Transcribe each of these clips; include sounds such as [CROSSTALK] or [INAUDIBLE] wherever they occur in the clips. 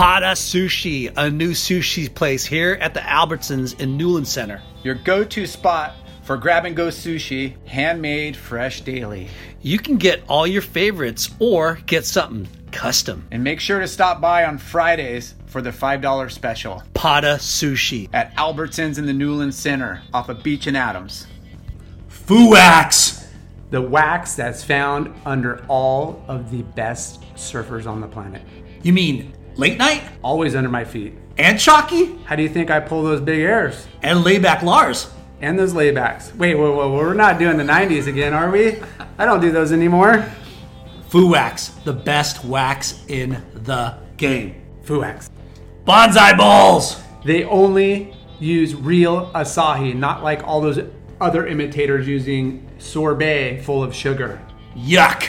Pada Sushi, a new sushi place here at the Albertsons in Newland Center. Your go to spot for grab and go sushi, handmade, fresh daily. You can get all your favorites or get something custom. And make sure to stop by on Fridays for the $5 special Pada Sushi. at Albertsons in the Newland Center off of Beach and Adams. Fuwax! the wax that's found under all of the best surfers on the planet. You mean late night Always under my feet. and chalky How do you think I pull those big airs? and layback Lars? And those laybacks. Wait, whoa, whoa, we're not doing the 90s again, are we? I don't do those anymore. Fuwax, the best wax in the game. Fuwax. Bonsai balls! They only use real acai, not like all those other imitators using sorbet full of sugar. Yuck!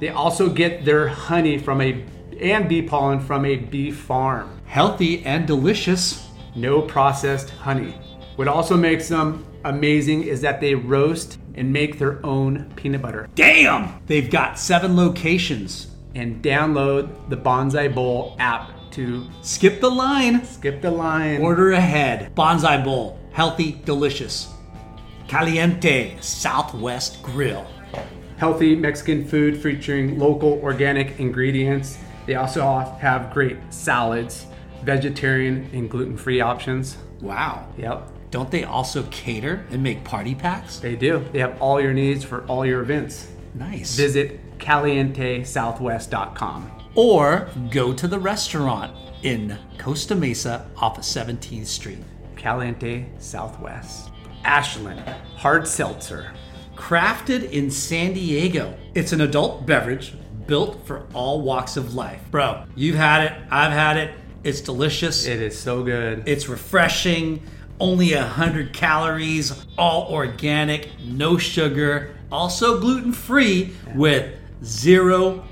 They also get their honey from a and bee pollen from a bee farm. Healthy and delicious. No processed honey. What also makes them amazing is that they roast and make their own peanut butter. Damn! They've got seven locations. And download the Bonsai Bowl app to Skip the line. skip the line. Order ahead. Bonsai bowl. Healthy, delicious. Caliente Southwest Grill. healthy Mexican food featuring local organic ingredients. They also have great salads, vegetarian and gluten-free options. Wow. Yep, Don't they also cater and make party packs? they do. They have all your needs for all your events. Nice. Visit calientesouthwest.com. or go to the restaurant in Costa Mesa off of 17th Street. Caliente Southwest. Ashland Hard Seltzer. Crafted in San Diego. It's an adult beverage built for all walks of life. Bro, you've had it, I've had it. It's delicious. It is so good. It's refreshing, only 100 calories, all organic, no sugar, also gluten free with 0.0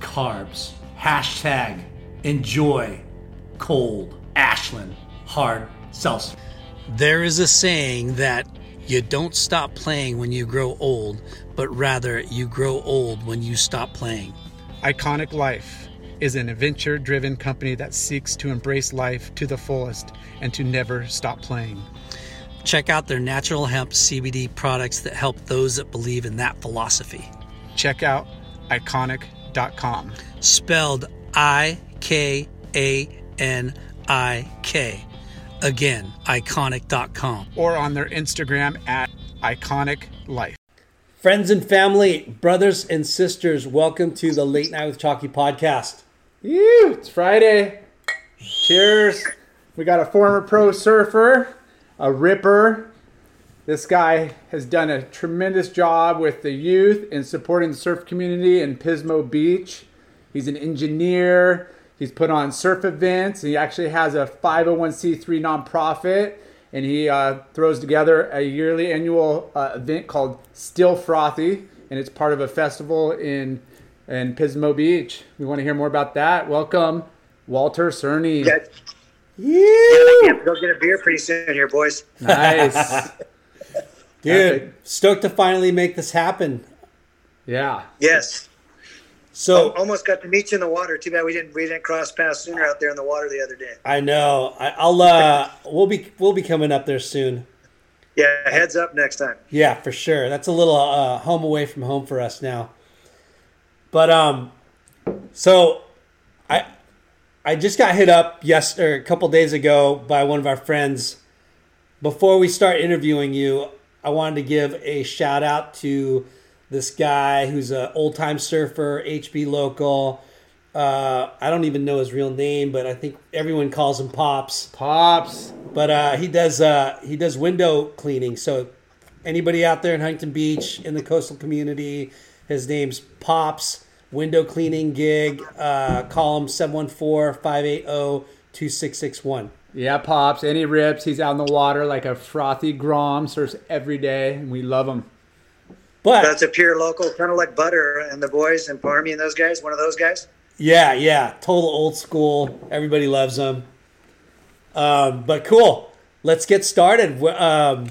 carbs. Hashtag enjoy cold Ashland hard seltzer. There is a saying that you don't stop playing when you grow old, but rather you grow old when you stop playing. Ikanik Life is an adventure driven company that seeks to embrace life to the fullest and to never stop playing. Check out their natural hemp CBD products that help those that believe in that philosophy. Check out ikanik.com. Spelled I K A N I K. Again, ikanik.com. or on their Instagram at Ikanik Life. Friends and family, brothers and sisters, welcome to the Late Night with Chalky podcast. Ew, it's Friday. Cheers. We got a former pro surfer, a ripper. This guy has done a tremendous job with the youth and supporting the surf community in Pismo Beach. He's an engineer. He's put on surf events. He actually has a 501c3 nonprofit, and he uh, throws together a yearly annual uh, event called Still Frothy, and it's part of a festival in in Pismo Beach. We want to hear more about that. Welcome, Walter Cerny. Yeah, I have to go get a beer pretty soon here, boys. Nice. [LAUGHS] Dude, stoked to finally make this happen. yeah. Yes, So, almost got to meet you in the water. Too bad we didn't we didn't cross paths sooner out there in the water the other day. I know. I, I'll uh we'll be we'll be coming up there soon. Yeah, heads up next time. Yeah, for sure. That's a little uh, home away from home for us now. But um, so I I just got hit up yes or a couple days ago by one of our friends. Before we start interviewing you, I wanted to give a shout out to this guy who's an old time surfer, HB local. Uh, I don't even know his real name, but I think everyone calls him Pops. Pops. But uh, he does uh, he does window cleaning. So anybody out there in Huntington Beach in the coastal community, his name's Pops window cleaning gig, uh, call him 714-580-2661. Yeah, pops. Any rips, he's out in the water like a frothy grom. Surfs every day, and we love him. But That's a pure local, kind of like Butter and the boys and Parmy and those guys. One of those guys. Yeah, yeah, total old school. Everybody loves them. Um, but cool. Let's get started. Um,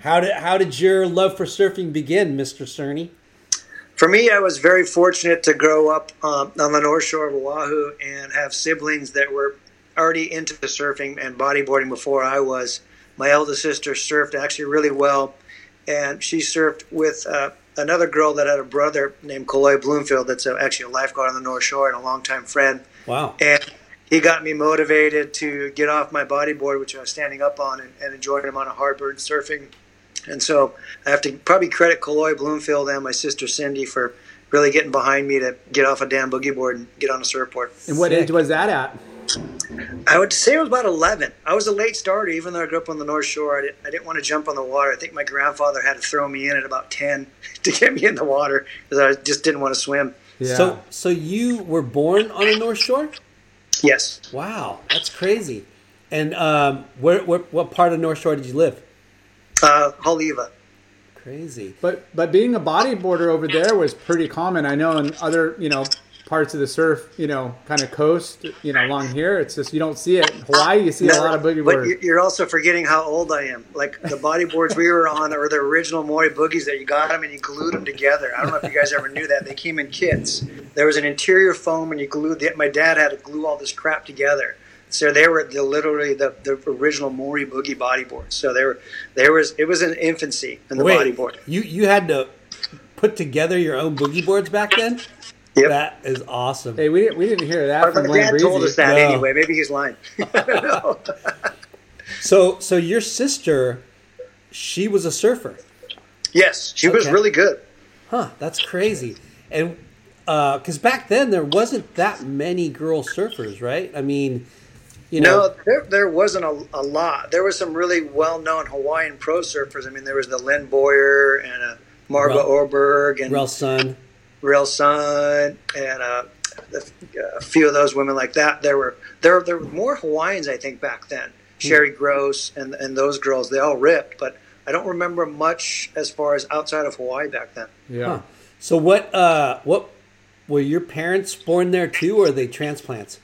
how did how did your love for surfing begin, Mister Cerny? For me, I was very fortunate to grow up um, on the North Shore of Oahu and have siblings that were already into the surfing and bodyboarding before I was. My eldest sister surfed actually really well, and she surfed with uh, another girl that had a brother named Koloy Bloomfield. That's a, actually a lifeguard on the North Shore and a longtime friend. Wow. And he got me motivated to get off my bodyboard, which I was standing up on, and, and enjoying him on a hardboard surfing. And so I have to probably credit Kaloy Bloomfield and my sister Cindy for really getting behind me to get off a damn boogie board and get on a surfboard. And what Sick. age was that at? I would say it was about 11. I was a late starter, even though I grew up on the North Shore. I didn't, I didn't want to jump on the water. I think my grandfather had to throw me in at about 10 [LAUGHS] to get me in the water because I just didn't want to swim. Yeah. So so you were born on the North Shore? Yes. Wow, that's crazy. And um, where, where what part of North Shore did you live? Uh, Haleiwa. Crazy. But but being a bodyboarder over there was pretty common. I know in other you know parts of the surf, you know, kind of coast, you know, along here, it's just you don't see it. In Hawaii, you see a lot of boogie boards. but you- you're also forgetting how old I am. Like the bodyboards we were on are the original Morey boogies that you got them and you glued them together. I don't know if you guys ever knew that. They came in kits. There was an interior foam and you glued the, my dad had to glue all this crap together. So they were the, literally the, the original Morey boogie body bodyboards. So they were there was it was an infancy in the Wait, bodyboard. you you had to put together your own boogie boards back then? Yep. That is awesome. hey, we didn't we didn't hear that Our from Glenn dad Breezy. told us that No. anyway. Maybe he's lying. I don't know. So so your sister, she was a surfer. yes, she was really good. Huh, that's crazy. And because back then there wasn't that many girl surfers, right? I mean, you know, No, there, there wasn't a, a lot. There was some really well-known Hawaiian pro surfers. I mean, there was the Lynn Boyer and uh, Margo Oberg and Rell Sun. Rell Sun and uh, a few of those women like that. There were there there were more Hawaiians, I think, back then. Sherry Gross and and those girls, they all ripped, but I don't remember much as far as outside of Hawaii back then. Yeah. Huh. So what? Uh, what were your parents born there too, or are they transplants?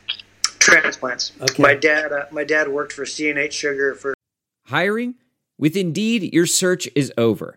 Transplants. Okay. My dad uh, my dad worked for C&H Sugar for Hiring? With Indeed, your search is over.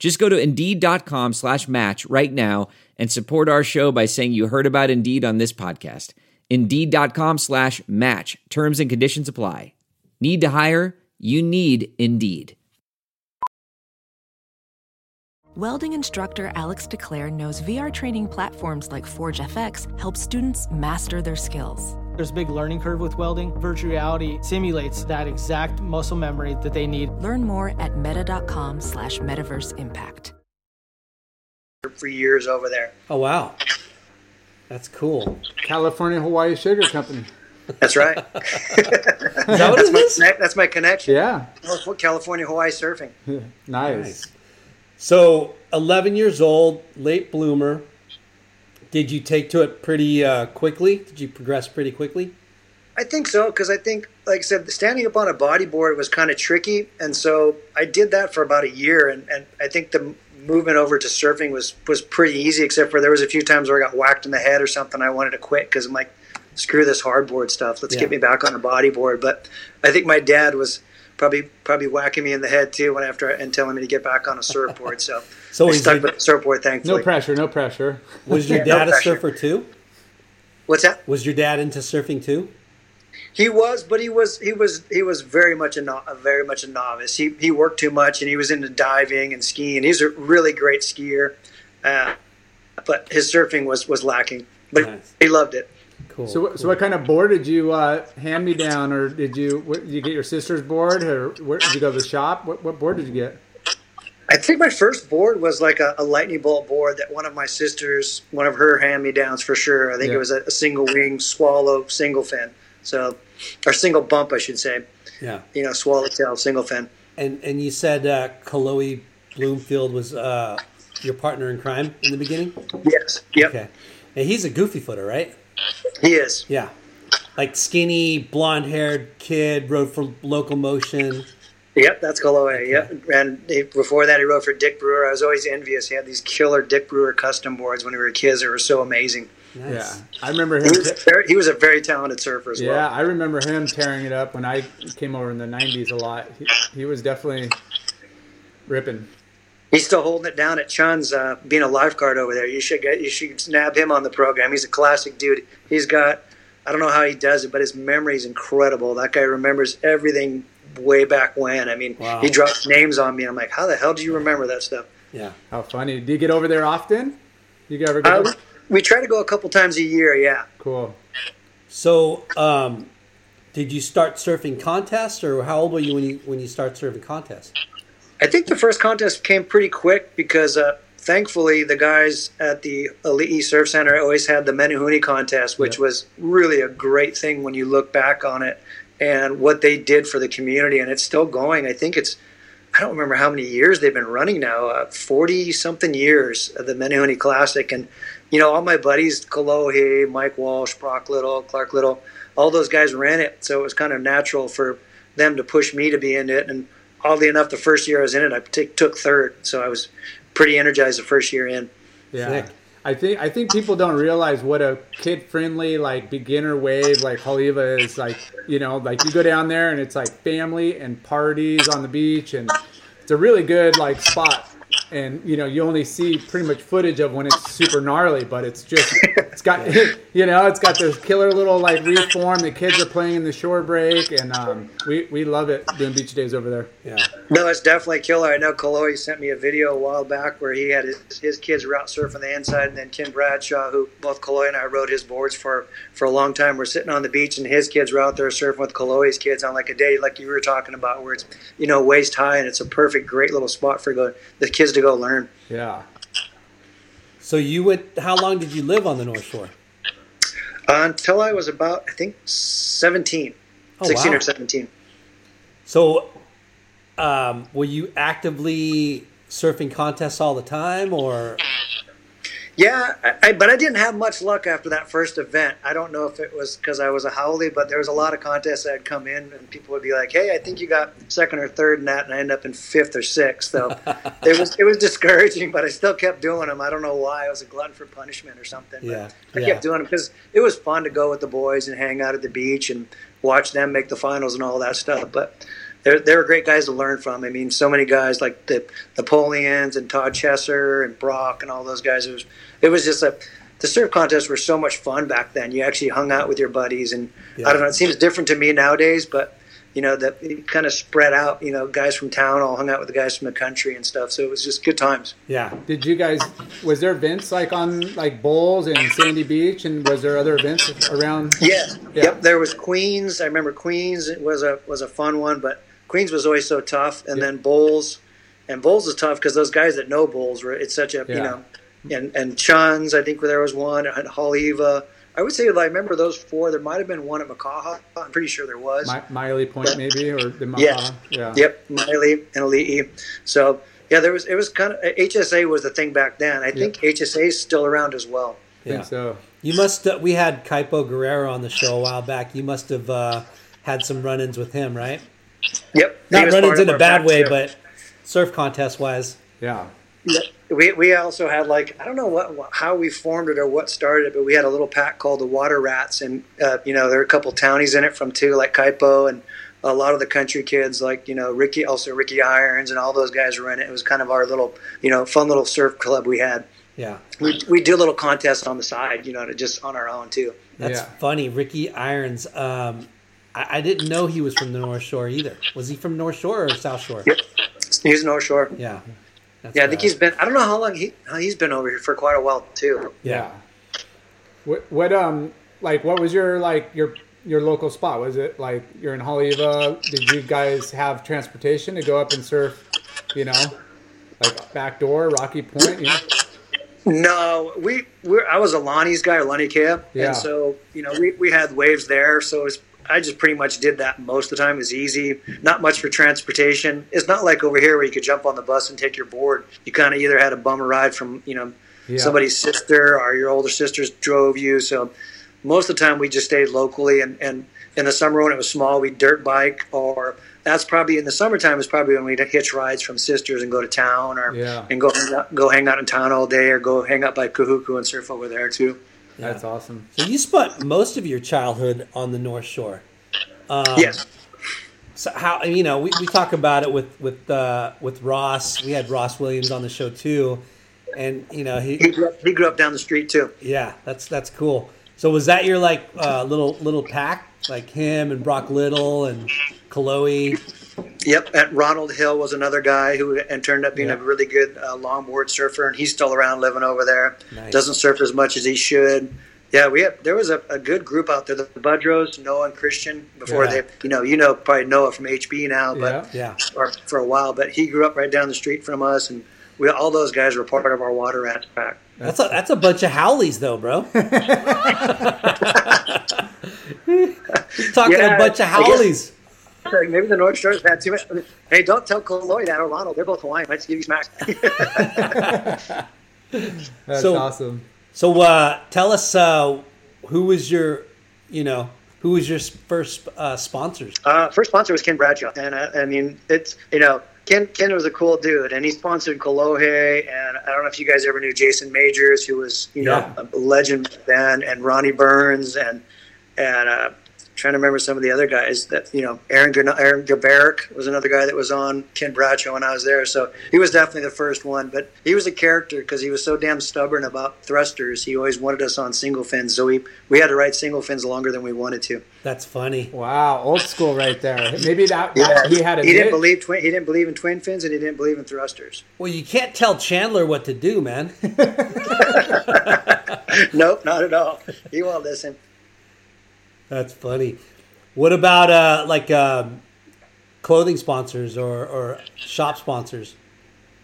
Just go to Indeed.com slash match right now and support our show by saying you heard about Indeed on this podcast. Indeed.com slash match. Terms and conditions apply. Need to hire? You need Indeed. Welding instructor Alex DeClaire knows VR training platforms like Forge FX help students master their skills. There's a big learning curve with welding. Virtual reality simulates that exact muscle memory that they need. Learn more at meta.com slash metaverse impact. for years over there. Oh wow, that's cool. California Hawaii Sugar Company. That's right. [LAUGHS] [LAUGHS] Is that what it is? That- That's my connection. Yeah. California Hawaii surfing. [LAUGHS] Nice. Nice. So, 11 years old, late bloomer. Did you take to it pretty uh, quickly? Did you progress pretty quickly? I think so because I think, like I said, standing up on a bodyboard was kind of tricky, and so I did that for about a year, and, and I think the movement over to surfing was was pretty easy, except for there was a few times where I got whacked in the head or something. I wanted to quit because I'm like, screw this hardboard stuff. Let's Yeah. get me back on a bodyboard. But I think my dad was probably probably whacking me in the head too when after and telling me to get back on a surfboard. So, So I is stuck your- with the surfboard, thankfully. No pressure. No pressure. Was your Yeah, no dad a surfer too? What's that? Was your dad into surfing too? He was, but he was he was he was very much a, no, a very much a novice. He he worked too much, and he was into diving and skiing. He's a really great skier, uh, but his surfing was was lacking. but Nice. he loved it. Cool. So, what- so what kind of board did you uh, hand me down, or did you what, did you get your sister's board, or where did you go to the shop? What, what board did you get? I think my first board was like a, a lightning bolt board that one of my sisters, one of her hand me downs for sure. I think Yeah. it was a, a single wing swallow single fin. So, or single bump, I should say. yeah. You know, swallowtail single fin. And and you said uh, Chloe Bloomfield was uh, your partner in crime in the beginning. Yes. Yep. Okay. And he's a goofy footer, right? He is. Yeah. Like skinny, blonde haired kid, rode for local motion. Yep, that's Kaloe. Yep. And he, before that, he wrote for Dick Brewer. I was always envious. He had these killer Dick Brewer custom boards when we were kids. They were so amazing. Nice. Yeah, I remember him. He was, very, he was a very talented surfer as Yeah, well. Yeah, I remember him tearing it up when I came over in the '90s a lot. He, he was definitely ripping. He's still holding it down at Chun's, uh, being a lifeguard over there. You should get, you should snap him on the program. He's a classic dude. He's got, I don't know how he does it, but his memory is incredible. That guy remembers everything way back when. I mean, Wow. he drops names on me. I'm like, how the hell do you remember that stuff? Yeah. How funny! Do you get over there often? You ever go? Uh, we try to go a couple times a year. Yeah. cool. So, um, did you start surfing contests, or how old were you when you when you start surfing contests? I think the first contest came pretty quick because uh, thankfully the guys at the Elite Surf Center always had the Menehune contest, which Yep. was really a great thing when you look back on it and what they did for the community. And it's still going. I think it's, I don't remember how many years they've been running now, uh, 40 something years of the Menehune Classic. And, you know, all my buddies, Kalohe, Mike Walsh, Brock Little, Clark Little, all those guys ran it. So it was kind of natural for them to push me to be in it. And oddly enough, the first year I was in it, I t- took third. So I was pretty energized the first year in. Yeah. Sick. I think I think people don't realize what a kid friendly like beginner wave like Haleiwa is like you know like you go down there and it's like family and parties on the beach and it's a really good like spot and you know you only see pretty much footage of when it's super gnarly but it's just it's got [LAUGHS] you know it's got this killer little like reform the kids are playing in the shore break and um, we we love it doing beach days over there Yeah. No, it's definitely killer. I know Kaloe sent me a video a while back where he had his, his kids were out surfing the inside, and then Ken Bradshaw, who both Kaloe and I rode his boards for for a long time, were sitting on the beach, and his kids were out there surfing with Kaloe's kids on like a day like you were talking about, where it's you know waist high, and it's a perfect, great little spot for go, the kids to go learn. yeah So you went. How long did you live on the North Shore? Uh, until I was about, I think, 17, Oh, 16 wow. or 17. So, um, were you actively surfing contests all the time, or Yeah, I, I, but I didn't have much luck after that first event. I don't know if it was because I was a howley, but there was a lot of contests that had come in, and people would be like, "Hey, I think you got second or third in that," and I end up in fifth or sixth. So [LAUGHS] it was it was discouraging, but I still kept doing them. I don't know why. I was a glutton for punishment or something. Yeah, but I yeah. kept doing them because it was fun to go with the boys and hang out at the beach and watch them make the finals and all that stuff. But they're they're great guys to learn from. I mean, so many guys like the Napoleons and Todd Chesser and Brock and all those guys. It was it was just a the surf contests were so much fun back then. You actually hung out with your buddies, and Yeah. I don't know. It seems different to me nowadays, but you know that it kind of spread out. You know, guys from town all hung out with the guys from the country and stuff. So it was just good times. yeah? Did you guys? Was there events like on like bowls and Sandy Beach, and was there other events around? Yes. Yeah. Yep. There was Queens. I remember Queens. It was a was a fun one, but Queens was always so tough. And Yeah. then Bowls, and Bowls is tough because those guys that know Bowls were. It's such a you know, and and Chun's. I think there was one at Haleiwa. I would say I remember those four. There might have been one at Makaha. I'm pretty sure there was. Mi- Maili Point maybe or the Yeah. Maha? yeah. Yep, Maili and Ali'i. So yeah, there was. It was kind of HSA was the thing back then. I think HSA is still around as well. I think Yeah. so. You must. Uh, we had Kaipo Guerrero on the show a while back. You must have uh, had some run-ins with him, right? Yep. Not was run-ins in a bad way, too. but surf contest wise. Yeah. Yeah. We, we also had like I don't know what, what how we formed it or what started it, but we had a little pack called the Water Rats, and uh, you know there are a couple townies in it from too, like Kaipo and a lot of the country kids, like you know Ricky, also Ricky Irons, and all those guys were in it. It was kind of our little you know fun little surf club we had. Yeah, We we do little contests on the side, you know, to just on our own too. that's Yeah. funny. Ricky Irons. Um, I, I didn't know he was from the North Shore either. Was he from North Shore or South Shore? Yep. He's North Shore. Yeah. That's Yeah, I think rad. he's been. I don't know how long he he's been over here for quite a while too. Yeah. What, what um like what was your like your your local spot? Was it like you're in Haleiwa? Did you guys have transportation to go up and surf? You know, like back door, Rocky Point. You know? No, we we I was a Lonnie's guy, or Laniakea, Yeah. and so you know we, we had waves there. So it was, I just pretty much did that most of the time. It was easy, not much for transportation. It's not like over here where you could jump on the bus and take your board. You kind of either had a bum ride from you know Yeah. somebody's sister or your older sisters drove you. So most of the time we just stayed locally, and and in the summer when it was small, we dirt bike or. That's probably in the summertime is probably when we'd hitch rides from sisters and go to town or Yeah. and go hang out, go hang out in town all day or go hang out by Kahuku and surf over there too. That's awesome. So you spent most of your childhood on the North Shore. Um, yes. So how you know we, we talk about it with with uh, with Ross. We had Ross Williams on the show too, and you know He he grew, up, he grew up down the street too. yeah that's that's cool. So was that your like uh, little little pack like him and Brock Little and Kaloe? Yep. And Ronald Hill was another guy who and turned up being Yeah. a really good uh, longboard surfer, and he's still around living over there. Nice. Doesn't surf as much as he should. Yeah, we had there was a, a good group out there. The Budroes, Noah and Christian. Before Yeah. they, you know, you know probably Noah from HB now, but Yeah. Yeah, or for a while. But he grew up right down the street from us, and we all those guys were part of our water rats pack. that's a that's a bunch of howlies though, bro. [LAUGHS] [LAUGHS] Talking Yeah, a bunch of I guess- Maybe the North Shore's had too much. Hey, don't tell Kaloy that or Ronald. They're both Hawaiian. Let's give you smack. [LAUGHS] That's So- awesome. So uh, tell us uh, who was your you know who was your first uh, sponsors? Uh, first sponsor was Ken Bradshaw, and I, I mean, it's you know, Ken Ken was a cool dude, and he sponsored Kolohe, and I don't know if you guys ever knew Jason Majors, who was you Yeah. know a legend then, and Ronnie Burns, and and uh, trying to remember some of the other guys that you know, Aaron Gana- Aaron Gaverick was another guy that was on Ken Bradshaw when I was there, so he was definitely the first one, but he was a character because he was so damn stubborn about thrusters. He always wanted us on single fins, so we we had to ride single fins longer than we wanted to. That's funny. Wow, old school right there. Maybe that, Yeah, he had a he didn't believe twin. He didn't believe in twin fins, and he didn't believe in thrusters. Well, you can't tell Chandler what to do, man. [LAUGHS] nope, not at all. He won't listen. That's funny. What about uh, like um, clothing sponsors or, or shop sponsors?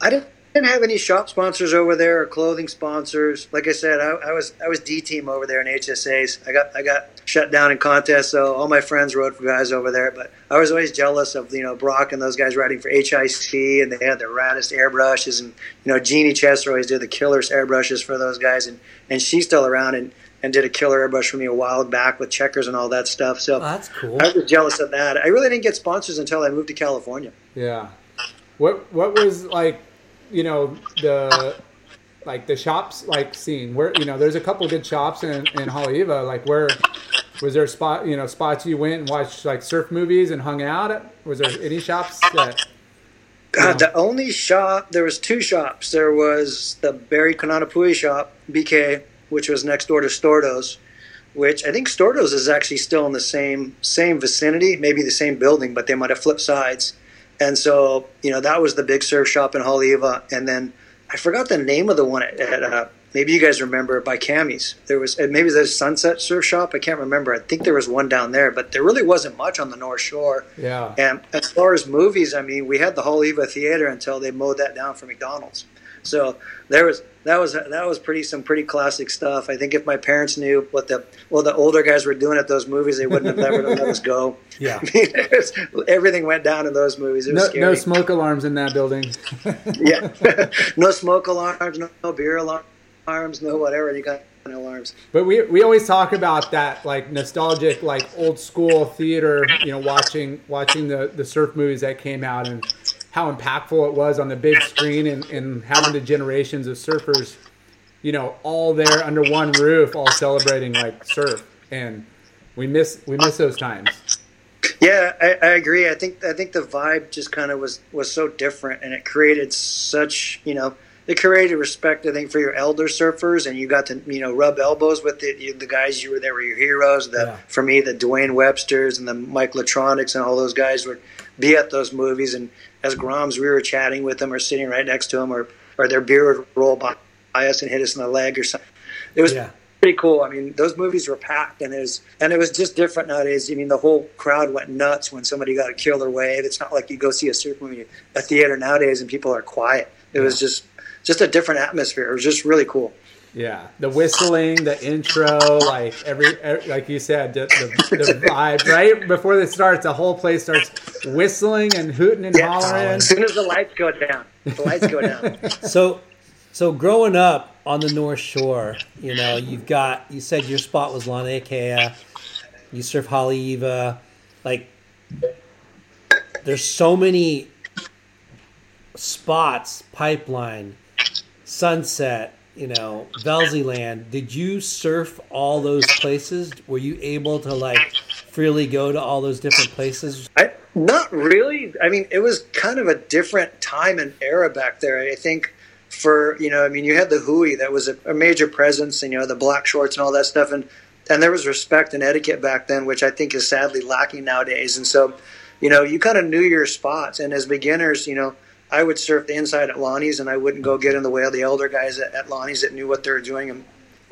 I didn't, didn't have any shop sponsors over there or clothing sponsors. Like I said, I, I was I was D team over there in HSAs. I got I got shut down in contests, so all my friends rode for guys over there. But I was always jealous of you know Brock and those guys riding for HIC, and they had the raddest airbrushes, and you know Jeannie Chesser always did the killerest airbrushes for those guys, and and she's still around and. And did a killer airbrush for me a while back with checkers and all that stuff. So Oh, that's cool. I was jealous of that. I really didn't get sponsors until I moved to California. Yeah. What what was like, you know, the like the shops like scene where you know there's a couple good shops in in Haleiwa. Like where was there a spot you know spots you went and watched like surf movies and hung out at? Was there any shops that? God, the only shop there was two shops. There was the Barry Kanaiaupuni shop, BK, which was next door to Stordos, which I think Stordos is actually still in the same same vicinity, maybe the same building, but they might have flipped sides. And so, you know, that was the big surf shop in Haleiwa. And then I forgot the name of the one at, at uh, maybe you guys remember by Kammie's. There was maybe there's Sunset Surf Shop. I can't remember. I think there was one down there, but there really wasn't much on the North Shore. Yeah. And as far as movies, I mean, we had the Haleiwa Theater until they mowed that down for McDonald's. So there was that was that was pretty some pretty classic stuff. I think if my parents knew what the well the older guys were doing at those movies, they wouldn't have never let us go. [LAUGHS] Yeah. I mean, was, everything went down in those movies. It was No, scary. no smoke alarms in that building. [LAUGHS] yeah, [LAUGHS] no smoke alarms, no, beer alarms, no whatever. You got no alarms. But we we always talk about that like nostalgic, like old school theater. You know, watching watching the the surf movies that came out and how impactful it was on the big screen and, and having the generations of surfers, you know, all there under one roof, all celebrating like surf. And we miss we miss those times. Yeah, I, I agree. I think I think the vibe just kind of was was so different, and it created such you know it created respect. I think for your elder surfers, and you got to you know rub elbows with the you, the guys you were there were your heroes. The Yeah. for me the Dwayne Websters and the Mike Latronics and all those guys would be at those movies, and as Groms we were chatting with them or sitting right next to them, or or their beer would roll by us and hit us in the leg or something. It was Yeah. pretty cool. I mean, those movies were packed, and it was and it was just different nowadays. I mean, the whole crowd went nuts when somebody got a killer wave. It's not like you go see a super movie at theater nowadays and people are quiet. It was just just a different atmosphere. It was just really cool. Yeah, the whistling, the intro, like every, every like you said, the, the, the [LAUGHS] vibe right before it starts, the whole place starts whistling and hooting and Yeah. hollering. As soon as the lights go down, the lights go down. [LAUGHS] So, so growing up on the North Shore, you know, you've got. You said your spot was Laniakea. You surf Haleiwa, like. There's so many spots, pipeline, sunset, you know, Velzyland. Did you surf all those places? Were you able to like freely go to all those different places? I, not really. I mean, it was kind of a different time and era back there. I think for you know, I mean, you had the Hui that was a, a major presence, and you know, the black shorts and all that stuff, and and there was respect and etiquette back then, which I think is sadly lacking nowadays. And so, you know, you kind of knew your spots, and as beginners, you know. I would surf the inside at Lonnie's, and I wouldn't go get in the way of the elder guys at, at Lonnie's that knew what they were doing. And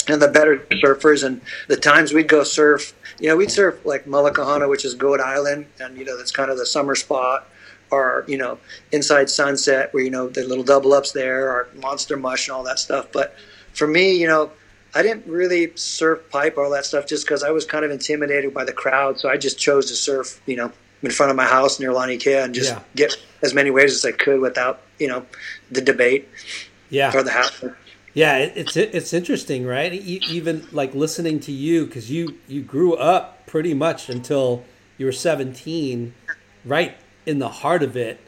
and the better surfers and the times we'd go surf you know we'd surf like Malaekahana which is Goat Island and you know that's kind of the summer spot or you know inside Sunset where you know the little double ups there or Monster Mush and all that stuff but for me you know I didn't really surf pipe or all that stuff just because I was kind of intimidated by the crowd so I just chose to surf you know in front of my house near Laniakea and just Yeah. get as many waves as I could without you know the debate Yeah. or the hassle. Yeah, it's it's interesting, right? Even like listening to you because you you grew up pretty much until you were seventeen, right in the heart of it,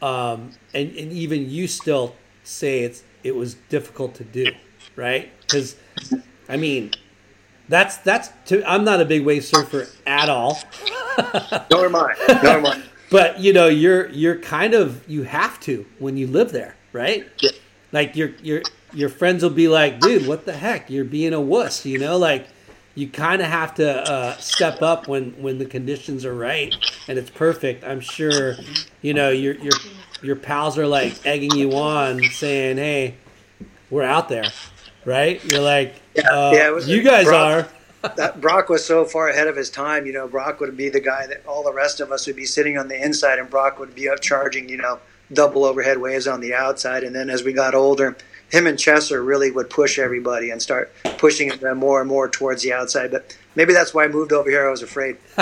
um, and and even you still say it's it was difficult to do, right? Because I mean, that's that's to, I'm not a big wave surfer at all, Nor am I. Nor am I. [LAUGHS] but you know you're you're kind of you have to when you live there, right? Yeah. like your your your friends will be like, dude, what the heck? You're being a wuss, you know? Like you kind of have to uh, step up when when the conditions are right and it's perfect. I'm sure, you know, your your your pals are like egging you on, saying, "Hey, we're out there." Right? You're like, Yeah, uh, yeah, you guys Brock- are. That Brock was so far ahead of his time. You know, Brock would be the guy that all the rest of us would be sitting on the inside, and Brock would be up charging, you know, double overhead waves on the outside. And then as we got older, him and Chesser really would push everybody and start pushing them more and more towards the outside. But maybe that's why I moved over here. I was afraid. [LAUGHS]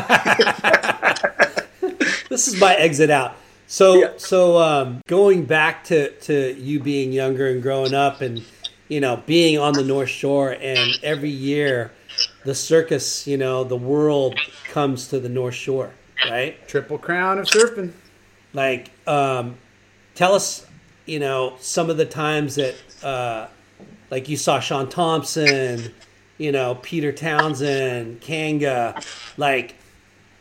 this is my exit out. So Yeah. so um, going back to to you being younger and growing up and you know being on the North Shore and every year the circus, you know, the world comes to the North Shore, right? Triple crown of surfing. Like um, tell us, you know, some of the times that uh, like you saw Shaun Tomson, you know, Peter Townend, Kanga, like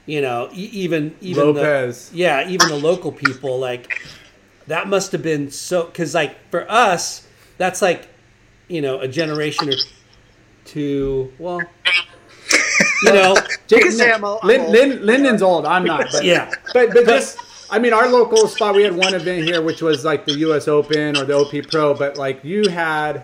you know, even even the- Lopez. yeah, even the local people, like that must have been so. Because like for us, that's like you know a generation or two. Well, [LAUGHS] you know, You can say old- I'm Lin. Lin, Linden's old. I'm not. But, yeah, but but just I mean, our local spot. We had one event here, which was like the U.S. Open or the OP Pro. But like you had,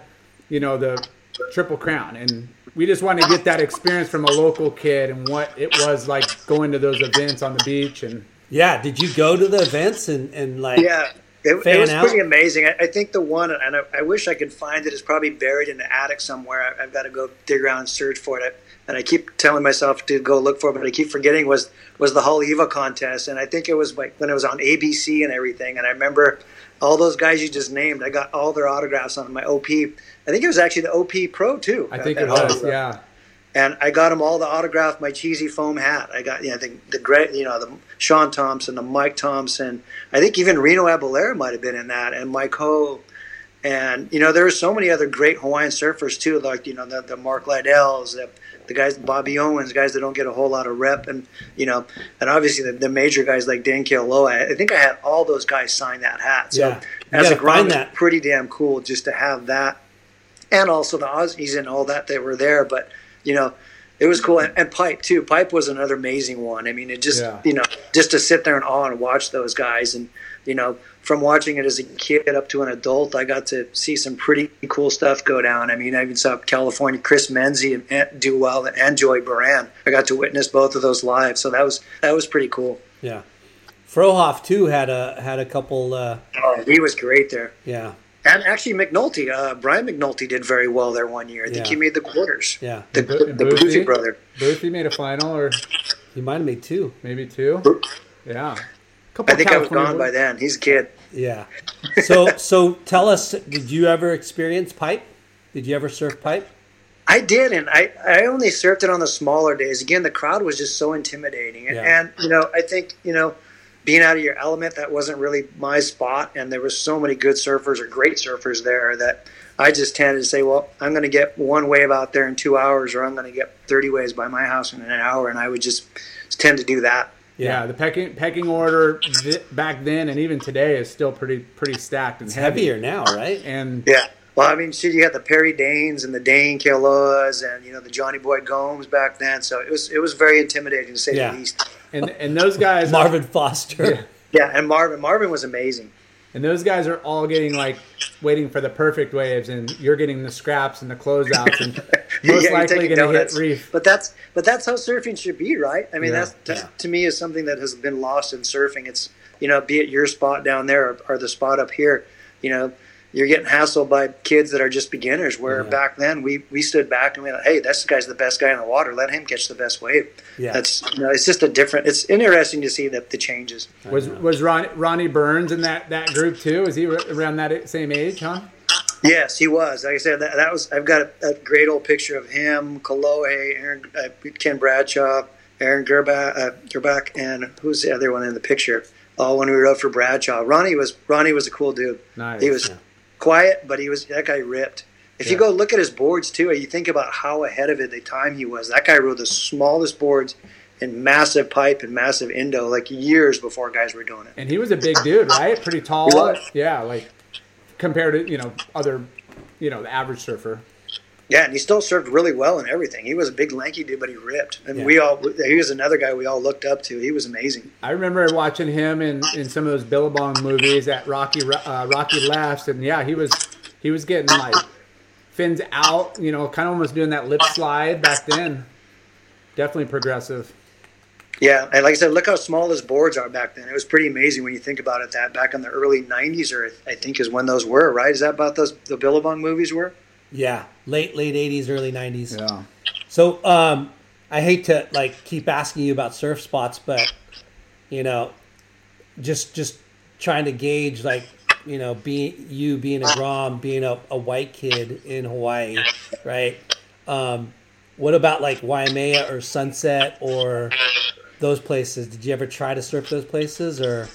you know, the Triple Crown, and we just wanted to get that experience from a local kid and what it was like going to those events on the beach and. yeah. Did you go to the events and and like Yeah, it, it was out? pretty amazing. I, I think the one, and I, I wish I could find it, is probably buried in the attic somewhere. I, I've got to go dig around and search for it. And I keep telling myself to go look for it, but I keep forgetting was was the Haleiwa contest, and I think it was like when it was on ABC and everything. And I remember all those guys you just named. I got all their autographs on my OP. I think it was actually the OP Pro too. I think it was, yeah. And I got them all to autograph my cheesy foam hat. I got you know the the great you know the Shaun Tomson, the Mike Tomson. I think even Reno Abellira might have been in that, and Mike Ho. And you know there are so many other great Hawaiian surfers too, like you know the, the Mark Liddells, the, the guys Bobby Owens, guys that don't get a whole lot of rep, and you know, and obviously the, the major guys like Dane Kealoha. I, I think I had all those guys sign that hat. So Yeah. As a gotta find grom, that. it's pretty damn cool just to have that and also the Aussies and all that that were there. But you know, it was cool. And, and Pipe too. Pipe was another amazing one. I mean, it just Yeah. you know just to sit there in awe and watch those guys and you know, from watching it as a kid up to an adult, I got to see some pretty cool stuff go down. I mean, I even saw California Chris Menzie do well and Joey Buran. I got to witness both of those live, so that was that was pretty cool. Yeah, Frohoff too had a had a couple. Uh, oh, he was great there. Yeah, and actually McNulty, uh, Brian McNulty did very well there one year. I think Yeah. he made the quarters. yeah. The, Bo- the Boothie? Boothie brother. Boothie made a final, or He might have made two. maybe two. Yeah. I think I was California gone by then. He's a kid. Yeah. So so tell us, did you ever experience pipe? Did you ever surf pipe? I did, and I, I only surfed it on the smaller days. Again, the crowd was just so intimidating, and, Yeah. and you know, I think you know, being out of your element, that wasn't really my spot. And there was so many good surfers or great surfers there that I just tended to say, well, I'm going to get one wave out there in two hours, or I'm going to get 30 waves by my house in an hour, and I would just tend to do that. Yeah, the pecking pecking order th- back then and even today is still pretty pretty stacked and It's heavy. heavier now, right? And Yeah. Well, I mean, shit, you had the Perry Danes and the Dane Kealohas and you know the Johnny Boy Gomes back then, so it was it was very intimidating to say Yeah. the least. And and those guys Marvin Foster. Yeah, and Marvin Marvin was amazing. and those guys are all getting like waiting for the perfect waves, and you're getting the scraps and the closeouts, and [LAUGHS] most you're likely going to hit reef. But that's but that's how surfing should be, right? I mean, Yeah, that's that, yeah. to me is something that has been lost in surfing. It's you know, be it your spot down there or, or the spot up here, you know, you're getting hassled by kids that are just beginners. Where Yeah. back then we we stood back and we thought, hey, this guy's the best guy in the water. Let him catch the best wave. Yeah. That's you know, it's just a different. It's interesting to see the the changes. Was was Ron, Ronnie Burns in that that group too? Is he around that same age, huh? Yes, he was. Like I said, that, that was. I've got a, a great old picture of him, Kalohe, Aaron, uh, Ken Bradshaw, Aaron Gerbach, uh, Gerbach, and who's the other one in the picture? All when we rode for Bradshaw. Ronnie was Ronnie was a cool dude. Nice. He was Yeah. Quiet, but he was that guy ripped. If you go look at his boards too, and you think about how ahead of it the time he was. That guy rode the smallest boards in massive pipe and massive indo, like years before guys were doing it. And he was a big dude, right? Pretty tall. He was. Yeah, like compared to you know other, you know, the average surfer. Yeah, and he still served really well and everything. He was a big lanky dude, but he ripped. And Yeah. we all he was another guy we all looked up to. He was amazing. I remember watching him in, in some of those Billabong movies at Rocky uh, Rocky Lefts, and yeah, he was he was getting like fins out, you know, kind of almost doing that lip slide back then. Definitely progressive. Yeah, and like I said, look how small those boards are back then. It was pretty amazing when you think about it. That back in the early '90s, or I think is when those were. Right? Is that about those the Billabong movies were? Yeah, late late eighties, early nineties. Yeah. So um, I hate to like keep asking you about surf spots, but you know, just just trying to gauge like you know, being you being a Grom, being a, a white kid in Hawaii, right? Um, what about like Waimea or Sunset or those places? Did you ever try to surf those places or?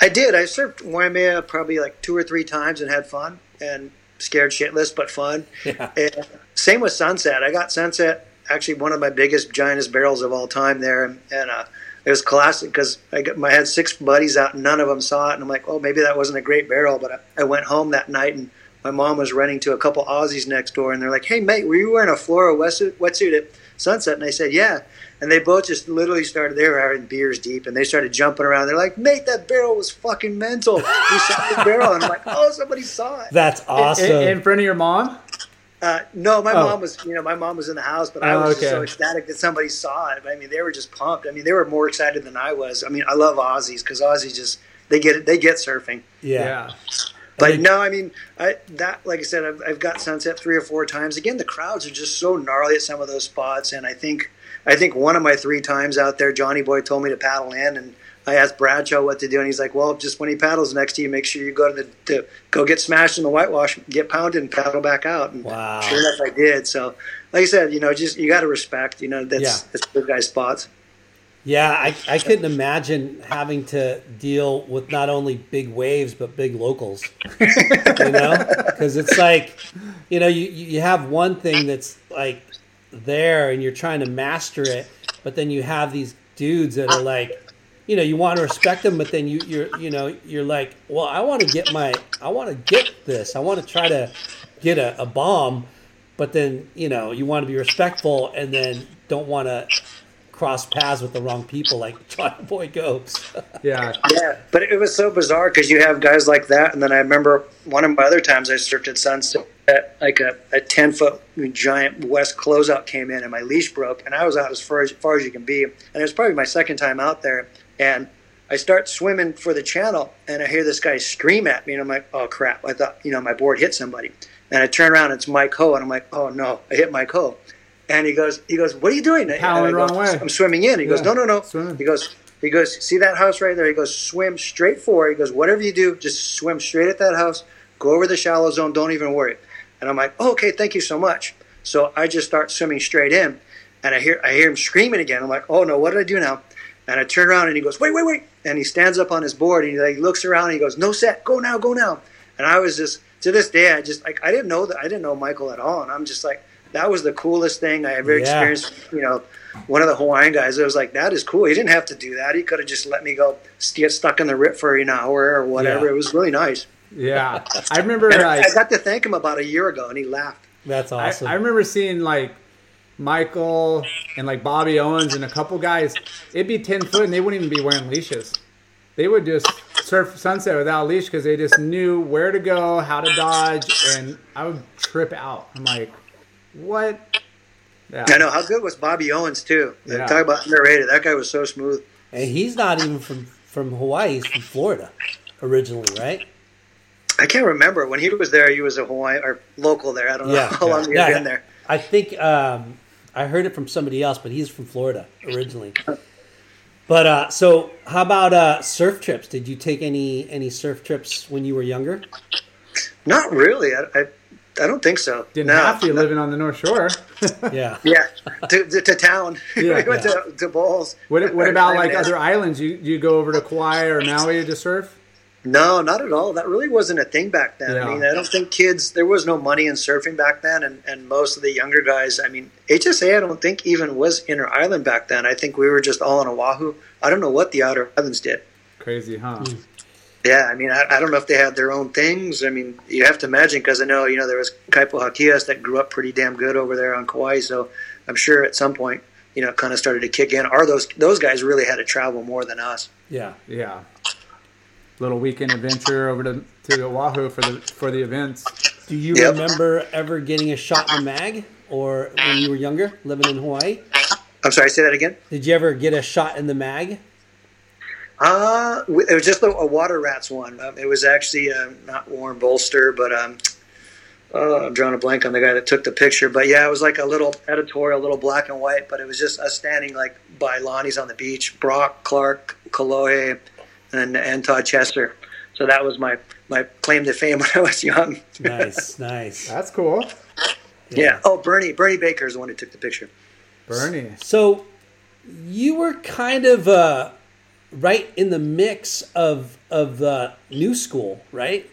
I did. I surfed Waimea probably like two or three times and had fun and scared shitless, but fun. [LAUGHS] Yeah. And same with Sunset. I got Sunset actually one of my biggest giantest barrels of all time there, and, and uh, it was classic because I, got, I had six buddies out and none of them saw it, and I'm like, oh, maybe that wasn't a great barrel, but I, I went home that night and my mom was running to a couple Aussies next door, and they're like, hey mate, were you wearing a Flora wetsuit, wetsuit at Sunset? And I said, yeah. And they both just literally started. They were having beers deep, and they started jumping around. They're like, "Mate, that barrel was fucking mental." We saw the [LAUGHS] barrel, and I'm like, "Oh, somebody saw it." That's awesome. In, in front of your mom? Uh, no, my Oh. mom was, you know, my mom was in the house, but I Oh, was just so ecstatic that somebody saw it. But, I mean, they were just pumped. I mean, they were more excited than I was. I mean, I love Aussies because Aussies just they get it, they get surfing. yeah. But no, I mean, I that like I said, I've, I've got Sunset three or four times. Again, the crowds are just so gnarly at some of those spots, and I think I think one of my three times out there, Johnny Boy told me to paddle in, and I asked Bradshaw what to do, and he's like, "Well, just when he paddles next to you, make sure you go to the to go get smashed in the whitewash, get pounded, and paddle back out." And Wow. Sure enough, I did. So, like I said, you know, just you got to respect. You know, that's Yeah. that's good guy spots. Yeah, I, I couldn't imagine having to deal with not only big waves but big locals. you know, [LAUGHS] because it's like, you know, you you have one thing that's like there and you're trying to master it, but then you have these dudes that are like, you know, you want to respect them, but then you you're you know you're like, well, I want to get my I want to get this, I want to try to get a, a bomb, but then you know you want to be respectful and then don't want to cross paths with the wrong people, like [LAUGHS] John Boy Gomes. [LAUGHS] Yeah. Yeah, but it was so bizarre because you have guys like that, and then I remember one of my other times I surfed at Sunset, like a, a ten foot giant west closeout came in, and my leash broke, and I was out as far as far as you can be, and it was probably my second time out there, and I start swimming for the channel, and I hear this guy scream at me, and I'm like, oh crap! I thought you know my board hit somebody, and I turn around, and it's Mike Ho, and I'm like, oh no, I hit Mike Ho. And he goes, he goes, what are you doing? And I go, wrong way. i'm swimming in. He goes, no, no, no. swimming. He goes, he goes, see that house right there? He goes, swim straight for it. He goes, whatever you do, just swim straight at that house. Go over the shallow zone. Don't even worry. And I'm like, oh, okay, thank you so much. So I just start swimming straight in, and I hear I hear him screaming again. I'm like, oh no, what did I do now? And I turn around and he goes, wait, wait, wait. And he stands up on his board and he like looks around and he goes, no set, go now, go now. And I was just to this day, I just like I didn't know that I didn't know Michael at all, and I'm just like that was the coolest thing I ever Yeah. experienced. You know, one of the Hawaiian guys. I was like, that is cool. He didn't have to do that. He could have just let me go get stuck in the rip for an hour or whatever. Yeah. It was really nice. Yeah. I [LAUGHS] remember And like, I got to thank him about a year ago, and he laughed. That's I, awesome. I remember seeing like Michael and like Bobby Owens and a couple guys. It'd be ten foot and they wouldn't even be wearing leashes. They would just surf sunset without a leash because they just knew where to go, how to dodge, and I would trip out. I'm like, what? Yeah. I know how good was Bobby Owens too. Yeah. Talk about underrated. That guy was so smooth. and he's not even from from Hawaii. He's from Florida originally, right? I can't remember when he was there. He was a Hawaii or local there. I don't know Yeah, how long he yeah. been there. I think um, I heard it from somebody else, but he's from Florida originally. But uh, so, how about uh, surf trips? Did you take any any surf trips when you were younger? Not really. I, I, I don't think so. Didn't no. have to living on the North Shore. [LAUGHS] Yeah, Yeah, to, to, to town. [LAUGHS] Yeah, we went to, to bowls. What, what about like [LAUGHS] other islands? You you go over to Kauai or Maui to surf? No, not at all. That really wasn't a thing back then. Yeah. I mean, I don't think kids. There was no money in surfing back then, and, and most of the younger guys. I mean, HSA. I don't think even was inner island back then. I think we were just all on Oahu. I don't know what the outer islands did. Crazy, huh? Hmm. Yeah, I mean, I, I don't know if they had their own things. I mean, you have to imagine because I know you know there was Kaipo Jaquias that grew up pretty damn good over there on Kauai. So I'm sure at some point, you know, kind of started to kick in. Are those those guys really had to travel more than us. yeah. Yeah. Little weekend adventure over to, to Oahu for the for the events. Do you Yep. remember ever getting a shot in the mag, or when you were younger, living in Hawaii? I'm sorry, say that again. Did you ever get a shot in the mag? Uh, it was just a, a water rats one. Um, it was actually uh, not Warren Bolster, but um, uh, I'm drawing a blank on the guy that took the picture. But yeah, it was like a little editorial, little black and white. But it was just us standing like by Lonnie's on the beach, Brock, Clark, Kalohe, and and Todd Chesser. So that was my my claim to fame [LAUGHS] when I was young. Nice, [LAUGHS] nice. That's cool. Yeah. Oh, Bernie Bernie Baker is the one who took the picture. Bernie. So you were kind of uh, right in the mix of of the new school, right?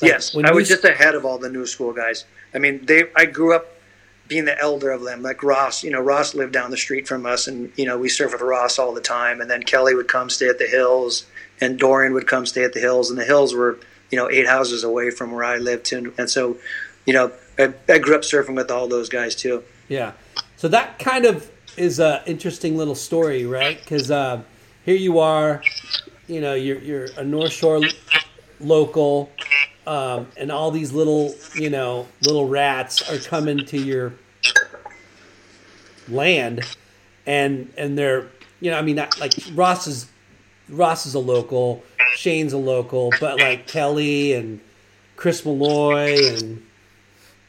Like, yes, I was s- just ahead of all the new school guys. I mean, they. I grew up being the elder of them. Like Ross, you know, Ross lived down the street from us, and you know, we surfed with Ross all the time. And then Kelly would come stay at the hills, and Dorian would come stay at the hills, and the hills were, you know, eight houses away from where I lived. And, and so, you know, I, I grew up surfing with all those guys too. Yeah. So that kind of is a interesting little story, right? Because uh, here you are, you know, you're you're a North Shore local, um, and all these little, you know, little rats are coming to your land, and and they're, you know, I mean, like Ross is Ross is a local, Shane's a local, but like Kelly and Chris Malloy and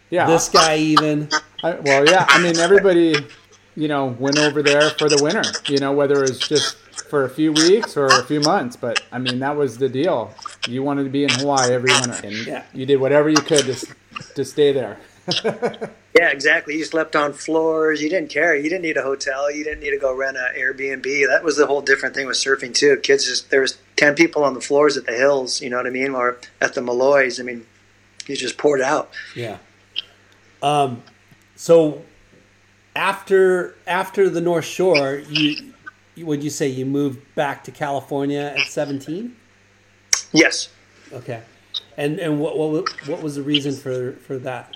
Yeah. this guy even. I, well, yeah. I mean, everybody, you know, went over there for the winter. You know, whether it was just for a few weeks or a few months. But I mean, that was the deal. You wanted to be in Hawaii every winter, and Yeah. you did whatever you could to to stay there. [LAUGHS] Yeah, exactly. You slept on floors. You didn't care. You didn't need a hotel. You didn't need to go rent an Airbnb. That was the whole different thing with surfing too. Kids just there was ten people on the floors at the hills. You know what I mean? Or at the Malloys. I mean, you just poured out. Yeah. Um, so after after the North Shore, you, would you say you moved back to California at seventeen? Yes. Okay. And and what what what was the reason for for that?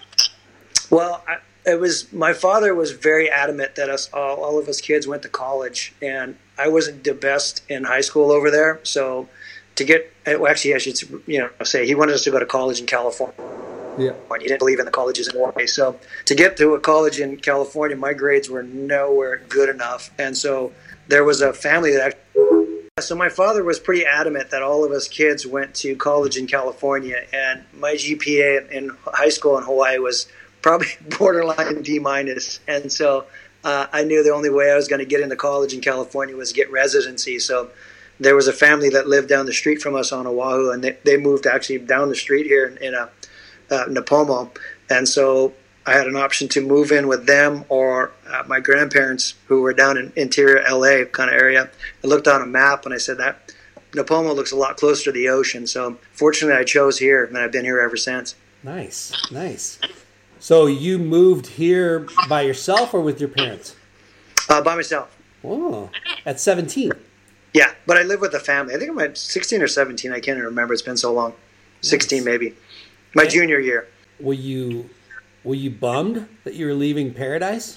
Well, I, it was my father was very adamant that us all, all of us kids went to college, and I wasn't the best in high school over there. So to get eh, well, actually, I should you know say he wanted us to go to college in California. Yeah. He didn't believe in the colleges in Hawaii. So to get to a college in California, my grades were nowhere good enough, and so there was a family that. So my father was pretty adamant that all of us kids went to college in California, and my GPA in high school in Hawaii was probably [LAUGHS] borderline D minus, and so uh, I knew the only way I was going to get into college in California was get residency. So there was a family that lived down the street from us on Oahu, and they, they moved actually down the street here in, in a uh, Nipomo, and so I had an option to move in with them or uh, my grandparents who were down in interior LA kind of area. I looked on a map and I said that Nipomo looks a lot closer to the ocean. So fortunately, I chose here, and I've been here ever since. Nice, nice. So you moved here by yourself or with your parents? Uh, by myself. Oh, at 17. Yeah, but I live with a family. I think I'm at 16 or 17. I can't even remember. It's been so long. 16 maybe. My junior year. Were you were you bummed that you were leaving paradise?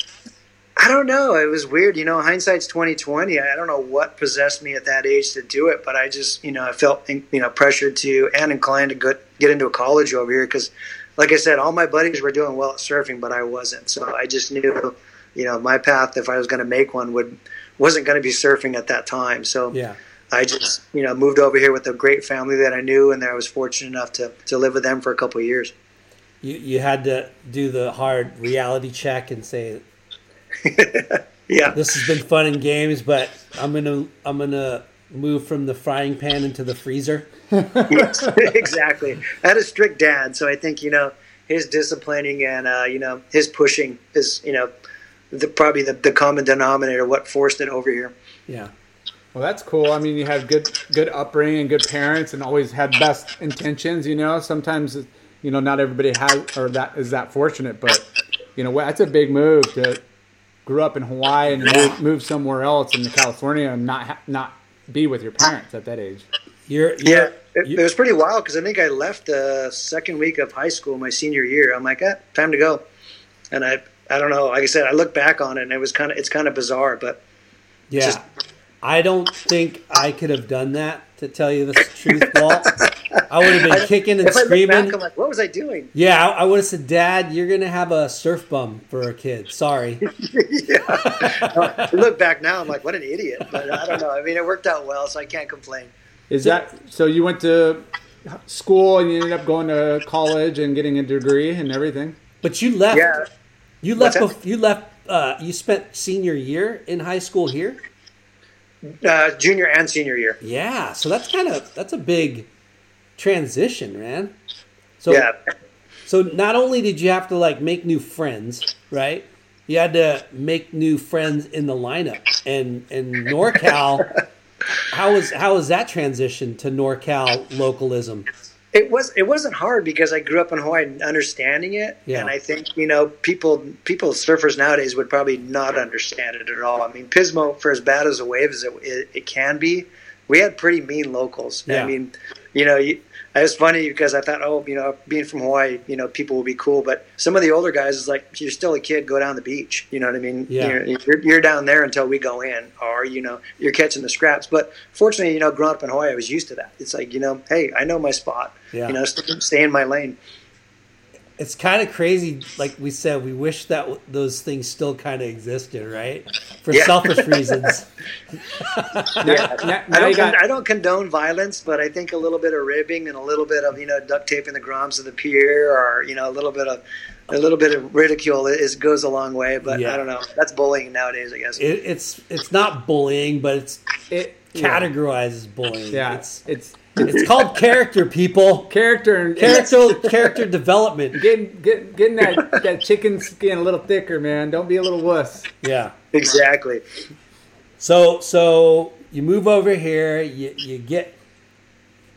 I don't know. It was weird. You know, hindsight's 2020. I don't know what possessed me at that age to do it, but I just, you know, I felt, you know, pressured to and inclined to get, get into a college over here because, like I said, all my buddies were doing well at surfing, but I wasn't. So I just knew, you know, my path, if I was going to make one, would wasn't going to be surfing at that time. So Yeah. I just, you know, moved over here with a great family that I knew, and I was fortunate enough to, to live with them for a couple of years. You you had to do the hard reality check and say [LAUGHS] Yeah. this has been fun and games, but I'm gonna I'm gonna move from the frying pan into the freezer. [LAUGHS] exactly. I had a strict dad, so I think you know his disciplining and uh, you know his pushing is you know the, probably the, the common denominator what forced it over here. Yeah. Well, that's cool. I mean, you had good good upbringing, good parents, and always had best intentions. You know, sometimes you know not everybody has or that is that fortunate, but you know that's a big move to grew up in Hawaii and move, move somewhere else in California and not not be with your parents at that age. You're, you're Yeah, it, it was pretty wild because I think I left the second week of high school, my senior year. I'm like, eh, time to go, and I I don't know. Like I said, I look back on it and it was kind of it's kind of bizarre, but yeah. just- I don't think I could have done that to tell you the truth, Walt. I would have been [LAUGHS] kicking and if I look screaming. back, I'm like, what was I doing? Yeah, I, I would have said, Dad, you're gonna have a surf bum for a kid. Sorry. [LAUGHS] [LAUGHS] I look back now, I'm like, what an idiot. But I don't know. I mean, it worked out well, so I can't complain. Is that so? You went to school and you ended up going to college and getting a degree and everything. But you left. Yeah. You left. Bef- you left. Uh, you spent senior year in high school here. Uh, junior and senior year. Yeah. So that's kind of that's a big transition, man. So yeah. so not only did you have to like make new friends, right? You had to make new friends in the lineup and and NorCal. [LAUGHS] how was how was that transition to NorCal localism? It was it wasn't hard because I grew up in Hawaii and understanding it, Yeah. and I think you know people people surfers nowadays would probably not understand it at all. I mean, Pismo, for as bad as a wave as it, it, it can be, we had pretty mean locals. Yeah. I mean, you know, you, it was funny because I thought, oh, you know, being from Hawaii, you know, people will be cool, but some of the older guys is like, you're still a kid, go down the beach. You know what I mean? Yeah. You're, you're, you're down there until we go in, or you know, you're catching the scraps. But fortunately, you know, growing up in Hawaii, I was used to that. It's like, you know, hey, I know my spot. Yeah. You know, stay, stay in my lane. It's kind of crazy. Like we said, we wish that w- those things still kind of existed, right? For Yeah. selfish reasons. [LAUGHS] Now, now, I don't, got con- I don't condone violence, but I think a little bit of ribbing and a little bit of you know duct taping the groms of the pier, or you know a little bit of a little bit of ridicule is goes a long way. But Yeah. I don't know. That's bullying nowadays, I guess. It, it's it's not bullying, but it's it. Yeah, categorized as bullying. yeah. It's It's it's [LAUGHS] called character, people. character and Character [LAUGHS] character development. Getting get, getting that that chicken skin a little thicker, man. Don't be a little wuss. Yeah. exactly. So so you move over here. You you get.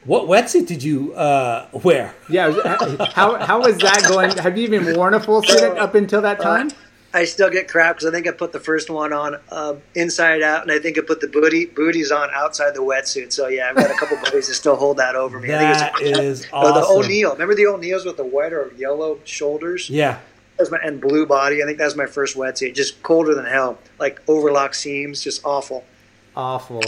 What wetsuit did you uh, wear? Yeah. How how was that going? Have you even worn a full suit up until that time? I still get crap because I think I put the first one on uh, inside out, and I think I put the booty booties on outside the wetsuit. So yeah, I've got a couple buddies that still hold that over me. I That think it's is oh, the. O'Neill. Remember the O'Neills with the white or yellow shoulders? Yeah. my, and blue body. I think that was my first wetsuit. Just colder than hell, like overlock seams, just awful. Awful.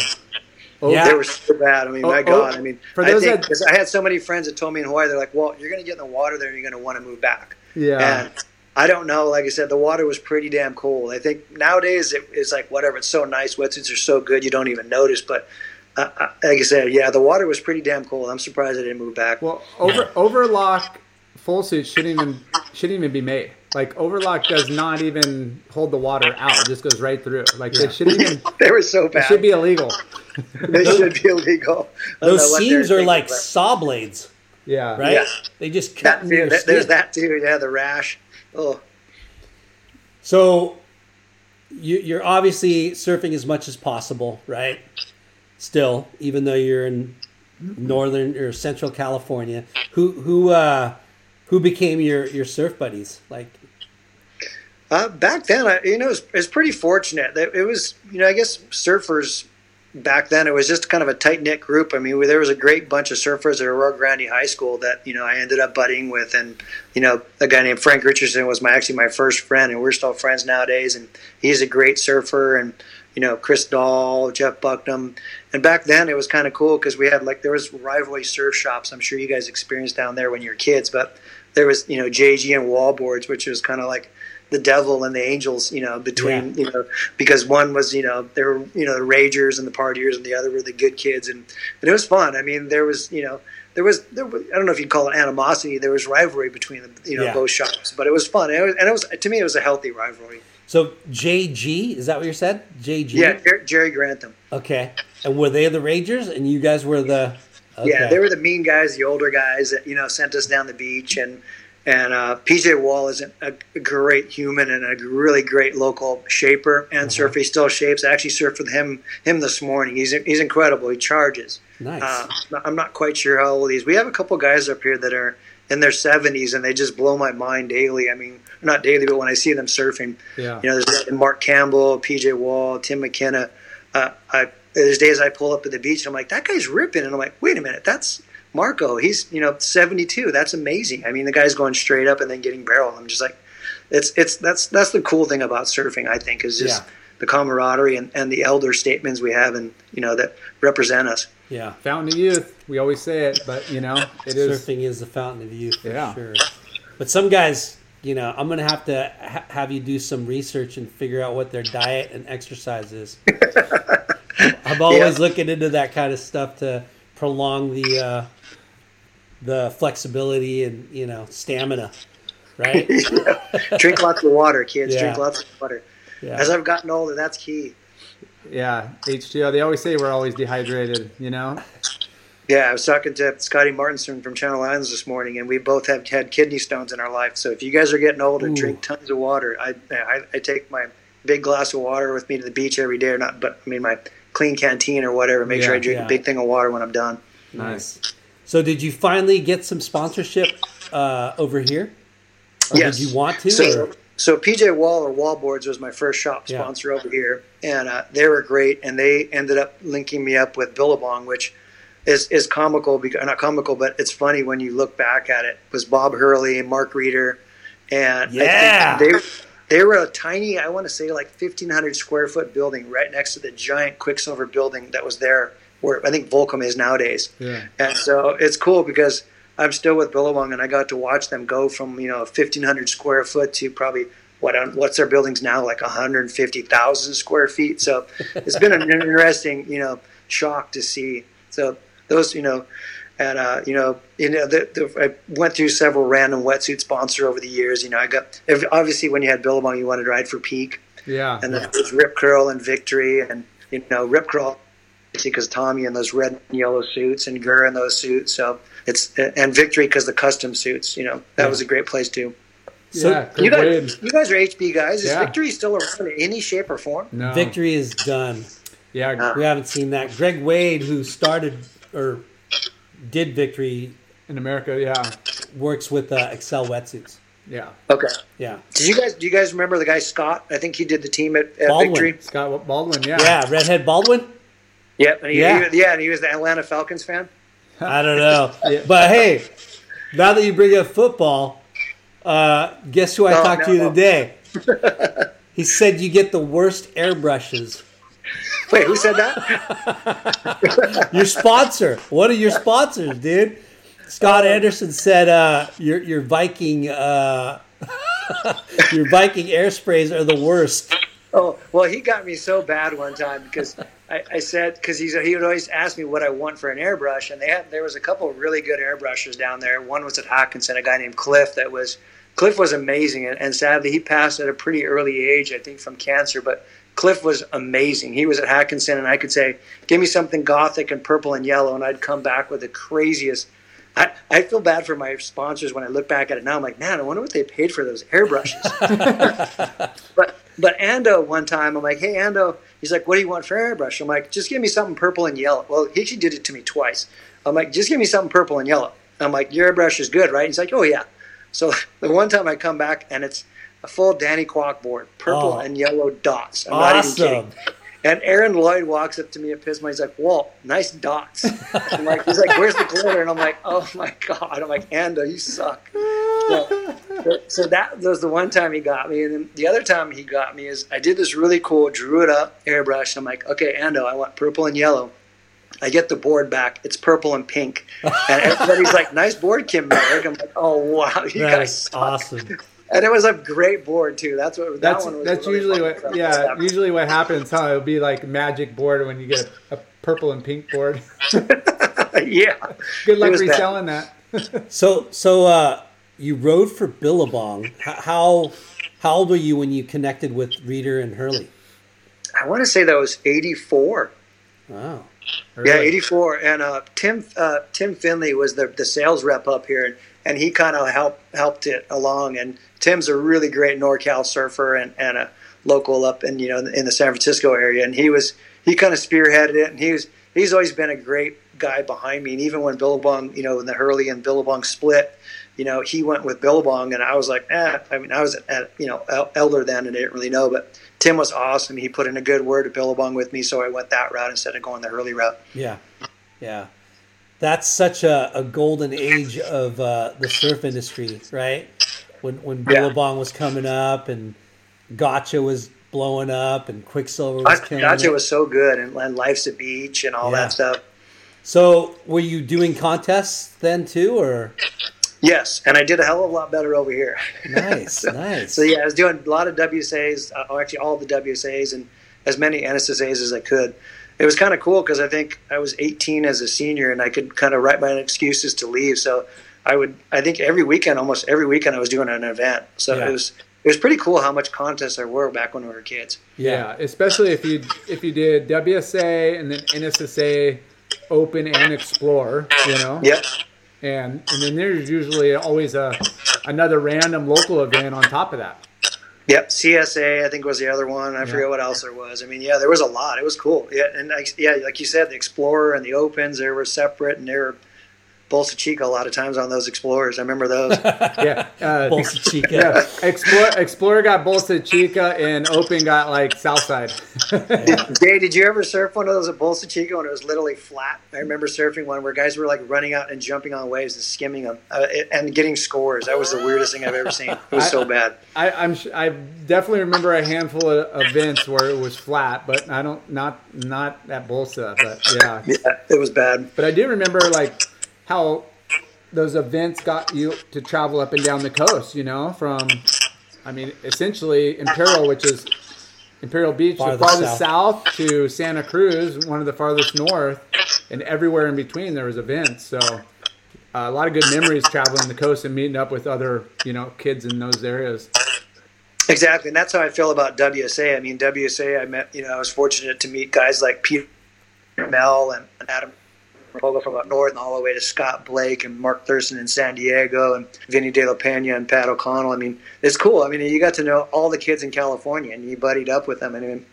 Oh, Yeah. they were so bad. I mean, Oh, my oh, God. I mean, for I those think that- I had so many friends that told me in Hawaii, they're like, "Well, you're going to get in the water there, and you're going to want to move back." Yeah. And I don't know. Like I said, the water was pretty damn cold. I think nowadays it, it's like whatever. It's so nice. Wetsuits are so good, you don't even notice. But uh, uh, like I said, yeah, the water was pretty damn cold. I'm surprised I didn't move back. Well, over overlock full suits shouldn't even shouldn't even be made. Like overlock does not even hold the water out; it just goes right through. Like it shouldn't even. [LAUGHS] they were so It bad. should be illegal. [LAUGHS] they should be illegal. I don't know Those what seams they're like thinking, saw blades, Yeah. right? Yeah. They just cut That, into too, there's that too. Yeah, the rash. Oh, So you, you're obviously surfing as much as possible, right? Still, even though you're in northern or central California, who who uh, who became your your surf buddies? Like, Uh, back then, I, you know, it was, it pretty fortunate. It, it was, you know, I guess surfers back then, it was just kind of a tight knit group. I mean, there was a great bunch of surfers at Arroyo Grande High School that, you know, I ended up buddying with. And, you know, a guy named Frank Richardson was my actually my first friend, and we're still friends nowadays. And he's a great surfer. And, you know, Chris Dahl, Jeff Bucknam. And back then, it was kind of cool because we had like, there was rivalry surf shops. I'm sure you guys experienced down there when you were kids, but there was, you know, JG and Wallboards, which was kind of like, the devil and the angels, you know, between you know, because one was you know they were you know the ragers and the partiers, and the other were the good kids, and, and it was fun. I mean, there was you know there was there was, I don't know if you'd call it animosity. There was rivalry between the, you know Yeah. both shops, but it was fun, and it was, and it was to me it was a healthy rivalry. so JG is that what you said? JG. Yeah, Jer- Jerry Grantham. Okay. And were they the ragers, and you guys were the? Okay. Yeah, they were the mean guys, the older guys that you know sent us down the beach, and and uh, PJ Wall is a, a great human and a really great local shaper and surfer. He still shapes. I actually surfed with him him this morning. He's he's incredible. He charges. Nice. Uh, I'm not quite sure how old he is. We have a couple guys up here that are in their 70s, and they just blow my mind daily. I mean, not daily, but when I see them surfing, Yeah. you know, there's Mark Campbell, PJ Wall, Tim McKenna. Uh, I, there's days I pull up at the beach and I'm like, that guy's ripping, and I'm like, wait a minute, that's Marco. He's you know 72. That's amazing. I mean, the guy's going straight up and then getting barrel. I'm just like, it's it's that's that's the cool thing about surfing. I think is just Yeah. the camaraderie and, and the elder statements we have and you know that represent us. yeah. Fountain of youth. We always say it, but you know it is. Surfing is the fountain of youth for Yeah. sure. But some guys, you know, I'm gonna have to ha- have you do some research and figure out what their diet and exercise is. [LAUGHS] I'm always Yeah. looking into that kind of stuff to prolong the uh, the flexibility and you know stamina, right? [LAUGHS] Drink lots of water, kids. Yeah. Drink lots of water. Yeah. As I've gotten older, that's key. Yeah, H2O. They always say we're always dehydrated. You know. Yeah, I was talking to Scotty Martinson from Channel Islands this morning, and we both have had kidney stones in our life. So if you guys are getting older, Ooh. drink tons of water. I, I I take my big glass of water with me to the beach every day, or not, but I mean my clean canteen or whatever. Make sure I drink yeah. a big thing of water when I'm done. Nice. So did you finally get some sponsorship uh, over here? Or Yes. did you want to? So, or- so PJ Wall or Wallboards was my first shop Yeah. sponsor over here, and uh, they were great. And they ended up linking me up with Billabong, which is is comical because not comical, but it's funny when you look back at it. it was Bob Hurley and Mark Reeder, and Yeah. they they were a tiny, I want to say like fifteen hundred square foot building right next to the giant Quiksilver building that was there, where I think Volcom is nowadays. Yeah. And so it's cool because I'm still with Billabong, and I got to watch them go from you know 1,500 square foot to probably what what's their buildings now like 150,000 square feet. So it's been an [LAUGHS] interesting you know shock to see. So those you know. And uh, you know, you know, the, the, I went through several random wetsuit sponsor over the years. You know, I got obviously when you had Billabong, you wanted to ride for Peak, Yeah. and then there was Rip Curl and Victory, and you know Rip Curl because Tommy in those red and yellow suits and Gurr in those suits. So it's and Victory because the custom suits. You know that was a great place too. So yeah. You guys, you guys are HB guys. Is Yeah. Victory still around in any shape or form? No. Victory is done. Yeah. We haven't seen that. Greg Wade, who started or did Victory, In America. Yeah. works with uh, Xcel wetsuits. Yeah. Okay. Yeah, Did you guys? Do you guys remember the guy Scott? I think he did the team at, at Victory. Scott Baldwin. Yeah. yeah. Redhead Baldwin. Yep. And he, Yeah. he- yeah, and he was the Atlanta Falcons fan. I don't know, [LAUGHS] Yeah. but hey, now that you bring up football, Uh, guess who I No, talked to no. today? [LAUGHS] he said you get the worst airbrushes. Wait, who said that? [LAUGHS] Your sponsor. One of your sponsors, dude. Scott Anderson said uh, your your Viking uh, your Viking air sprays are the worst. Oh, well, he got me so bad one time because I, I said because he's he would always ask me what I want for an airbrush, and they had there was a couple of really good airbrushers down there. One was at Hawkinson, a guy named Cliff that was Cliff was amazing, and, and sadly he passed at a pretty early age, I think, from cancer. But Cliff was amazing. He was at Hawkinson, and I could say, "Give me something gothic and purple and yellow," and I'd come back with the craziest. I, I feel bad for my sponsors when I look back at it now. I'm like, man, I wonder what they paid for those airbrushes. [LAUGHS] but but Ando one time, I'm like, hey Ando, he's like, what do you want for airbrush? I'm like, just give me something purple and yellow. Well, he actually did it to me twice. I'm like, just give me something purple and yellow. I'm like, your airbrush is good, right? He's like, oh yeah. So [LAUGHS] the one time I come back and it's a full Danny Kwock board, purple Oh. and yellow dots. I'm not even Awesome. kidding. And Aaron Lloyd walks up to me at Pismo. He's like, "Walt, nice dots." I'm like, he's like, "Where's the glitter?" And I'm like, "Oh my god!" I'm like, "Ando, you suck." So, so- that was the one time he got me, and then the other time he got me is I did this really cool, drew it up airbrush. I'm like, "Okay, Ando, I want purple and yellow." I get the board back. It's purple and pink, and everybody's like, "Nice board, Kim Mearig." I'm like, "Oh wow, you guys suck." awesome. And it was a great board too. That's what that That's one was. that's really usually what So, yeah usually what happens. Huh? It'll be like magic board when you get a, a purple and pink board. [LAUGHS] yeah. Good luck It was bad. reselling that. [LAUGHS] So so uh, you rode for Billabong. How how old were you when you connected with Reader and Hurley? I want to say that was '84. Wow. Yeah, '84. And uh, Tim uh, Tim Finley was the the sales rep up here, and, he kind of helped helped it along. And Tim's a really great NorCal surfer and, and a local up in you know in the San Francisco area. And he was he kind of spearheaded it, and he was he's always been a great guy behind me. And even when Billabong, you know, when the Hurley and Billabong split, you know, he went with Billabong, and I was like, eh. I mean, I was at, you know elder then, and didn't really know, but Tim was awesome. He put in a good word to Billabong with me, so I went that route instead of going the Hurley route. Yeah, yeah. That's such a, a golden age of uh, the surf industry, right? When when Yeah. Billabong was coming up and Gotcha was blowing up and Quiksilver was killing Gotcha it. was so good, and, and Life's a Beach and all Yeah. that stuff. So were you doing contests then too, or Yes, and I did a hell of a lot better over here. nice, [LAUGHS] nice? So yeah, I was doing a lot of WSAs, uh, or actually all the WSAs, and as many NSSAs as I could. It was kind of cool because I think I was 18 as a senior, and I could kind of write my own excuses to leave. So I would, I think every weekend, almost every weekend, I was doing an event. So Yeah. it was, it was pretty cool how much contests there were back when we were kids. Yeah, especially if you if you did WSA and then NSSA, Open and Explore, you know. Yep. And and then there's usually always a another random local event on top of that. Yep, CSA I think was the other one. I forget what else there was. I mean, yeah, there was a lot. It was cool. Yeah, and like, yeah, like you said, the Explorer and the Opens they were separate, and they were Bolsa Chica a lot of times on those Explorers. I remember those. [LAUGHS] Yeah. Uh, Bolsa Chica. yeah. Explore, Explorer got Bolsa Chica and Open got like Southside. Jay, did you ever surf one of those at Bolsa Chica when it was literally flat? I remember surfing one where guys were like running out and jumping on waves and skimming them uh, and getting scores. That was the weirdest thing I've ever seen. It was so bad. I, I'm sh- I definitely remember a handful of events where it was flat, but I don't not not at Bolsa, but yeah. Yeah, it was bad. But I do remember like how those events got you to travel up and down the coast. You know, from I mean, essentially Imperial, which is Imperial Beach, Farthest the farthest south. south. to Santa Cruz, one of the farthest north, and everywhere in between there was events. So. Uh, a lot of good memories traveling the coast and meeting up with other, you know, kids in those areas. Exactly, and that's how I feel about WSA. I mean, WSA, I met, you know, I was fortunate to meet guys like Peter Mel and Adam Pogo from up north, and all the way to Scott Blake and Mark Thurston in San Diego, and Vinny De La Pena and Pat O'Connell. I mean, it's cool. I mean, you got to know all the kids in California, and you buddied up with them, and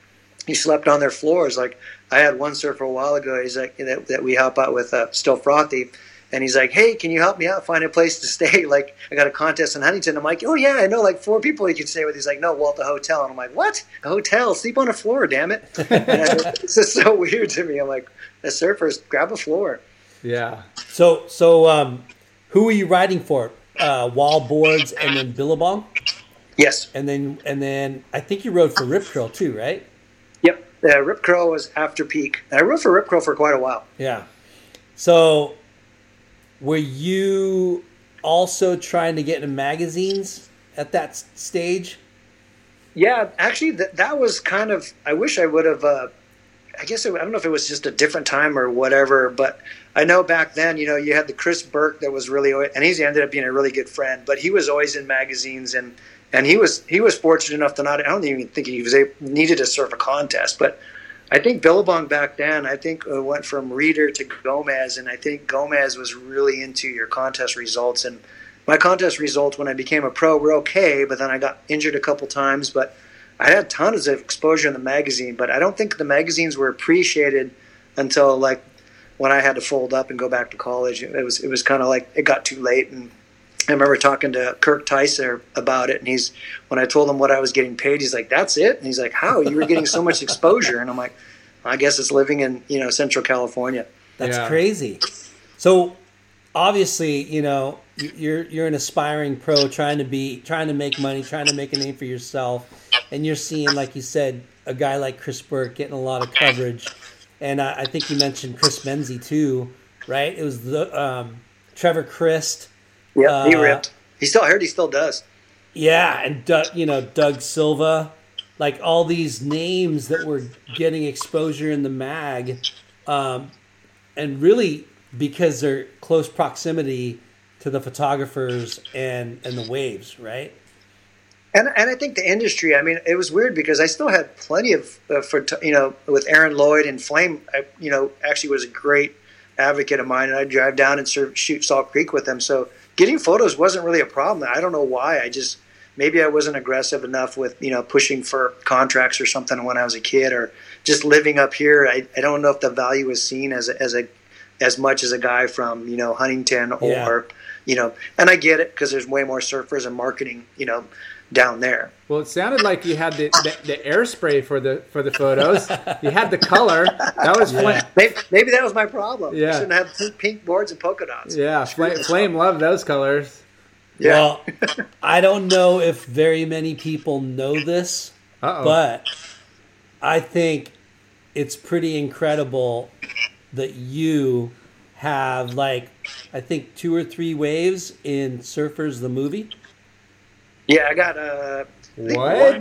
you slept on their floors. Like I had one surfer a while ago. He's like that, that we help out with uh, Still Frothy. And he's like, "Hey, can you help me out? Find a place to [LAUGHS] stay. Like, I got a contest in Huntington." I'm like, "Oh yeah, I know like four people you can stay with." He's like, "No, well, at the hotel." And I'm like, "What? A hotel? Sleep on a floor? Damn it!" [LAUGHS] And I- it's just so weird to me. I'm like, "The surfers grab a floor." Yeah. So so um, who were you riding for? Uh, uh, wall boards and then Billabong, Yes. and then and then I think you rode for Rip Curl too, right? Yep. Uh, Rip Curl was after peak. And I rode for Rip Curl for quite a while. Yeah. So, were you also trying to get into magazines at that stage? Yeah, actually, that was kind of. I wish I would have. Uh, I guess it, I don't know if it was just a different time or whatever, but I know back then, you know, you had the Chris Burke that was really, and he's ended up being a really good friend, but he was always in magazines and and he was he was fortunate enough to not. I don't even think he was a, needed to surf a contest, but I think Billabong back then, I think uh, went from Reader to Gomez, and I think Gomez was really into your contest results. And my contest results when I became a pro were okay, but then I got injured a couple times. But I had tons of exposure in the magazine, but I don't think the magazines were appreciated until like when I had to fold up and go back to college. It was it was kind of like it got too late and. I remember talking to Kirk Tyser about it, and he's when I told him what I was getting paid, he's like, "That's it." And he's like, "How? You were getting so much [LAUGHS] exposure?" And I'm like, "I guess it's living in you know Central California." That's Yeah. crazy. So, obviously, you know, you're you're an aspiring pro, trying to be, trying to make money, trying to make a name for yourself, and you're seeing, like you said, a guy like Chris Burke getting a lot of coverage, and I, I think you mentioned Chris Menzie too, right? It was the um, Trevor Christ. Yeah, he Uh, ripped. He still I heard he still does. Yeah, and Doug, you know Doug Silva, like all these names that were getting exposure in the mag, um, and really because they're close proximity to the photographers and and the waves, right? And and I think the industry. I mean, it was weird because I still had plenty of uh, for you know with Aaron Lloyd and Flame. I, you know, actually was a great advocate of mine, and I'd drive down and serve, shoot Salt Creek with them. So getting photos wasn't really a problem. I don't know why. I just maybe I wasn't aggressive enough with you know pushing for contracts or something when I was a kid, or just living up here. I, I don't know if the value is seen as a, as a as much as a guy from you know Huntington or Yeah. you know, and I get it because there's way more surfers and marketing you know down there. Well, it sounded like you had the, the, the air spray for the for the photos. You had the color. That was flame. Maybe, maybe that was my problem. Yeah. I shouldn't have pink, pink boards and polka dots. Yeah, flame, flame loved those colors. Yeah. Well, I don't know if very many people know this, Uh oh. but I think it's pretty incredible that you have like I think two or three waves in Surfers the movie. Yeah, I got uh, What? one-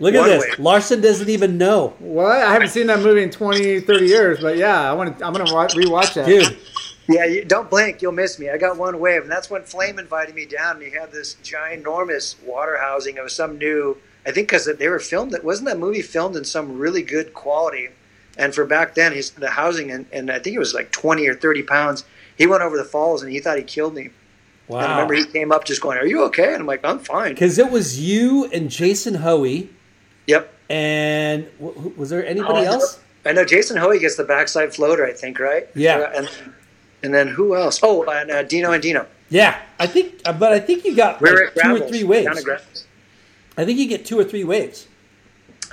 Look at this. wave. Larson doesn't even know. What? I haven't seen that movie in 20, 30 years, but yeah, I want to. I'm gonna wa- rewatch that. Dude, Yeah, you, don't blink, you'll miss me. I got one wave, and that's when Flame invited me down. And he had this ginormous water housing of some new. I think because they were filmed. That wasn't that movie filmed in some really good quality? And for back then, his the housing and, and I think it was like twenty or thirty pounds. He went over the falls and he thought he killed me. And I remember he came up just going, "Are you okay?" And I'm like, "I'm fine." Because it was you and Jason Hoey, Yep. and wh- was there anybody Oh, else? I know Jason Hoey gets the backside floater, I think, right? Yeah. And and then who else? Oh, and uh, Dino Andino. Yeah, I think, uh, but I think you got were like two or Gravels, three down waves. I think you get two or three waves.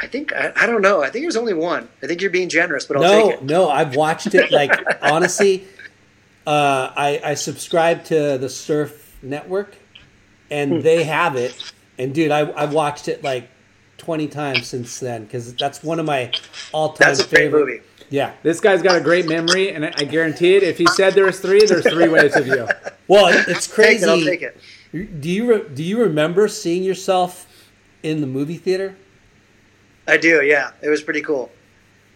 I think I, I don't know. I think it was only one. I think you're being generous, but I'll no, take it. no, I've watched it. Like [LAUGHS] honestly, uh, I I subscribe to the Surf Network, and Hmm. they have it. And dude, I I've watched it like twenty times since then because that's one of my all time That's great favorite. movie. Yeah. This guy's got a great memory, and I I guarantee it. If he said there was three, there's three waves of you. Well, it- it's Take crazy. it. I'll take it. Do you re- do you remember seeing yourself in the movie theater? I do. Yeah, it was pretty cool.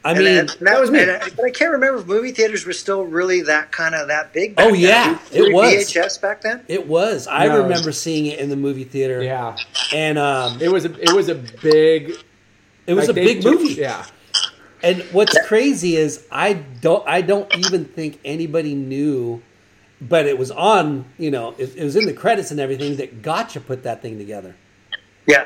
I And- mean, and that was me. and I, but I can't remember if movie theaters were still really that kind of that big. Back Oh, then. yeah, Were it was. VHS back then. it was. I No. remember seeing it in the movie theater. Yeah, And um, it was a it was a big. it was like, a big took- movie. Yeah, And what's crazy is I don't I don't even think anybody knew, but it was on. You know, it, it was in the credits and everything that Gotcha put that thing together, Yeah.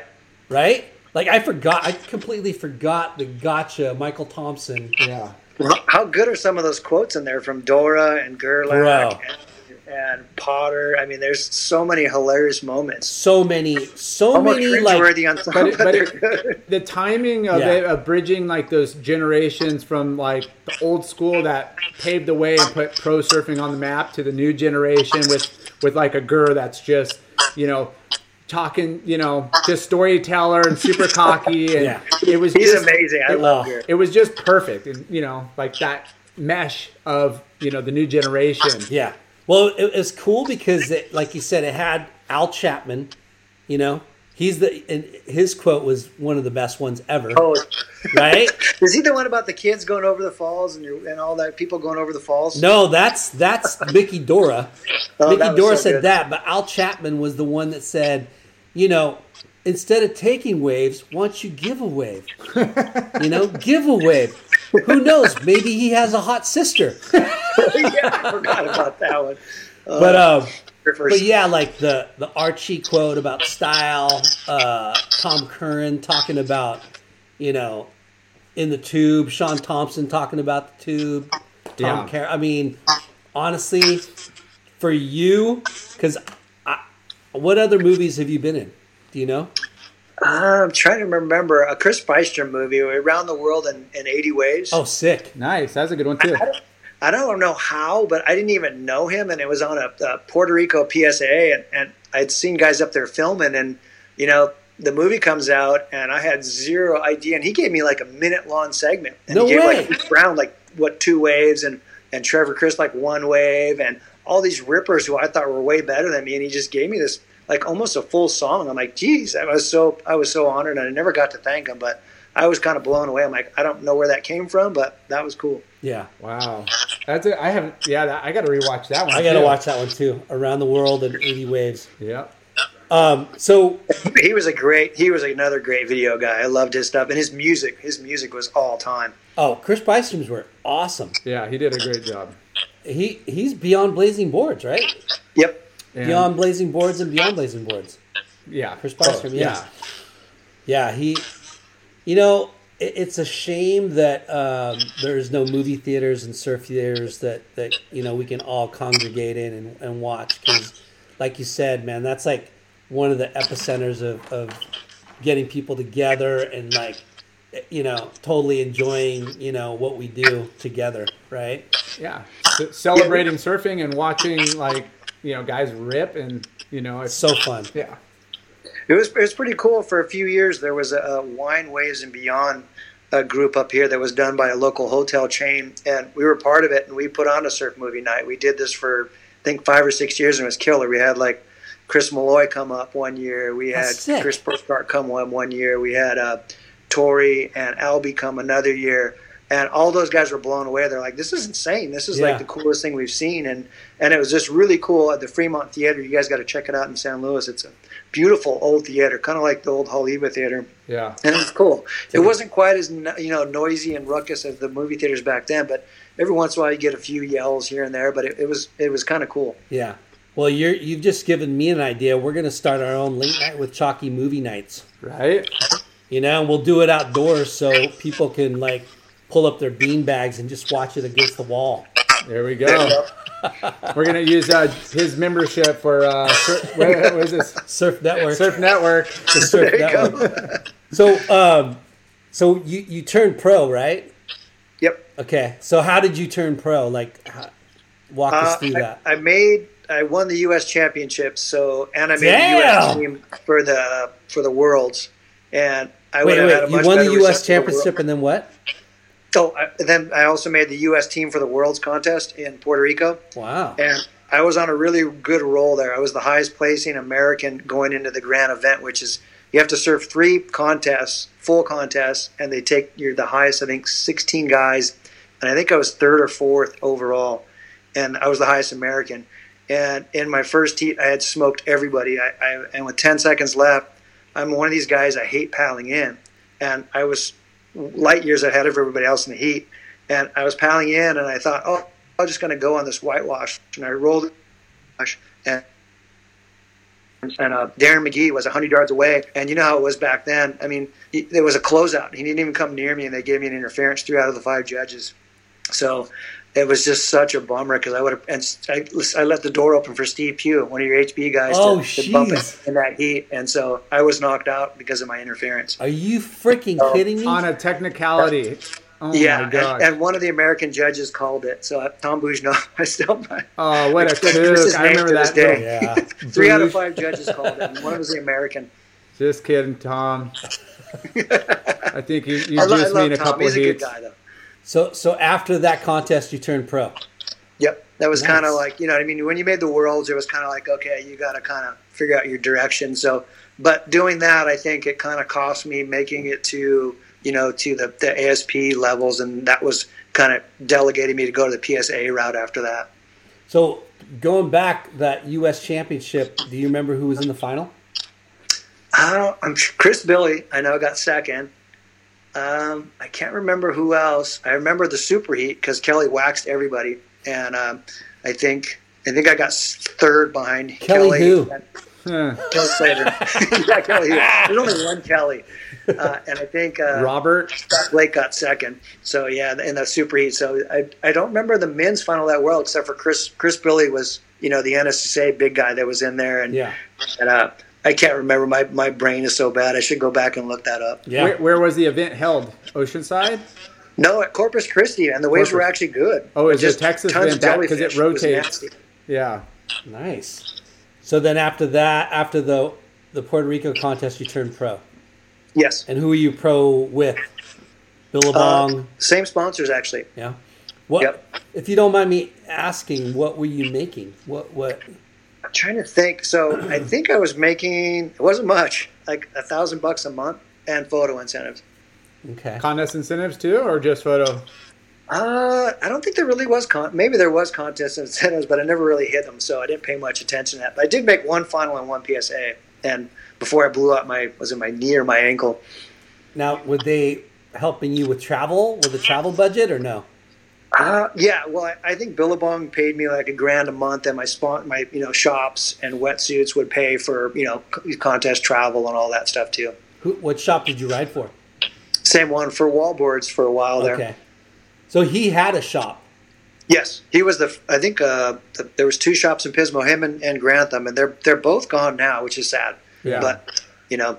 right? Like I forgot, I completely forgot the Gotcha, Michael Tomson. yeah. Well, How good are some of those quotes in there from Dora and Gerlach and, and Potter? I mean, there's so many hilarious moments. So many, so Almost many like cringeworthy on some, But but, it- but it- the timing of Yeah. it, of bridging like those generations from like the old school that paved the way and put pro surfing on the map to the new generation with with like a Gur that's just you know, talking, you know, just storyteller and super cocky, [LAUGHS] and Yeah. it was He's just, amazing. I it- love. Gary. It was just perfect, and you know, like that mesh of you know the new generation. Yeah. Well, it, was cool because, it, like you said, it had Al Chapman. You know, he's the and his quote was one of the best ones ever. Oh, Right? [LAUGHS] is he the one about the kids going over the falls and you and all that people going over the falls? No, that's that's Mickey Dora. Oh, Mickey Dora so said good. that, but Al Chapman was the one that said, you know, instead of taking waves, why don't you give a wave? you know, [LAUGHS] give a wave. Who knows? Maybe he has a hot sister. [LAUGHS] yeah, I forgot about that one. But um, but yeah, like the the Archie quote about style, uh, Tom Curren talking about, you know, in the tube, Shaun Tomson talking about the tube, Tom Yeah. Car- I mean, honestly, for you, because what other movies have you been in? Do you know? I'm trying to remember a Chris Bystrom movie, Around the World in, in 80 Waves. Oh, sick. Nice, that's a good one too. I don't know how, but I didn't even know him, and it was on a, a Puerto Rico PSA, and, and I'd seen guys up there filming, and you know the movie comes out, and I had zero idea, and he gave me like a minute long segment, and No he gave way. like Pete Brown like what two waves, and and Trevor Chris like one wave, and all these rippers who I thought were way better than me, and he just gave me this like almost a full song. I'm like, geez, I was so I was so honored, and I never got to thank him, but I was kind of blown away. I'm like, I don't know where that came from, but that was cool. Yeah. Wow, that's it. I haven't. Yeah, that, I got to rewatch that one. I got to watch that one too. Around the World in 80 Waves. Yeah. Um, so, [LAUGHS] he was a great he was another great video guy i loved his stuff and his music his music was all time oh, Chris Bystrom's were awesome. Yeah, he did a great job. He He's beyond Blazing Boards, right? yep And- Beyond Blazing Boards and Beyond Blazing Boards. yeah, Chris Bystrom, Oh, yeah. Yeah, he, you know, it, it's a shame that um, there's no movie theaters and surf theaters that, that you know, we can all congregate in and, and watch. Because, like you said, man, that's like one of the epicenters of, of getting people together and, like, you know, totally enjoying, you know, what we do together, right? yeah. C- celebrating surfing and watching like you know guys rip and you know it's So fun. yeah. it was it was pretty cool for a few years there was a, a wine waves and beyond a group up here that was done by a local hotel chain and we were part of it and we put on a surf movie night we did this for i think five or six years and it was killer we had like chris malloy come up one year we had sick. chris Burkard come one one year we had uh, tori and albie come another year and all those guys were blown away they're like this is insane this is Yeah. like the coolest thing we've seen and and it was just really cool at the fremont theater you guys got to check it out in san luis it's a beautiful old theater kind of like the old Haleiwa theater Yeah. and it was cool. It wasn't quite as you know noisy and ruckus as the movie theaters back then, but every once in a while you get a few yells here and there. But it, it was it was kind of cool. Yeah. Well, you're you've just given me an idea. We're going to start our own late night with Chalky movie nights. Right? You know, and we'll do it outdoors so people can like pull up their bean bags and just watch it against the wall. There we go. [LAUGHS] We're gonna use uh, his membership for uh, surf, what, what is this? Surf Network. Surf Network. the Surf There you go. Network. So, um, so you you turned pro, right? Yep. Okay. So how did you turn pro? Like, how, walk us Uh, through I, that. I made I won the U.S. championships, so and I made Damn! the U.S. team for the for the worlds, and I wait, would had a wait. You won the U.S. for the championship, and then what? Oh, I, then I also made the U.S. team for the worlds contest in Puerto Rico. Wow. and I was on a really good roll there. I was the highest placing American going into the grand event, which is you have to serve three contests, full contests, and they take you're the highest. I think 16 guys, and I think I was third or fourth overall, and I was the highest American. And in my first heat, I had smoked everybody. I, I and with 10 seconds left, I'm one of these guys I hate paddling in, and I was light years ahead of everybody else in the heat. And I was paddling in, and I thought, oh, I'm just going to go on this whitewash. And I rolled and and uh, Darren McGee was 100 yards away. And you know how it was back then. I mean, he, there was a closeout. He didn't even come near me, and they gave me an interference, three out of the five judges. So it was just such a bummer because I would have. And I, I let the door open for Steve Pugh, one of your HB guys, Oh, to, to bump jeez. it in that heat. And so I was knocked out because of my interference. Are you freaking Oh, kidding me? On a technicality. Oh yeah, my and, and one of the American judges called it. So uh, Tom Bougenot, [LAUGHS] I still oh, what a [LAUGHS] It's kook. I remember that. day. little- Yeah. [LAUGHS] three out of five judges called it. And one was the American. Just kidding, Tom. I think you, you I, lo- I juiced love a Tom. couple He's of a good guy, though. So so after that contest, you turned pro. Yep, that was Nice. kind of like you know what I mean. When you made the worlds, it was kind of like okay, you got to kind of figure out your direction. So, but doing that, I think it kind of cost me making it to you know to the, the ASP levels, and that was kind of delegating me to go to the PSA route after that. So going back that U.S. Championship, do you remember who was in the final? I don't. I'm Chris Billy. I know got second. Um, I can't remember who else. I remember the superheat because Kelly waxed everybody, and um, I think I think I got third behind Kelly who? Huh. Kelly Slater. [LAUGHS] yeah, Kelly. There's only one Kelly, uh, and I think uh, Robert. Scott Blake got second. So yeah, in the superheat. So I I don't remember the men's final that well, except for Chris Chris Billy was you know the NSSA big guy that was in there, and Yeah. and uh, I can't remember. My my brain is so bad. I should go back and look that up. Yeah. Where, where was the event held? Oceanside? No, at Corpus Christi, and the waves were actually good. Oh, is it Just Texas tons event of that- 'cause it rotates? nasty. Yeah. Nice. So then after that, after the the Puerto Rico contest, you turned pro. Yes. And who are you pro with? Billabong. Uh, same sponsors actually. yeah. What? yep. If you don't mind me asking, what were you making? What? What? I'm trying to think. So I [CLEARS THROAT] think I was making it wasn't much, like a thousand bucks a month, and photo incentives. Okay. Contest incentives too, or just photo? Uh, I don't think there really was con. Maybe there was contest incentives, but I never really hit them, so I didn't pay much attention to that. But I did make one final and one PSA, and before I blew out my was it my knee or my ankle? Now, were they helping you with travel, with the travel budget, or no? Uh, yeah, well, I, I think Billabong paid me like a grand a month, and my spon- my you know shops and wetsuits would pay for you know c- contest travel and all that stuff too. Who? What shop did you ride for? Same one for wallboards for a while there. Okay. So he had a shop. Yes, he was the. I think uh, the, there was two shops in Pismo, him and, and Grantham, and they're they're both gone now, which is sad. Yeah. But you know,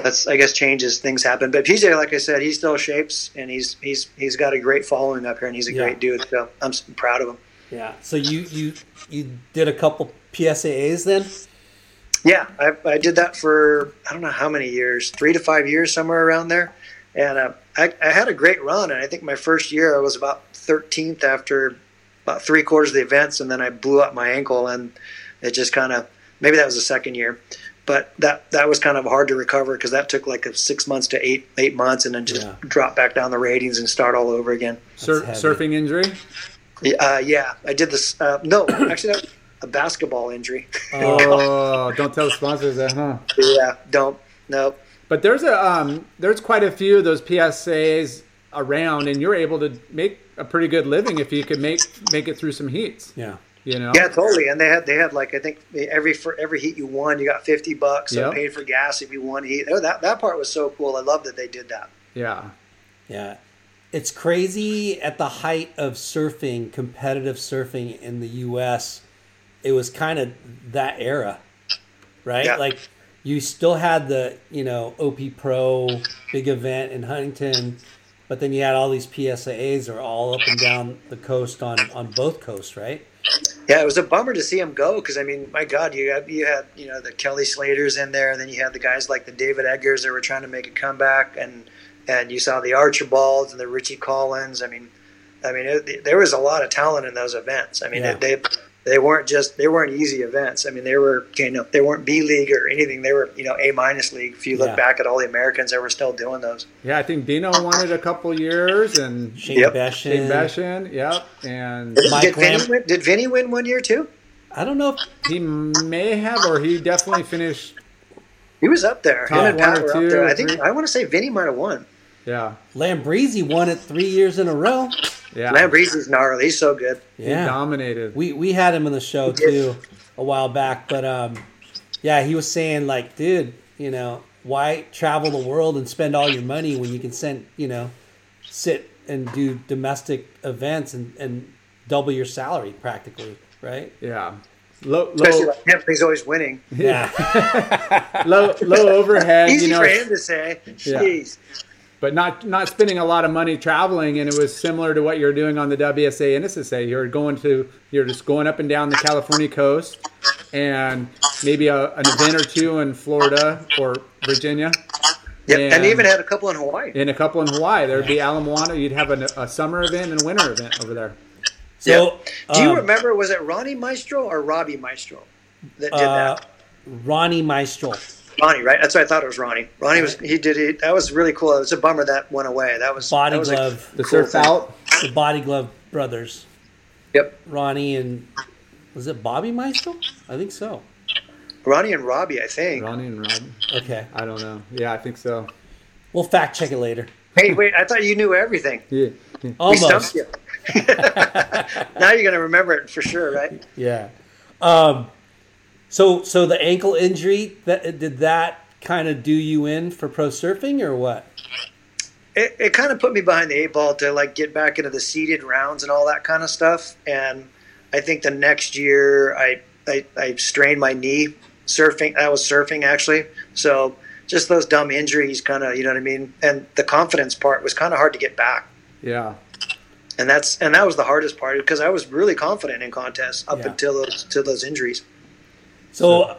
that's I guess changes things happen. But PJ, like I said, he still shapes, and he's he's he's got a great following up here, and he's a Yeah. great dude. So I'm proud of him. Yeah. So you you you did a couple PSAs then? Yeah, I, I did that for I don't know how many years, three to five years, somewhere around there. And uh, I, I had a great run, and I think my first year I was about 13th after about three quarters of the events, and then I blew up my ankle, and it just kind of maybe that was the second year, but that that was kind of hard to recover because that took like a six months to eight eight months, and then just Yeah. drop back down the ratings and start all over again. Sur- surfing injury? Uh, yeah, I did this. Uh, no, [COUGHS] actually, that a basketball injury. Oh, don't tell the sponsors that, huh? yeah, don't no. But there's a um, there's quite a few of those PSAs around, and you're able to make a pretty good living if you can make make it through some heats. Yeah. You know. Yeah, totally. And they had they had like I think every for every heat you won, you got fifty bucks. So Yep. paid for gas if you won heat. Oh, that that part was so cool. I love that they did that. Yeah. Yeah. It's crazy at the height of surfing, competitive surfing in the US. It was kind of that era, right? Yeah. Like you still had the, you know, OP Pro big event in Huntington, but then you had all these PSAs are all up and down the coast on on both coasts, right? Yeah, it was a bummer to see him go because I mean, my God, you had you had you know the Kelly Slaters in there, and then you had the guys like the David Eggers that were trying to make a comeback, and and you saw the Archibalds and the Richie Collins. I mean, I mean, it, there was a lot of talent in those events. I mean, Yeah. they they weren't just they weren't easy events. I mean, they were you know they weren't B league or anything. They were you know A minus league. If you look Yeah. back at all the Americans that were still doing those. Yeah, I think Dino won it a couple years, and Shane Yep. Beschen. Shane Beschen, yep, and Mike did Vinny win, did Vinny win one year too? I don't know if he may have, or he definitely finished. He was up there. Top Him and one Pat or were two up there. I think three? I want to say Vinny might have won. Yeah, Lambresi won it three years in a row. Yeah, Lambresi's gnarly. He's so good. he dominated. We we had him on the show too a while back, but um, yeah, he was saying like, dude, you know, why travel the world and spend all your money when you can send, you know, sit and do domestic events and, and double your salary practically, right? yeah, low, Especially low, like him, he's always winning. Yeah, [LAUGHS] low, low overhead. Easy you know, for him to say. Yeah. Jeez. But not not spending a lot of money traveling. And it was similar to what you're doing on the WSA and SSA. You're going to you're just going up and down the California coast, and maybe a, an event or two in Florida or Virginia. Yep, and, And- even had a couple in Hawaii. In a couple in Hawaii, there'd be Ala Moana. You'd have a, a summer event and a winter event over there. So, Do you um, remember? Was it Ronnie Meistrell or Robbie Meistrell that did uh, that? Ronnie Meistrell. Ronnie, right? That's what I thought it was Ronnie. Ronnie was he did it. That was really cool. It was a bummer that went away. That was Body that was a glove. The cool surf thing. out. The Body Glove brothers. Yep, Ronnie and was it Bobby Meistrell? I think so. Ronnie and Robbie, I think. Ronnie and Rob. Okay, I don't know. Yeah, I think so. we'll fact check it later. Hey, wait! I thought you knew everything. Yeah. [LAUGHS] We Almost. stumped you. [LAUGHS] now you're gonna remember it for sure, right? Yeah. Um, so so the ankle injury that did that kind of do you in for pro surfing or what? it, it kind of put me behind the eight ball to like get back into the seeded rounds and all that kind of stuff. And I think the next year I I, I strained my knee surfing. I was surfing actually, so just those dumb injuries, kind of you know what I mean. And the confidence part was kind of hard to get back. Yeah. And that's and that was the hardest part because I was really confident in contests up Yeah. until those to those injuries. So,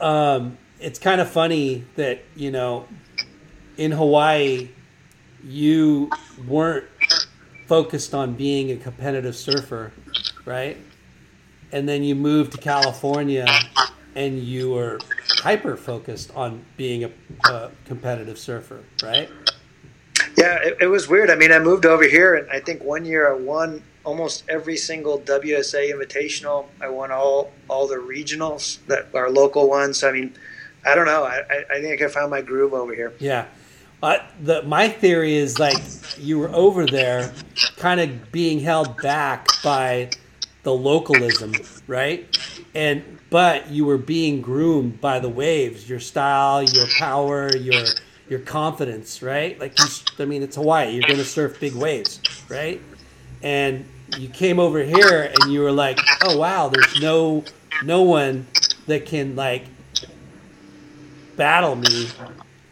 um, it's kind of funny that you know, in Hawaii, you weren't focused on being a competitive surfer, right? And then you moved to California, and you were hyper focused on being a, a competitive surfer, right? Yeah, it, it was weird. I mean, I moved over here, and I think one year I won almost every single WSA Invitational. I won all all the regionals that are local ones. I mean, I don't know. I, I, think I found my groove over here. Yeah. Uh, the my theory is like you were over there, kind of being held back by the localism, right? And but you were being groomed by the waves, your style, your power, your your confidence, right? Like you, I mean, it's Hawaii. You're going to surf big waves, right? And you came over here and you were like, oh wow, there's no no one that can like battle me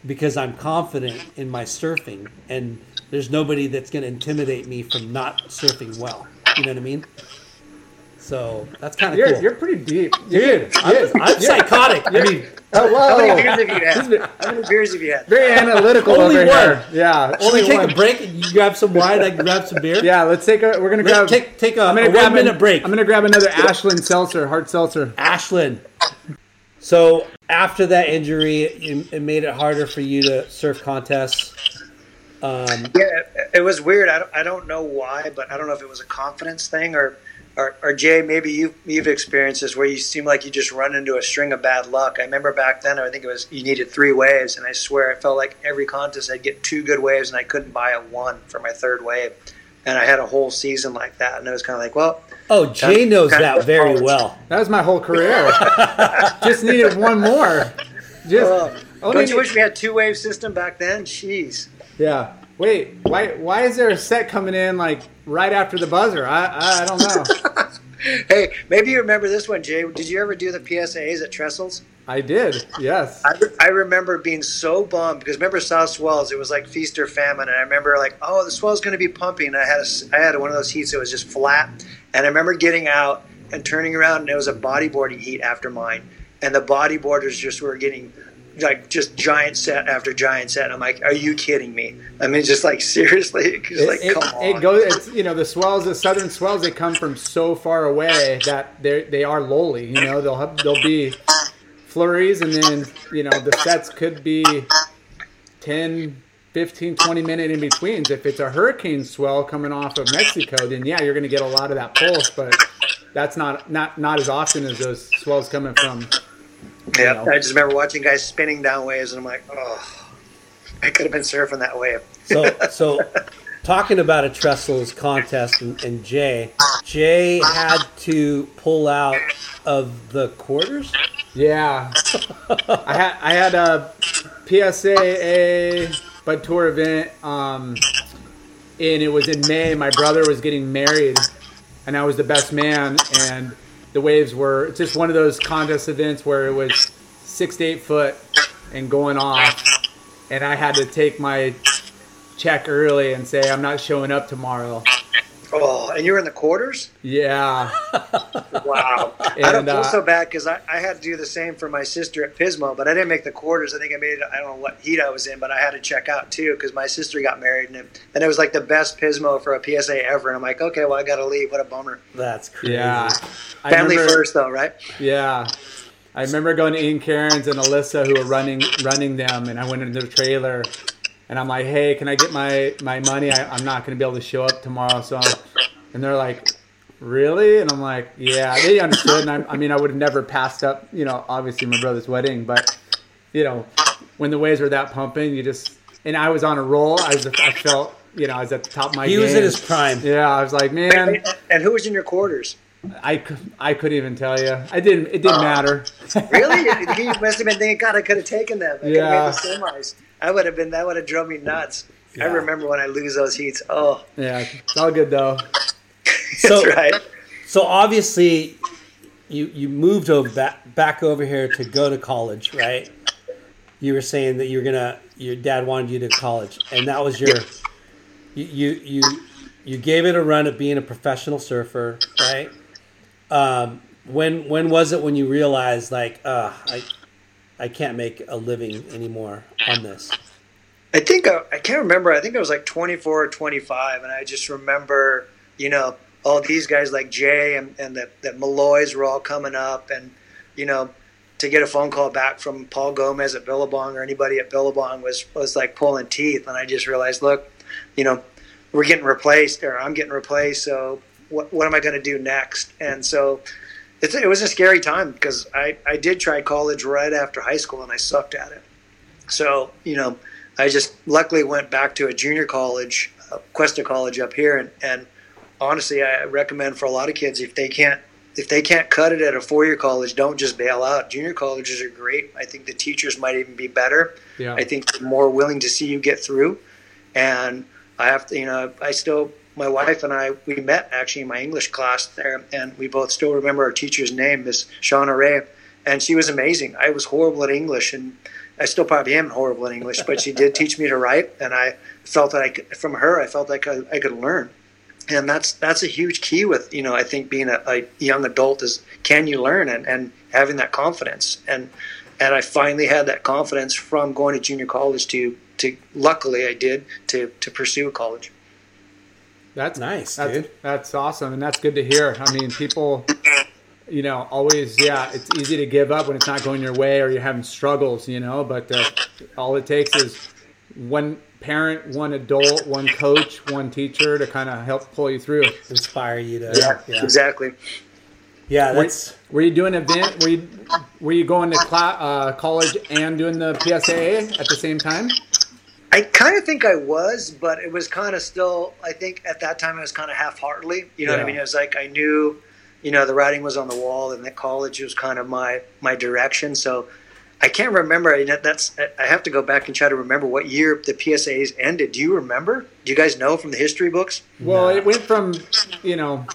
because I'm confident in my surfing, and there's nobody that's going to intimidate me from not surfing well. You know what I mean? So that's kind of You're, cool. you're pretty deep. Dude, I'm, I'm psychotic. I mean, Oh, How many beers have you had? How many beers have you had? Very analytical Only over one. here. Yeah. should Only we take one. a break? and You grab some wine. I can grab some beer. Yeah, let's take a. We're gonna Let's grab. take take a, I'm gonna a grab one minute an- break. I'm gonna grab another Ashland seltzer, hard seltzer. Ashland. So after that injury, it, it made it harder for you to surf contests. Um, Yeah, it- it was weird. I don't, I don't know why, but I don't know if it was a confidence thing or, or, or Jay, maybe you, you've experienced this where you seem like you just run into a string of bad luck. I remember back then, I think it was you needed three waves, and I swear I felt like every contest I'd get two good waves, and I couldn't buy a one for my third wave. And I had a whole season like that, and it was kind of like, well, oh, Jay knows Kind that very college. well. That was my whole career. [LAUGHS] Just needed one more. Just. uh, only don't you need- wish we had two wave system back then? Jeez. Yeah. Wait. Why? Why is there a set coming in like right after the buzzer? I. I, don't know. [LAUGHS] Hey, maybe you remember this one, Jay. Did you ever do the PSAs at Trestles? I did. Yes. I, I remember being so bummed because remember South Swells, it was like feast or famine, and I remember like, oh, the swell's going to be pumping. And I had a, I had one of those heats that was just flat, and I remember getting out and turning around, and it was a bodyboarding heat after mine, and the bodyboarders just were getting like just giant set after giant set. And I'm like, are you kidding me? I mean, just like seriously, [LAUGHS] just like it, come it, on. it goes. It's you know the swells, the southern swells. They come from so far away that they they are lowly. You know they'll have, they'll be flurries, and then you know the sets could be 10, 15, 20 minute in betweens. If it's a hurricane swell coming off of Mexico, then yeah, you're going to get a lot of that pulse, but that's not not not as often as those swells coming from. Yeah, know. I just remember watching guys spinning down waves, and I'm like, oh, I could have been surfing that wave. So, [LAUGHS] so talking about a trestles contest and, and Jay, Jay had to pull out of the quarters. Yeah, I had I had a PSAA Bud Tour event, um, and it was in May. My brother was getting married, and I was the best man. And the waves were just one of those contest events where it was six to eight foot and going off, and I had to take my check early and say I'm not showing up tomorrow. Oh, and you were in the quarters? Yeah. Wow. [LAUGHS] I don't feel uh, so bad because I, I had to do the same for my sister at Pismo, but I didn't make the quarters. I think I made, I don't know what heat I was in, but I had to check out too because my sister got married and it, and it was like the best Pismo for a PSA ever. And I'm like, okay, well, I got to leave. What a bummer. That's crazy. Yeah. Family remember- first, though, right? Yeah. I remember going to Ian Cairns and Alyssa who were running running them and I went into the trailer and I'm like, hey, can I get my, my money? I, I'm not going to be able to show up tomorrow. So, and they're like, really? And I'm like, yeah, they understood. And I, I mean, I would have never passed up, you know, obviously my brother's wedding, but you know, when the waves were that pumping, you just, and I was on a roll. I was, I felt, you know, I was at the top of my He game. was in his prime. Yeah. I was like, man, And who was in your quarters? I, I couldn't even tell you. I didn't, it didn't oh. matter. Really? [LAUGHS] you must have been thinking, God, I could have taken them. I could Yeah. have made the semis. I would have been, that would have drove me nuts. I remember when I lose those heats. Oh, Yeah. It's all good though. [LAUGHS] So, that's right. so obviously, you you moved over back, back over here to go to college, right? You were saying that you were gonna. Your dad wanted you to college, and that was your. You you you, you gave it a run at being a professional surfer, right? Um, when when was it when you realized like, uh, I I can't make a living anymore on this? I think I, I can't remember. I think I was like 24 or 25, and I just remember, you know, all these guys like Jay and, and that that Malloys were all coming up, and you know, to get a phone call back from Paul Gomez at Billabong or anybody at Billabong was was like pulling teeth, and I just realized, look, you know, we're getting replaced, or I'm getting replaced, so what what am I going to do next? And so. It's, it was a scary time because I, I did try college right after high school and I sucked at it. So, you know, I just luckily went back to a junior college, uh, Cuesta College up here, and, and honestly, I recommend for a lot of kids if they can't if they can't cut it at a four year college, don't just bail out. Junior colleges are great. I think the teachers might even be better. Yeah. I think they're more willing to see you get through. And I have to, you know, I still, my wife and I, we met actually in my English class there, and we both still remember our teacher's name, Miss Shauna Ray, and she was amazing. I was horrible at English, and I still probably am horrible at English, but she did teach me to write, and I felt that I could, from her, I felt like I, I could learn. And that's that's a huge key with you know I think being a, a young adult is can you learn and, and having that confidence and and I finally had that confidence from going to junior college to to luckily I did to to pursue college. That's Nice, That's, dude. That's awesome, and that's good to hear. I mean, people, you know, always, yeah, it's easy to give up when it's not going your way or you're having struggles, you know. But uh, all it takes is one parent, one adult, one coach, one teacher to kind of help pull you through. Inspire you to Yeah, yeah, exactly. yeah Were, that's were you doing event? Were you were you going to cla- uh, college and doing the PSAA at the same time? I kind of think I was, but it was kind of still. I think at that time it was kind of half-heartedly. You know what I mean? It was like I knew, you know, the writing was on the wall, and that college was kind of my my direction. So I can't remember. I mean, that's I have to go back and try to remember what year the PSAs ended. Do you remember? Do you guys know from the history books? Well, it went from, you know,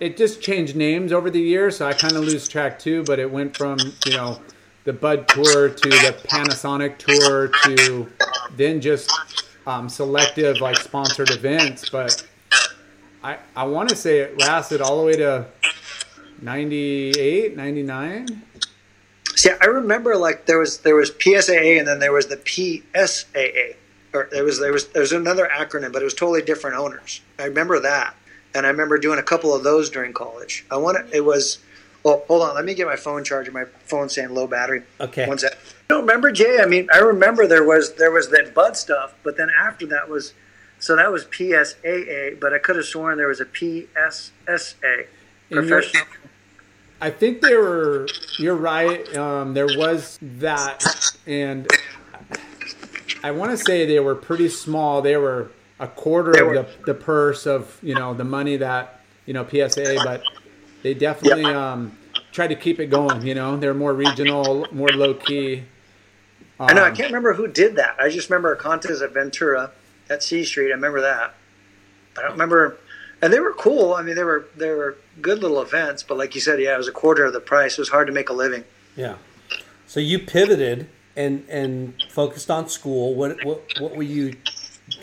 it just changed names over the years, so I kind of lose track too. But it went from, you know, the Bud Tour to the Panasonic Tour to then just um, selective like sponsored events. But I I want to say it lasted all the way to 98, 99. See, I remember like there was there was PSAA and then there was the PSAA, or there was there was there was another acronym, but it was totally different owners. I remember that, and I remember doing a couple of those during college. I want it was. Well, hold on. Let me get my phone charger. My phone's saying low battery. Okay. One sec. I don't remember Jay. I mean, I remember there was there was that Bud stuff, but then after that was, so that was PSAA. But I could have sworn there was a PSSA, professional. I think they were. You're right. Um, there was that, and I want to say they were pretty small. They were a quarter They of were- the, the purse of you know the money that you know PSA, but they definitely um, tried to keep it going. You know, they're more regional, more low key. I know. I Um, can't remember who did that. I just remember a contest at Ventura at C Street. I remember that. But I don't remember. And they were cool. I mean, they were they were good little events. But like you said, yeah, it was a quarter of the price. It was hard to make a living. Yeah. So you pivoted and and focused on school. What what what were you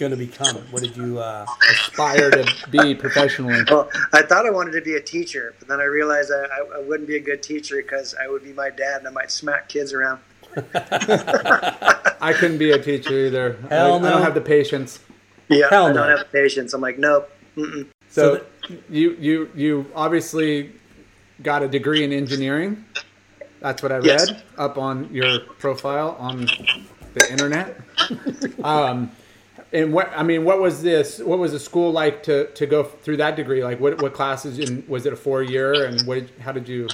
going to become? What did you? Uh, Aspire to be professionally. [LAUGHS] Well, I thought I wanted to be a teacher, but then I realized I, I, I wouldn't be a good teacher because I would be my dad and I might smack kids around. [LAUGHS] [LAUGHS] I couldn't be a teacher either. Hell I, I don't have the patience. Yeah, Hell I don't no. have the patience. I'm like, nope. Mm-mm. So, So you you you obviously got a degree in engineering. That's what I read Yes. up on your profile on the internet. um, and what I mean, what was this? What was the school like to, to go through that degree? Like, what what classes? In, was it a four year? And what? Did, how did you?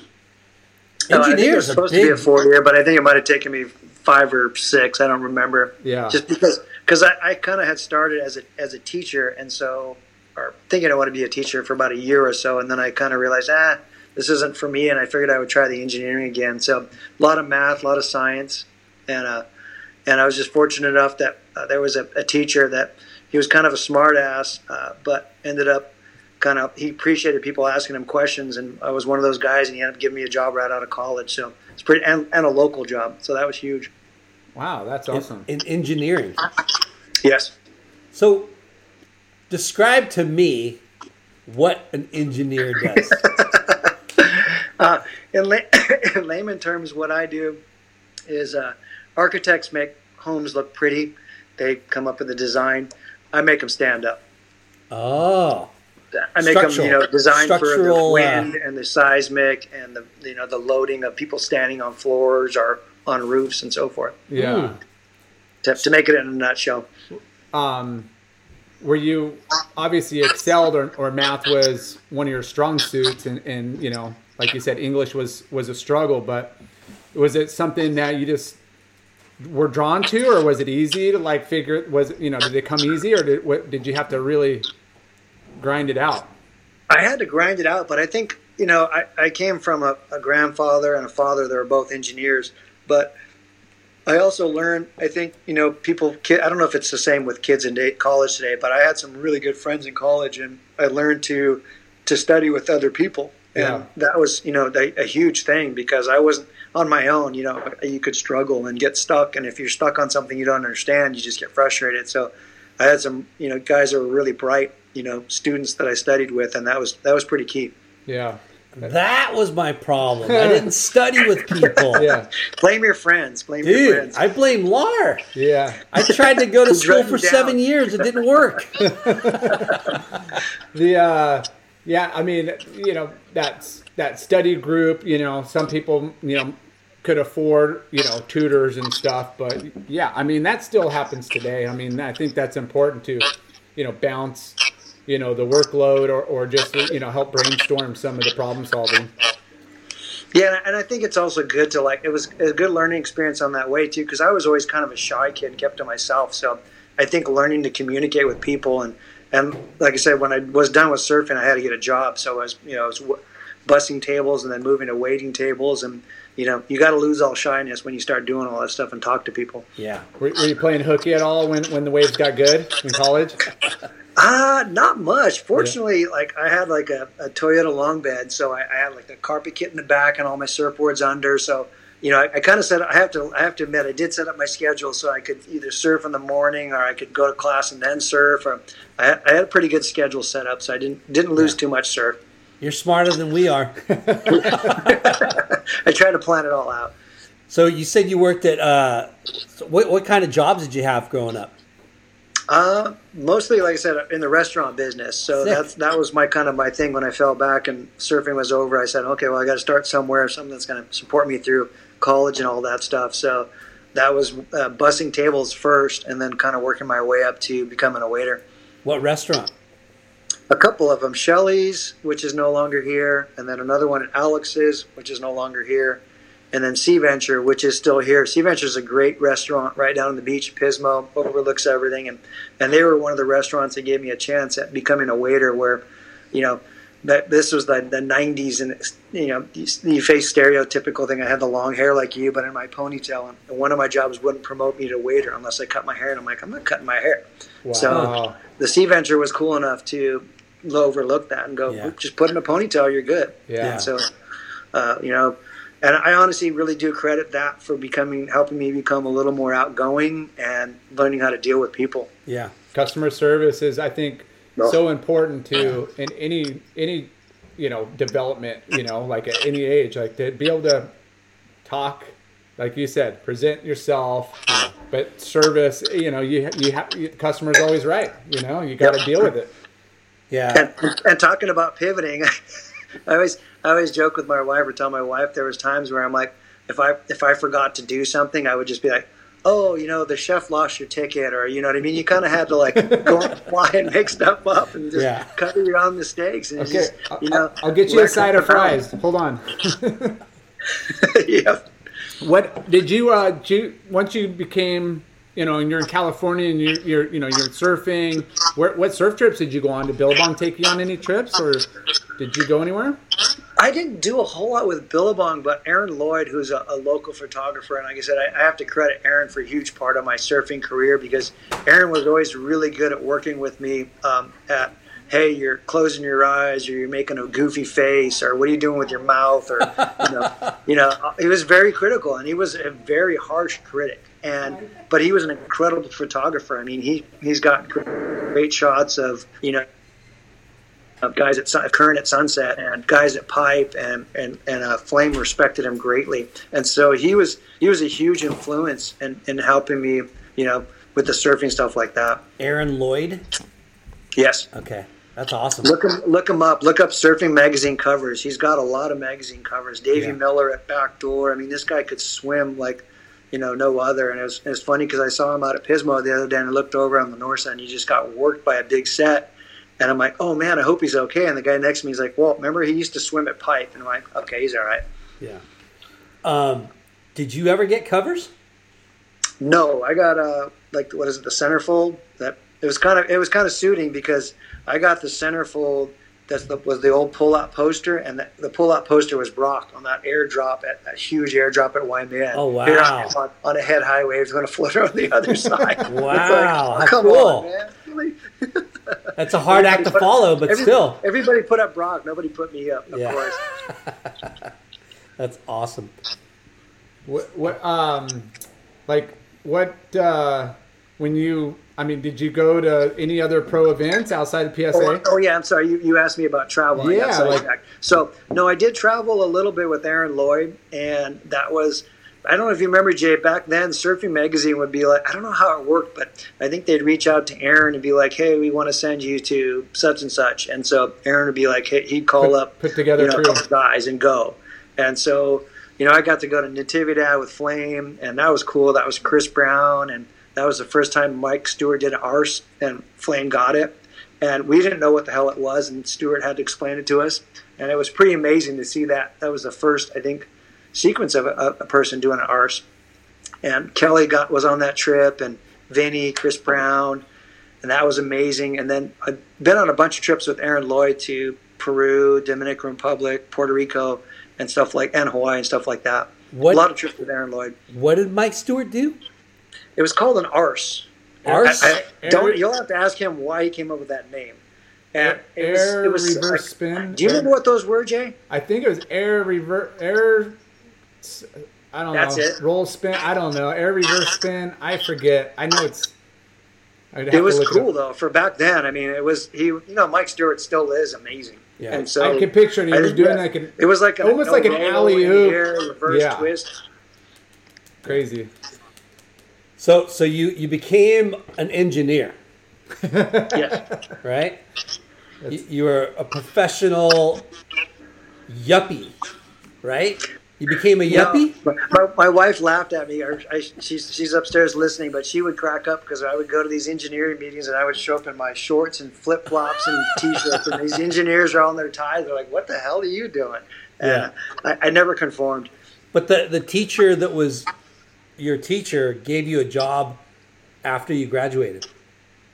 No, I think it was engineers are supposed to be a four year, but I think it might have taken me five or six. I don't remember. Yeah. Just because because I, I kind of had started as a as a teacher, and so or thinking I want to be a teacher for about a year or so, and then I kind of realized ah this isn't for me, and I figured I would try the engineering again. So a lot of math, a lot of science, and uh, and I was just fortunate enough that uh, there was a, a teacher that he was kind of a smart ass, uh, but ended up kind of he appreciated people asking him questions, and I was one of those guys, and he ended up giving me a job right out of college. So it's pretty and, and a local job, so that was huge. Wow, that's awesome. in engineering. Yes. So, describe to me what an engineer does. [LAUGHS] Uh, in, lay, [COUGHS] in layman terms, what I do is uh, architects make homes look pretty. They come up with the design. I make them stand up. oh, I make them, Structural. you know, design for the Structural, uh, wind and the seismic and the, you know, the loading of people standing on floors or on roofs and so forth. Yeah. To, to make it in a nutshell. Um, were you obviously excelled or, or math was one of your strong suits and, and you know like you said english was was a struggle but was it something that you just were drawn to or was it easy to like figure was you know did it come easy or did, what, did you have to really grind it out I had to grind it out, but I think you know I, I came from a, a grandfather and a father that were both engineers, but I also learned. I think you know people. I don't know if it's the same with kids in day, college today, but I had some really good friends in college, and I learned to to study with other people, and Yeah. that was you know a, a huge thing because I wasn't on my own. You know, you could struggle and get stuck, and if you're stuck on something you don't understand, you just get frustrated. So I had some you know guys that were really bright you know students that I studied with, and that was that was pretty key. yeah that was my problem. I didn't [LAUGHS] study with people. yeah Blame your friends. Blame your Dude, friends. I blame Lar. yeah I tried to go to [LAUGHS] school for down? seven years. It didn't work. [LAUGHS] the uh yeah i mean you know that's that study group you know some people you know could afford you know tutors and stuff but yeah i mean that still happens today i mean i think that's important to you know bounce you know the workload or, or just you know help brainstorm some of the problem solving Yeah, and I think it's also good to like it was a good learning experience on that way too because I was always kind of a shy kid, kept to myself. So I think learning to communicate with people and and like I said, when I was done with surfing, I had to get a job. So I was you know I was w- bussing tables and then moving to waiting tables and you know you got to lose all shyness when you start doing all that stuff and talk to people. Yeah. were, were you playing hooky at all when, when the waves got good in college Ah, [LAUGHS] not much. Fortunately, like I had like a, a Toyota long bed, so I, I had like the carpet kit in the back and all my surfboards under. So you know, I, I kind of said I have to. I have to admit, I did set up my schedule so I could either surf in the morning or I could go to class and then surf. Or I, had- I had a pretty good schedule set up, so I didn't didn't lose too much surf. You're smarter than we are. [LAUGHS] I tried to plan it all out. So you said you worked at uh, what what kind of jobs did you have growing up? Uh, mostly, like I said, in the restaurant business. So Sick. [LAUGHS] that's that was my kind of my thing when I fell back and surfing was over. I said, okay, well, I got to start somewhere, something that's going to support me through college and all that stuff. So that was uh, bussing tables first, and then kind of working my way up to becoming a waiter. What restaurant? A couple of them, Shelley's, which is no longer here, and then another one at Alex's, which is no longer here, and then Sea Venture, which is still here. Sea Venture is a great restaurant right down on the beach, Pismo, overlooks everything, and and they were one of the restaurants that gave me a chance at becoming a waiter. Where, you know, that this was the the '90s, and you know, you, you face stereotypical thing. I had the long hair like you, but in my ponytail, and one of my jobs wouldn't promote me to waiter unless I cut my hair, and I'm like, I'm not cutting my hair. wow. So the Sea Venture was cool enough to overlook that and go, Yeah. just put in a ponytail, you're good. Yeah. And so, uh, you know, and I honestly really do credit that for becoming, helping me become a little more outgoing and learning how to deal with people. Yeah. customer service is, I think, No. so important to uh-huh. in any any you know development. You know, like at any age, like to be able to talk, like you said, present yourself, but service. You know, you you have you, customer's always right. You know, you got to Yep. deal with it. Yeah. and, and talking about pivoting, [LAUGHS] I always I always joke with my wife or tell my wife there was times where I'm like, if I if I forgot to do something, I would just be like, oh, you know, the chef lost your ticket, or you know what I mean. You kind of had to like go on fly and make stuff up and just Yeah. cover your own mistakes. And Okay, just, I'll, you know, I'll get you a side of fries. Hold on. [LAUGHS] yeah. What did you uh did you once you became you know and you're in California and you're, you're you know you're surfing where what surf trips did you go on did Billabong take you on any trips or did you go anywhere I didn't do a whole lot with Billabong, but Aaron Lloyd, who's a, a local photographer, and like I said, I, I have to credit Aaron for a huge part of my surfing career because Aaron was always really good at working with me um, at, hey, you're closing your eyes, or you're making a goofy face, or what are you doing with your mouth, or you know, [LAUGHS] you know, he was very critical, and he was a very harsh critic. And but he was an incredible photographer. I mean, he he's got great shots of you know guys at Sun- Curren at Sunset and guys at Pipe and and and uh, Flame respected him greatly, and so he was he was a huge influence in, in helping me, you know, with the surfing stuff like that. Aaron Lloyd. Yes, Okay, that's awesome. look him look him up. Look up surfing magazine covers. He's got a lot of magazine covers. Davey Yeah. Miller at Backdoor. I mean, this guy could swim like. You know, no other, and it was, it was funny because I saw him out at Pismo the other day, and I looked over on the north side, and he just got worked by a big set, and I'm like, oh man, I hope he's okay. And the guy next to me is like, well, remember he used to swim at Pipe, and I'm like, okay, he's all right. Yeah. Um, did you ever get covers? No, I got uh like what is it, the centerfold? That it was kind of it was kind of suiting because I got the centerfold that the, was the old pull-out poster, and the, the pull-out poster was Brock on that airdrop at that huge airdrop at Waimea. Oh, wow. Here on, on a head highway, it was going [LAUGHS] to float on the other [LAUGHS] side. It's Wow, how come cool. on, man. Really? [LAUGHS] That's a hard act to Everybody put- follow, but every- still, everybody put up Brock. Nobody put me up, of Yeah. course. [LAUGHS] that's awesome. what what um like what uh when you I mean did you go to any other pro events outside of Oh, PSA oh, yeah, I'm sorry. You, you asked me about travel. I got Yeah, like- so no, I did travel a little bit with Aaron Lloyd, and that was. I don't know if you remember Jay. Back then, Surfing Magazine would be like, I don't know how it worked, but I think they'd reach out to Aaron and be like, "Hey, we want to send you to such and such," and so Aaron would be like, hey, he'd call Put- up, put together you know, a couple guys and go, and so you know, I got to go to Natividad with Flame, and that was cool. That was Chris Brown, and that was the first time Mike Stewart did an ARS, and Flame got it. And we didn't know what the hell it was, and Stewart had to explain it to us. And it was pretty amazing to see that. That was the first, I think, sequence of a, a person doing an ARS. And Kelly got was on that trip, and Vinny, Chris Brown, and that was amazing. And then I've been on a bunch of trips with Aaron Lloyd to Peru, Dominican Republic, Puerto Rico, and stuff like and Hawaii and stuff like that. What- A lot of trips with Aaron Lloyd. What did Mike Stewart do? It was called an ARS. ARS? I, I don't. You'll have to ask him why he came up with that name. And it was, air it was reverse like- spin Do you remember what those were, Jay? I think it was air reverse air. Uh, I don't That's know. it? Roll spin. I don't know. Air reverse spin. I forget. I know it's. I'd It was cool up. though for back then. I mean, it was he. You know, Mike Stewart still is amazing. Yeah. and so I can picture it. He I was doing like an It was like an, almost like an roll in the alley-oop. air, reverse Yeah. twist. crazy. So, so you you became an engineer, Yes. right? You, you were a professional yuppie, right? You became a yuppie. No, my, my wife laughed at me. I, she's she's upstairs listening, but she would crack up because I would go to these engineering meetings and I would show up in my shorts and flip flops and [LAUGHS] t-shirts, and these engineers are on their ties. They're like, "What the hell are you doing?" And I, I never conformed. But the the teacher that was your teacher gave you a job after you graduated.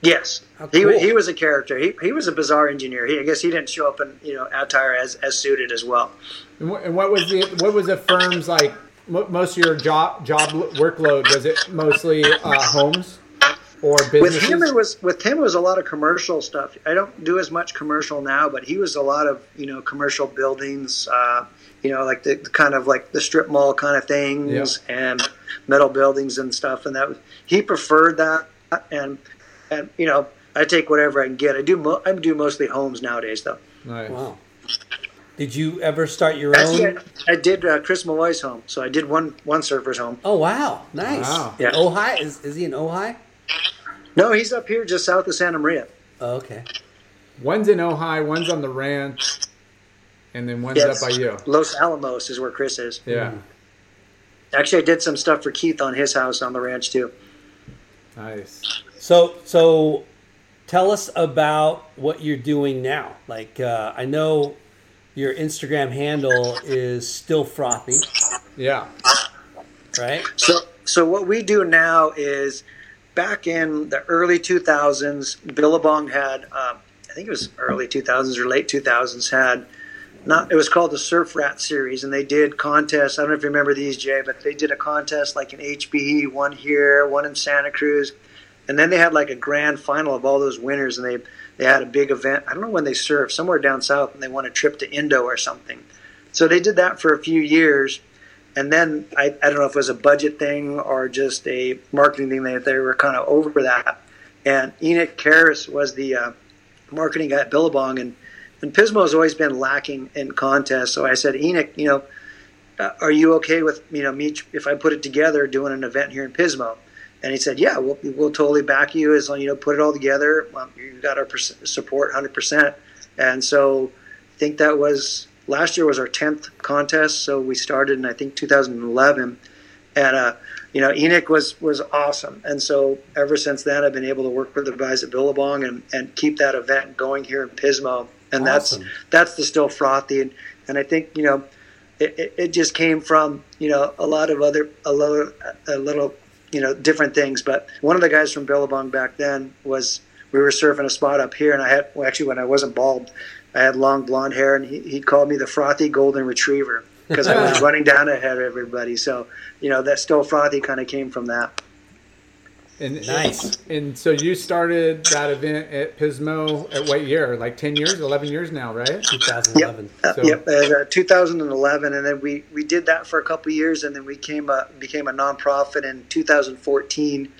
Yes, How he, cool. he was a character. He, he was a bizarre engineer. He, I guess he didn't show up in you know attire as, as suited as well. And what, and what was the what was the firm's like? mo- Most of your job job workload was it mostly uh, homes or business? With businesses? him, it was with him it was a lot of commercial stuff. I don't do as much commercial now, but he was a lot of you know commercial buildings. Uh, you know, like the, the kind of like the strip mall kind of things and metal buildings and stuff. And that was, he preferred that. And and you know I take whatever I can get. I do mo- I do mostly homes nowadays though. Nice. Wow. Did you ever start your Actually, own? I, I did uh, Chris Malloy's home, so I did one one surfer's home. Oh wow, nice. Wow. Yeah. Ojai is is he in Ojai? No, he's up here just south of Santa Maria. Oh, okay. One's in Ojai, one's on the ranch, and then one's Yes. up by you. Los Alamos is where Chris is. Yeah. Actually, I did some stuff for Keith on his house on the ranch too. Nice. So so, tell us about what you're doing now. Like uh, I know your Instagram handle is still frothy, Yeah. right? So, so what we do now is, back in the early 2000s, Billabong had, um, I think it was early 2000s or late 2000s, had not. It was called the Surf Rat Series, and they did contests. I don't know if you remember these, Jay, but they did a contest like in HBE, one here, one in Santa Cruz, and then they had like a grand final of all those winners, and they they had a big event. I don't know when they served, somewhere down south, and they won a trip to Indo or something. So they did that for a few years and then I, I don't know if it was a budget thing or just a marketing thing that they were kind of over that. And Enoch Karras was the uh, marketing guy at Billabong, and and Pismo's always been lacking in contests. So I said, Enoch, you know, uh, are you okay with you know me if I put it together doing an event here in Pismo? And he said, yeah, we'll, we'll totally back you as long you know put it all together. Um, you got our support 100%. And so I think that was last year was our 10th contest so we started in i think 2011 and uh, you know enoch was was awesome and so ever since then i've been able to work with the guys at billabong and, and keep that event going here in pismo and Awesome. that's that's the still frothy and, and i think you know it, it, it just came from you know a lot of other a little a little you know different things but one of the guys from billabong back then was we were surfing a spot up here and i had well, actually when i wasn't bald I had long blonde hair, and he, he called me the frothy golden retriever because I was [LAUGHS] running down ahead of everybody. So, you know, that still frothy kind of came from that. And, Nice. And so you started that event at Pismo at what year? Like 10 years, 11 years now, right? 2011. Uh, So- yep, uh, 2011, and then we, we did that for a couple years, and then we came a, became a nonprofit in 2014,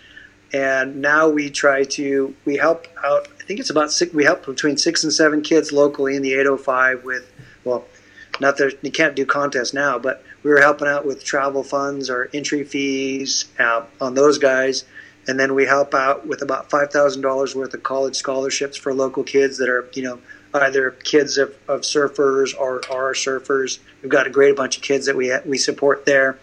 and now we try to we help out. I think it's about six. We help between six and seven kids locally in the 805 with well, not that you can't do contests now, but we were helping out with travel funds or entry fees uh, on those guys. And then we help out with about five thousand dollars worth of college scholarships for local kids that are, you know, either kids of, of surfers or are surfers. We've got a great bunch of kids that we we support there,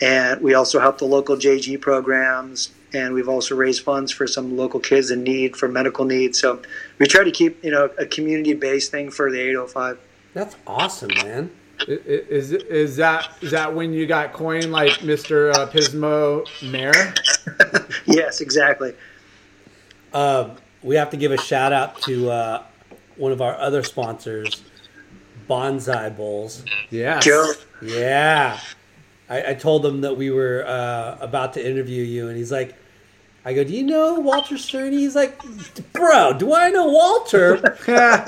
and we also help the local JG programs. And we've also raised funds for some local kids in need for medical needs. So we try to keep, you know, a community-based thing for the 805. That's awesome, man. I- i- Is, is that is that when you got coined like Mr. Uh, Pismo Mayor? Yes, exactly. Uh, we have to give a shout out to uh, one of our other sponsors, Bonsai Bowls. Yes. Yeah. I, I told him that we were uh, about to interview you, and he's like, I go, Do you know Walter Cerny? He's like, Bro, do I know Walter? [LAUGHS] yeah,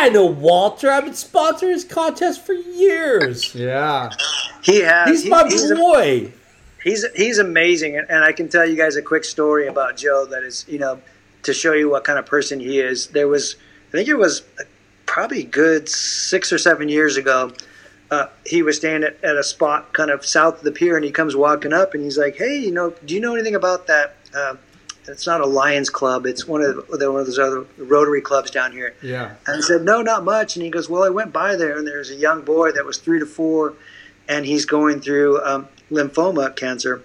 I know Walter. I've been sponsoring his contest for years. Yeah. he has. He's he- my he's a- boy. he's he's amazing, and, and I can tell you guys a quick story about Joe that is, you know, to show you what kind of person he is. There was, I think it was probably good six or seven years ago. Uh, he was standing at, at a spot kind of south of the pier, and he comes walking up, and he's like, "Hey, you know, do you know anything about that?" Uh, it's not a Lions Club; it's one of the, one of those other Rotary clubs down here. Yeah. And I said, no, not much. And he goes, well, I went by there, and there's a young boy that was three to four, and he's going through um, lymphoma cancer.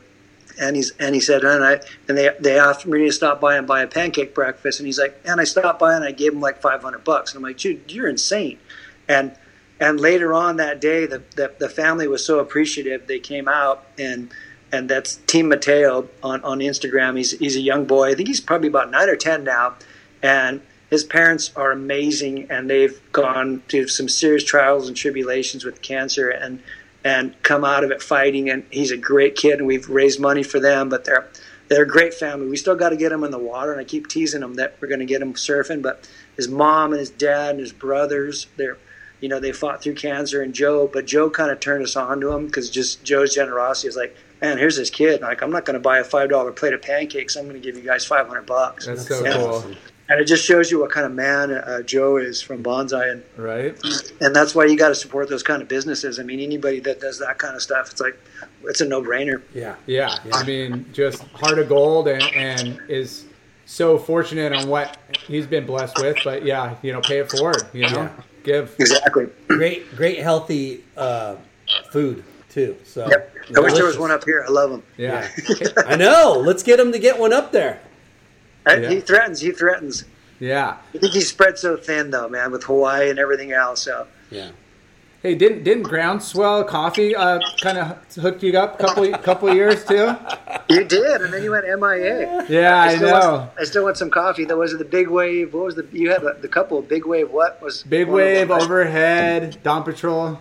And he's and he said, and I and they they asked me to stop by and buy a pancake breakfast, and he's like, and I stopped by and I gave him like five hundred bucks, and I'm like, dude, you're insane. And and later on that day, the, the the family was so appreciative. They came out and and that's Team Mateo on, on Instagram. He's he's a young boy. I think he's probably about nine or ten now, and his parents are amazing, and they've gone through some serious trials and tribulations with cancer, and and come out of it fighting. And he's a great kid, and we've raised money for them. But they're they're a great family. We still got to get him in the water, and I keep teasing him that we're going to get him surfing. But his mom and his dad and his brothers, they're you know they fought through cancer, and Joe. But Joe kind of turned us on to him because just Joe's generosity is like man, here's this kid. Like, I'm not going to buy a five dollar plate of pancakes. I'm going to give you guys 500 bucks. That's so Yeah. cool, And it just shows you what kind of man uh, Joe is from Bonsai, and right? and that's why you got to support those kind of businesses. I mean, anybody that does that kind of stuff, it's like it's a no brainer. Yeah. Yeah, I mean, just heart of gold, and, and is so fortunate on what he's been blessed with. But yeah, you know, pay it forward. You know, Yeah. give. Exactly. Great, great, healthy uh, food too. So Yep. I wish there was one up here. I love them. Yeah, I know. Let's get him to get one up there. I- Yeah. He threatens. He threatens. yeah. I think he's spread so thin though, man, with Hawaii and everything else. So Yeah. Hey, didn't didn't Groundswell Coffee uh, kind of hook you up a couple couple years too? you did, and then you went MIA. Yeah, I still know. Want, I still want some coffee. That was it the big wave. What was the? You had the, the couple big wave. What was Big wave them? overhead, Dawn Patrol.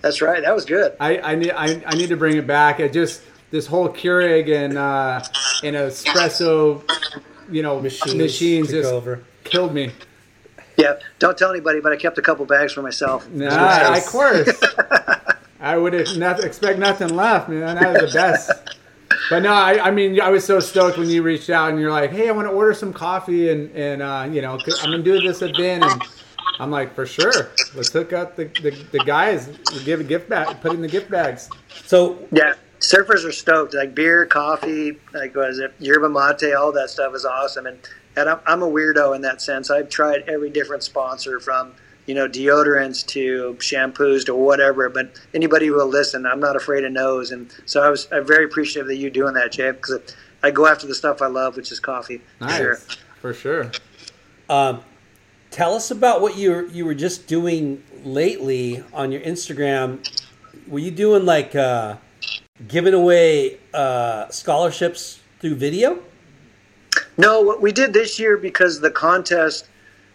That's right. That was good. I, I need I, I need to bring it back. I just this whole Keurig and uh, and espresso, you know, Machines, machines, just over. killed me. Yeah. Don't tell anybody, but I kept a couple bags for myself. Nah, of course. [LAUGHS] I would not, expect nothing left, man. That was the best. But no, I, I mean, I was so stoked when you reached out and you're like, "Hey, I want to order some coffee and and uh, you know, 'cause I'm gonna do this event." And I'm like, "For sure, let's hook up the, the, the guys. We'll give a gift bag, put in the gift bags." So Yeah. Surfers are stoked. Like beer, coffee, like was it, yerba mate, all that stuff is awesome. And and I'm, I'm a weirdo in that sense. I've tried every different sponsor from you know deodorants to shampoos to whatever. But anybody who will listen, I'm not afraid of no's. And so I was I'm very appreciative that you doing that, Jay, because I go after the stuff I love, which is coffee. for Nice, Sure. for sure. Um, tell us about what you were, you were just doing lately on your Instagram. Were you doing like uh, giving away uh, scholarships through video? No, what we did this year because the contest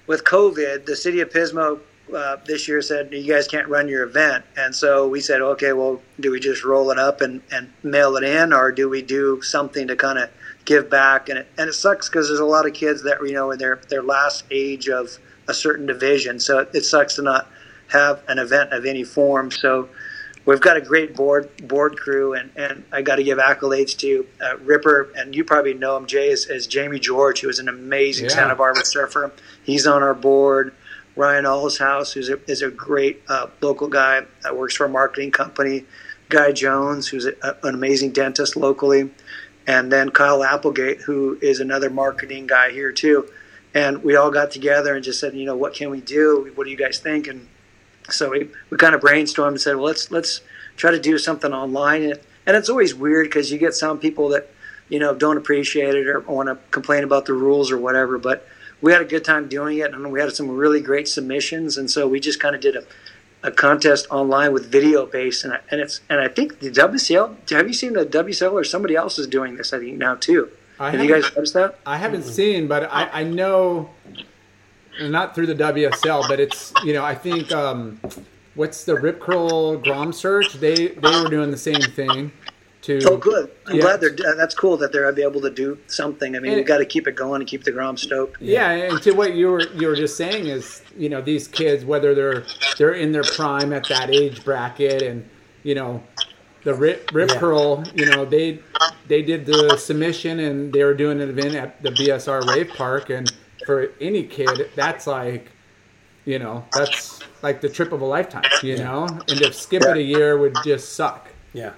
with COVID, the city of Pismo uh, this year said you guys can't run your event, and so we said, okay, well, do we just roll it up and, and mail it in, or do we do something to kind of give back? And it, and it sucks because there's a lot of kids that you know in their their last age of a certain division, so it, it sucks to not have an event of any form. So we've got a great board board crew, and, and I got to give accolades to uh, Ripper, and you probably know him, Jay, as, as Jamie George, who is an amazing Yeah. Santa Barbara surfer. He's on our board. Ryan Allshouse, who's a, is a great uh, local guy that works for a marketing company. Guy Jones, who's a, an amazing dentist locally, and then Kyle Applegate, who is another marketing guy here too. And we all got together and just said, you know, what can we do? What do you guys think? And so we, we kind of brainstormed and said, well, let's let's try to do something online. And, and it's always weird because you get some people that you know don't appreciate it or want to complain about the rules or whatever. But we had a good time doing it, and we had some really great submissions. And so we just kind of did a, a contest online with video based, and I, and it's and I think the WCL. Have you seen the WCL or somebody else is doing this? I think now too. I Have you guys noticed that? I haven't seen, but I, I know, not through the WSL, but it's you know I think um, what's the Rip Curl Grom search? They they were doing the same thing. To Oh, good. I'm Yeah. glad they're. That's cool that they're able to do something. I mean, And- we've got to keep it going and keep the Grom stoked. Yeah, and to what you were you were just saying is, you know, these kids whether they're they're in their prime at that age bracket, and you know, the rip rip Yeah. curl, you know, they they did the submission and they were doing an event at the BSR Wave Park, and for any kid, that's like, you know, that's like the trip of a lifetime, you know, and to skip it a year would just suck. Yeah.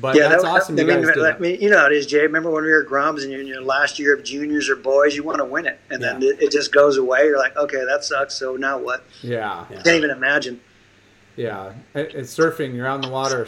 But Yeah, that's that, awesome. I You mean, guys did I mean, you know how it is, Jay. Remember when we were at Groms and you're in your last year of juniors or boys, you want to win it, and then Yeah. it, it just goes away. You're like, okay, that sucks. So now what? Yeah. Can't even imagine. Yeah, and and surfing, you're out in the water,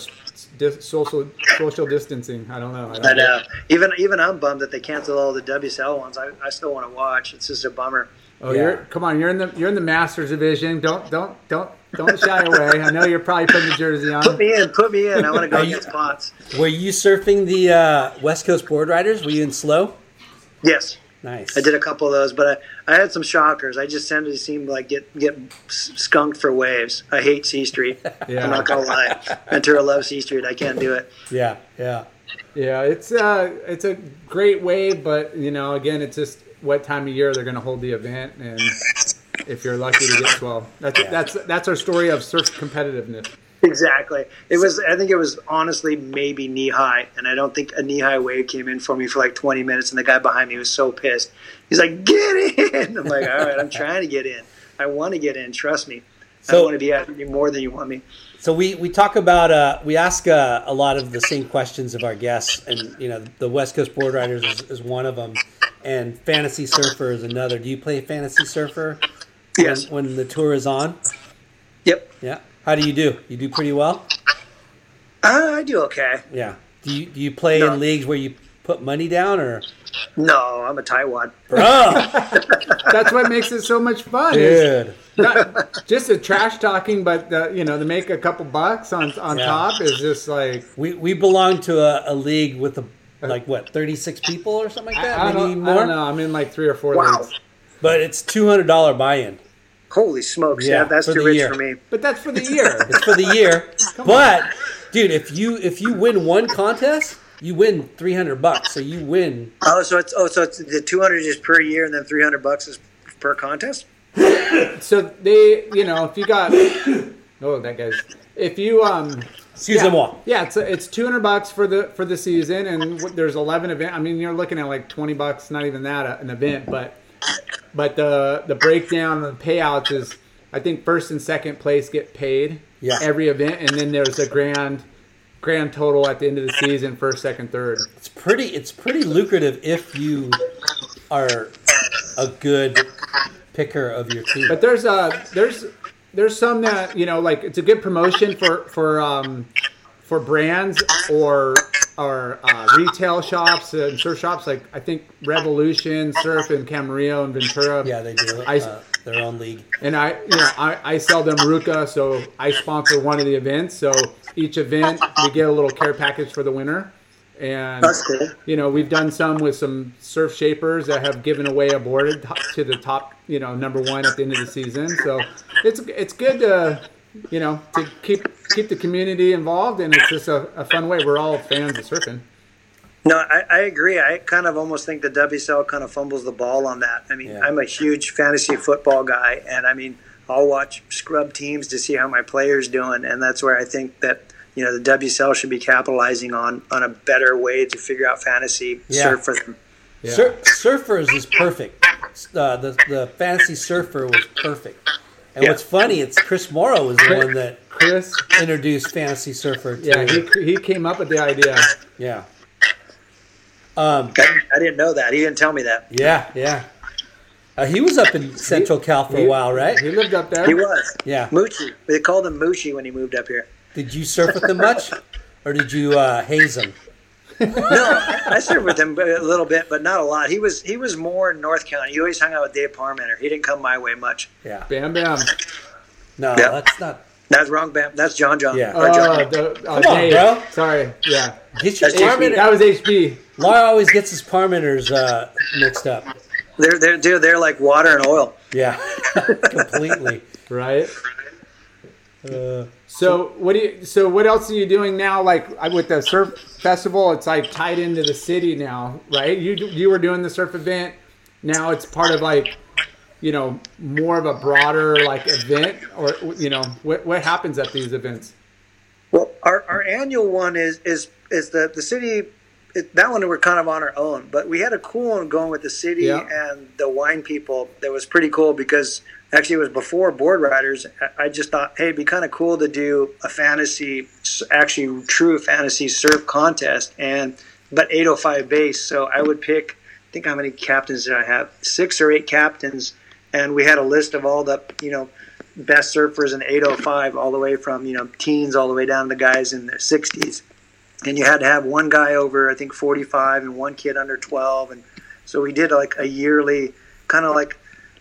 social social distancing. I don't know. I don't But get uh, even even I'm bummed that they canceled all the WSL ones. I, I still want to watch. It's just a bummer. Oh, Yeah. you're come on. You're in the you're in the Masters division. Don't don't don't don't shy away. I know you're probably putting the jersey on. Put me in. Put me in. I want to go Are you- against Potts. Were you surfing the uh, West Coast Board Riders? Were you in slow? Yes. Nice. I did a couple of those, but I, I had some shockers. I just tended to seem like get get skunked for waves. I hate C Street. Yeah. I'm not gonna lie. Ventura loves C Street. I can't do it. Yeah. Yeah. Yeah, it's uh it's a great wave, but you know, again, it's just what time of year they're going to hold the event, and if you're lucky to get swell, that's that's that's our story of surf competitiveness. Exactly. It was. I think it was honestly maybe knee high, and I don't think a knee high wave came in for me for like 20 minutes, and the guy behind me was so pissed. He's like, "Get in!" [LAUGHS] I'm like, "All right, I'm trying to get in. I want to get in. Trust me. I So- don't want to be at you more than you want me." So we, we talk about uh, we ask uh, a lot of the same questions of our guests, and you know the West Coast Board Riders is, is one of them, and Fantasy Surfer is another. Do you play Fantasy Surfer? when- Yes. When, the tour is on, Yep. yeah. How do you do? You do pretty well. Uh, I do okay. Yeah. Do you do you play No. in leagues where you put money down or? No, I'm a tightwad. [LAUGHS] Bro, That's what makes it so much fun. dude. not- just a trash talking, but the, you know, to make a couple bucks on on Yeah. top is just like We we belong to a, a league with a, like what thirty six people or something like that, I, I, maybe don't, more. I don't know. I'm in like three or four Wow. leagues, But it's two hundred dollar buy in. Holy smokes! Yeah, Yeah, that's too the rich year. for me. but that's for the year. [LAUGHS] It's for the year. [LAUGHS] but dude, if you if you win one contest, you win three hundred bucks. So you win. Oh, so it's oh, so it's the 200 is per year, and then 300 bucks is per contest. [LAUGHS] so they, you know, if you got, oh, that guy's, if you um. Excuse yeah, moi. Yeah, it's it's two hundred bucks for the for the season, and there's eleven event. I mean, you're looking at like twenty bucks, not even that uh, an event, but but the the breakdown of the payouts is, I think first and second place get paid. Yeah. Every event, and then there's a grand grand total at the end of the season, first, second, third. It's pretty. It's pretty lucrative if you are a good picker of your team. But there's uh there's there's some that you know like it's a good promotion for for um for brands or or uh, retail shops and surf shops like I think Revolution, Surf, and Camarillo and Ventura. yeah, they do I- uh, their own league. And I, you know, I, I sell them Ruka, so I sponsor one of the events. So each event, we get a little care package for the winner. And That's cool. you know, we've done some with some surf shapers that have given away a board to the top, you know, number one at the end of the season. So it's it's good to, you know, to keep keep the community involved, and it's just a, a fun way. We're all fans of surfing. No, I, I agree. I kind of almost think the WSL kind of fumbles the ball on that. I mean, Yeah. I'm a huge fantasy football guy, and I mean, I'll watch scrub teams to see how my players doing, and that's where I think that you know the WSL should be capitalizing on on a better way to figure out fantasy Yeah. surf for them. Yeah. Sur- surfers is perfect. Uh, the the fantasy surfer was perfect. And Yeah. what's funny, it's Chris Mauro was the one that Chris, introduced fantasy surfer. To, yeah, he, he came up with the idea. yeah. Um, I, I didn't know that. He didn't tell me that. yeah, yeah. Uh, he was up in Central Cal for a while, right? He lived up there. He was. Yeah. Moochie. They called him Moochie when he moved up here. Did you surf with him much, or did you uh, haze him? No, I served with him a little bit, but not a lot. He was he was more in North County. He always hung out with Dave Parmenter. He didn't come my way much. Yeah. Bam, bam. No, Yeah. that's not. That's wrong, Bam. That's John John. Yeah. Or John. Oh, the, oh, Come on, Dave. bro. Sorry. Yeah. Get your That's HB. Parmenter. That was HB. Laura always gets his Parmenters uh, mixed up. They're they're they're, they're like water and oil. Yeah, [LAUGHS] completely. Right. Uh, So what do you? So what else are you doing now? Like with the surf festival, it's like tied into the city now, right? You you were doing the surf event. Now it's part of like, you know, more of a broader like event, or you know, what what happens at these events? Well, our, our annual one is is is the the city. It, that one we're kind of on our own, but we had a cool one going with the city Yeah. and the wine people. That was pretty cool because actually it was before board riders. I- just thought, hey, it'd be kind of cool to do a fantasy, actually true fantasy surf contest, and but 805 base. So I would pick. I think how many captains did I have? Six or eight captains, and we had a list of all the you know best surfers in 805 all the way from you know teens all the way down to the guys in their 60s and you had to have one guy over i think 45 and one kid under 12 and so we did like a yearly kind of like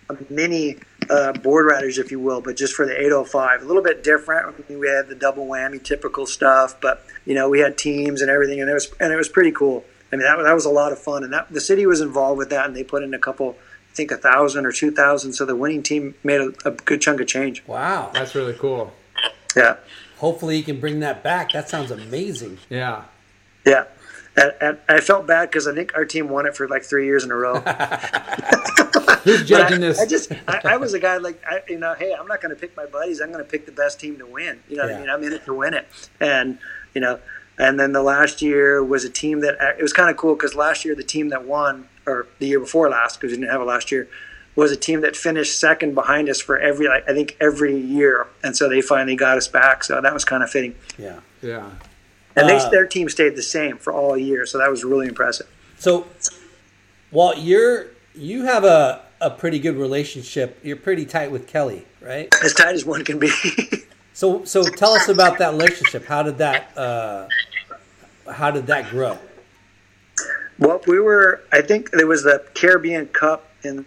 a mini uh, board riders if you will but just for the 805 a little bit different I mean, we had the double whammy typical stuff but you know we had teams and everything and it was and it was pretty cool i mean that, that was a lot of fun and that the city was involved with that and they put in a couple I think a thousand or two thousand. So the winning team made a, a good chunk of change. wow. That's really cool. Yeah, Hopefully, you can bring that back. That sounds amazing. Yeah. yeah. And, and I felt bad because I think our team won it for like three years in a row. [LAUGHS] Who's judging I, this? I just, I, I was a guy like, I, you know, hey, I'm not going to pick my buddies. I'm going to pick the best team to win. You know what Yeah. I mean? I'm in it to win it. And, you know, and then the last year was a team that, uh, it was kind of cool because last year the team that won, or the year before last, because we didn't have it last year, was a team that finished second behind us for every, like, I think every year. And so they finally got us back. So that was kind of fitting. Yeah. yeah. And Uh, they, their team stayed the same for all year. So that was really impressive. So, Walt, you're you have a a pretty good relationship. You're pretty tight with Kelly, right? As tight as one can be. [LAUGHS] So, so tell us about that relationship. How did that uh, how did that grow? Well, we were, I think there was the Caribbean Cup in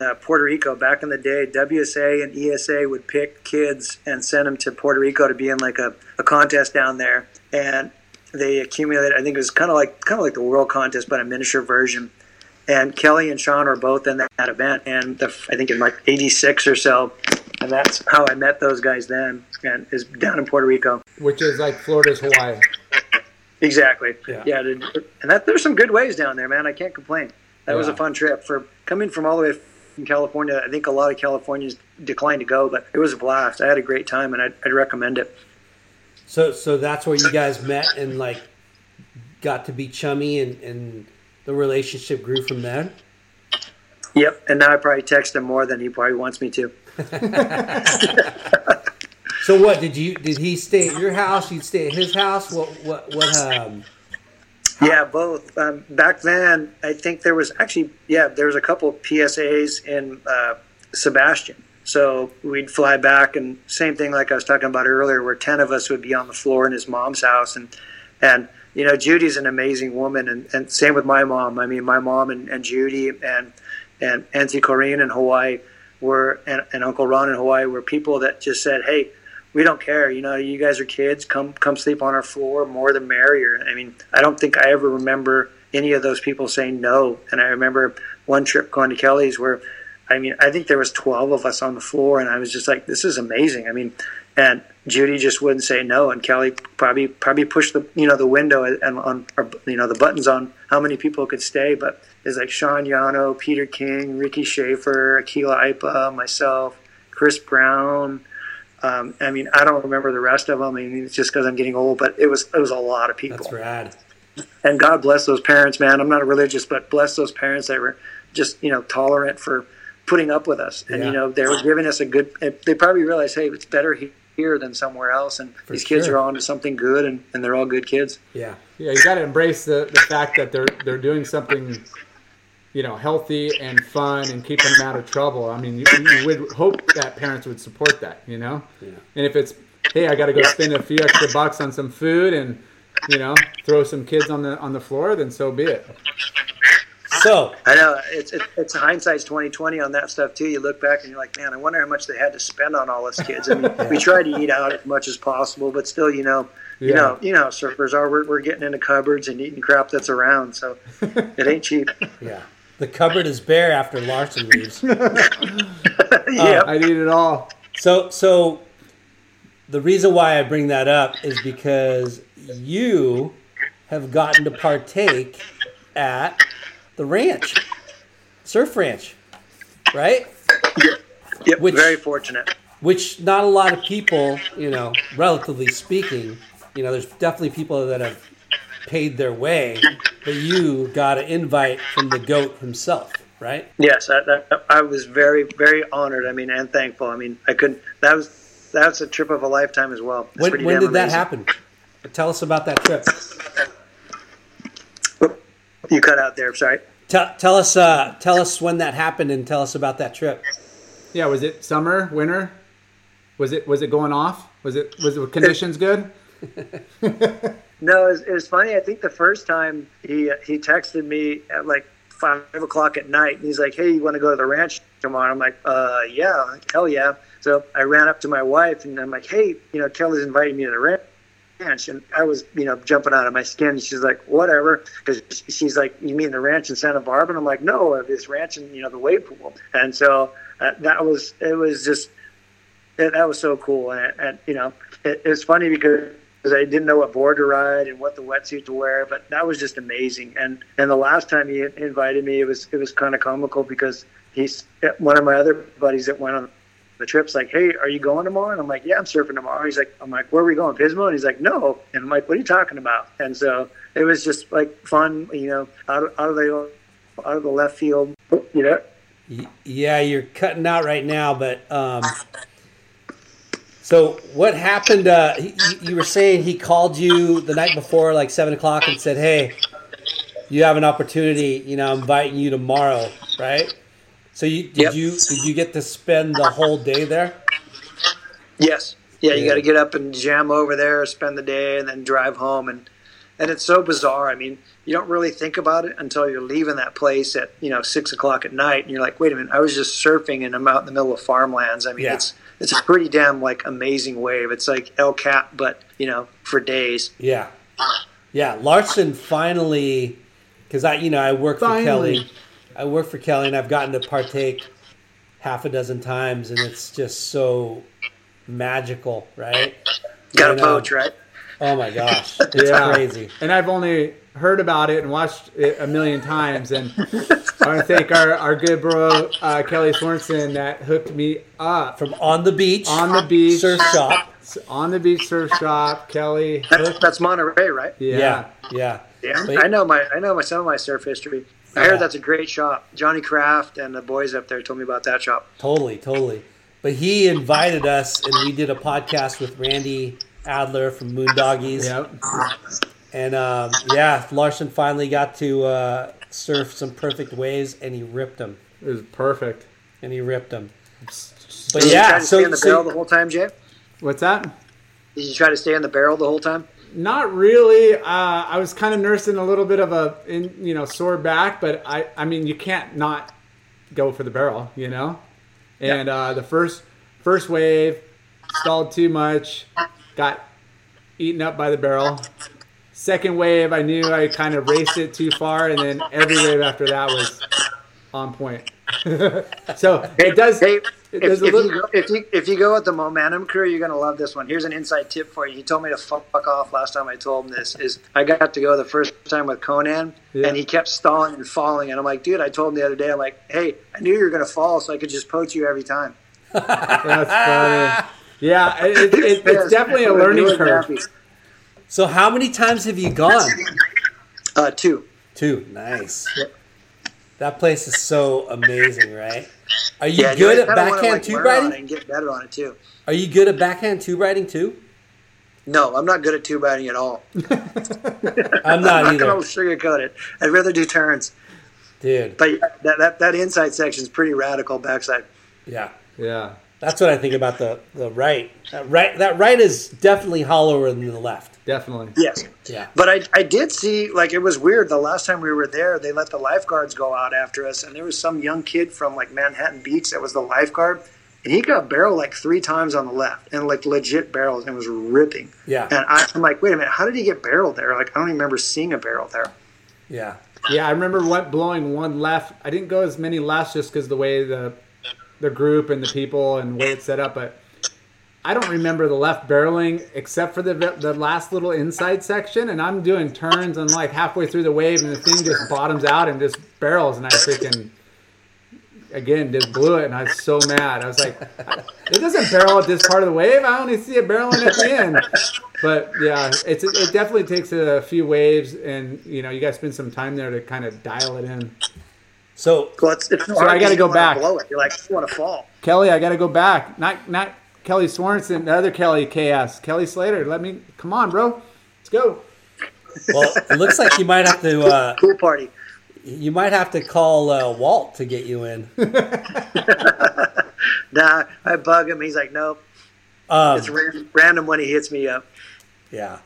uh, Puerto Rico back in the day. WSA and ESA would pick kids and send them to Puerto Rico to be in like a, a contest down there. And they accumulated, I think it was kind of like, kind of like the world contest, but a miniature version. And Kelly and Sean were both in that, that event. And the, I think in like 86 or so. And that's how I met those guys then and is down in Puerto Rico. Which is like Florida's Hawaii. Exactly. Yeah. Yeah. and that there's some good ways down there, man. I can't complain. That was a fun trip for coming from all the way from California. I think a lot of Californians declined to go, but it was a blast. I had a great time, and I'd, I'd recommend it. So, so that's where you guys met and like got to be chummy, and and the relationship grew from there. Yep. And now I probably text him more than he probably wants me to. [LAUGHS] So, what did you did he stay at your house? You'd stay at his house. What what what? Um, Yeah, both. Um, back then, I think there was actually, yeah, there was a couple of PSAs in uh, Sebastian. So we'd fly back, and same thing like I was talking about earlier, where ten of us would be on the floor in his mom's house, and and you know Judy's an amazing woman, and, and same with my mom. I mean, my mom and, and Judy and and Auntie Corinne in Hawaii were and, and Uncle Ron in Hawaii were people that just said, hey we don't care. You know, you guys are kids. Come come sleep on our floor. More the merrier. I mean, I don't think I ever remember any of those people saying no. And I remember one trip going to Kelly's where, I mean, I think there was twelve of us on the floor, and I was just like, this is amazing. I mean, and Judy just wouldn't say no, and Kelly probably probably pushed the you know the window and on or, you know the buttons on how many people could stay, but it's like Sean Yano, Peter King, Ricky Schaefer, Akila Aipa, myself, Chris Brown. Um, I mean, I don't remember the rest of them. I mean, it's just because I'm getting old, but it was it was a lot of people. that's rad. And God bless those parents, man. I'm not religious, but bless those parents that were just you know tolerant for putting up with us, and Yeah. you know they were giving us a good. They probably realized, hey, it's better here than somewhere else, and these kids are on to something good, and, and they're all good kids. Yeah. Yeah, you got to embrace the, the fact that they're they're doing something, you know, healthy and fun and keeping them out of trouble. I mean, you, you would hope that parents would support that, you know. yeah. And if it's, hey, I got to go spend a few extra bucks on some food and, you know, throw some kids on the on the floor, then so be it. So, I know it's it, it's hindsight's twenty twenty on that stuff too. You look back and you're like, man, I wonder how much they had to spend on all us kids. I mean, [LAUGHS] we try to eat out as much as possible, but still, you know, you know, you know, how surfers are. We're, we're getting into cupboards and eating crap that's around, so [LAUGHS] it ain't cheap. yeah, the cupboard is bare after Larson leaves. [LAUGHS] yep. Uh, I'd eat it all. So, so the reason why I bring that up is because you have gotten to partake at the ranch, surf ranch, right? Yep. Which- Very fortunate. Which not a lot of people, you know, relatively speaking, you know, there's definitely people that have paid their way, but you got an invite from the goat himself, right? Yes, I, I, I was very, very honored. I mean, and thankful. I mean, I couldn't. That was that's a trip of a lifetime as well. It's When, when did that amazing. happen? Tell us about that trip. You cut out there. Sorry. Tell, tell us, uh, tell us when that happened, and tell us about that trip. Yeah, was it summer, winter? Was it was it going off? Was it was the conditions good? [LAUGHS] No, it was, it was funny. I think the first time he he texted me at like five o'clock at night, and he's like, "Hey, you want to go to the ranch tomorrow?" I'm like, "Uh, yeah, hell yeah." So I ran up to my wife, and I'm like, "Hey, you know, Kelly's inviting me to the ranch." Ranch and I was you know jumping out of my skin. She's like whatever because she's like you mean the ranch in Santa Barbara? And I'm like no this ranch in you know the wave pool. And so uh, that was it was just it, that was so cool. And, and you know it, it was funny because I didn't know what board to ride and what the wetsuit to wear but that was just amazing. And and the last time he invited me it was it was kind of comical because he's one of my other buddies that went on the trip's like, "Hey, are you going tomorrow?" And I'm like, "Yeah, I'm surfing tomorrow." He's like, "I'm like, where are we going, Pismo?" And he's like, "No." And I'm like, "What are you talking about?" And so it was just like fun, you know, out of, out of the out of the left field, you know. Yeah, you're cutting out right now, but um, so what happened? Uh, he, you- were saying he called you the night before, like seven o'clock, and said, "Hey, you have an opportunity. You know, I'm inviting you tomorrow, right?" So you did Yep. you did you get to spend the whole day there? Yes. Yeah, you Yeah. got to get up and jam over there, spend the day, and then drive home. And and it's so bizarre. I mean, you don't really think about it until you're leaving that place at you know six o'clock at night, and you're like, wait a minute, I was just surfing and I'm out in the middle of farmlands. I mean, Yeah. it's it's a pretty damn like amazing wave. It's like El Cap, but you know, for days. Yeah, yeah. Larson finally, because I, you know, I work for Kelly. I work for Kelly, and I've gotten to partake half a dozen times, and it's just so magical, right? Got And, to uh, poach, right? Oh my gosh, it's [LAUGHS] Yeah. crazy. And I've only heard about it and watched it a million times. And I want to thank our, our good bro, uh, Kelly Swanson that hooked me up From on the beach, on the beach. surf shop. On the beach surf shop. Kelly That's, that's Monterey, right? Yeah. Yeah, yeah. Yeah, I know my I know my some of my surf history. I Yeah. heard that's a great shop. Johnny Kraft and the boys up there told me about that shop. Totally, totally. But he invited us, and we did a podcast with Randy Adler from Moondoggies. Yep. And um, yeah, Larson finally got to uh, surf some perfect waves, and he ripped them. It was perfect. And he ripped them. Did But you try yeah, to stay so, in the barrel the whole time, Jay? What's that? Did you try to stay in the barrel the whole time? Not really. Uh, I was kind of nursing a little bit of a, in, you know, sore back, but I, I mean, you can't not go for the barrel, you know. And uh, the first, first wave, stalled too much, got eaten up by the barrel. Second wave, I knew I kind of raced it too far, and then every wave after that was on point. [LAUGHS] so it does. Hey, it if, does a if, you go, if, you, if you go with the momentum crew, you're gonna love this one. Here's an inside tip for you. He told me to fuck off last time I told him this. Is I got to go the first time with Conan, Yeah. and he kept stalling and falling, and I'm like, dude, I told him the other day, I'm like, hey, I knew you were gonna fall, so I could just poach you every time. That's funny. Yeah, it, it, it, it's definitely a learning curve. So how many times have you gone? Uh, two. Two. Nice. That place is so amazing, right? Are you Yeah, good at backhand like, tube learn on riding? and get better on it too. Are you good at backhand tube riding too? No, I'm not good at tube riding at all. [LAUGHS] I'm not. I'm not not either, gonna sugarcoat it. I'd rather do turns. dude. But that, that that inside section is pretty radical backside. Yeah. Yeah. That's what I think about the the right. That right that right is definitely hollower than the left. Definitely. Yes. Yeah. But I, I did see like it was weird the last time we were there they let the lifeguards go out after us and there was some young kid from like Manhattan Beach that was the lifeguard and he got barrel like three times on the left and like legit barrels and was ripping Yeah. and I, I'm like wait a minute how did he get barrel there like I don't even remember seeing a barrel there Yeah. Yeah, I remember what, blowing one left. I didn't go as many lefts just because the way the the group and the people and way it's set up, but I don't remember the left barreling except for the the last little inside section. And I'm doing turns and like halfway through the wave, and the thing just bottoms out and just barrels, and I freaking again just blew it, and I was so mad. I was like, it doesn't barrel at this part of the wave. I only see it barreling at the end. But yeah, it's it definitely takes a few waves, and you know you got to spend some time there to kind of dial it in. So well it's, it's so I got to go back. blow it you're like I want to fall Kelly, I got to go back. Not not Kelly Swanson, the other Kelly KS, Kelly Slater. Let me come on, bro. Let's go. well, it looks like you might have to uh, pool party you might have to call uh, Walt to get you in. [LAUGHS] nah I bug him he's like nope Um, it's ran- random when he hits me up Yeah.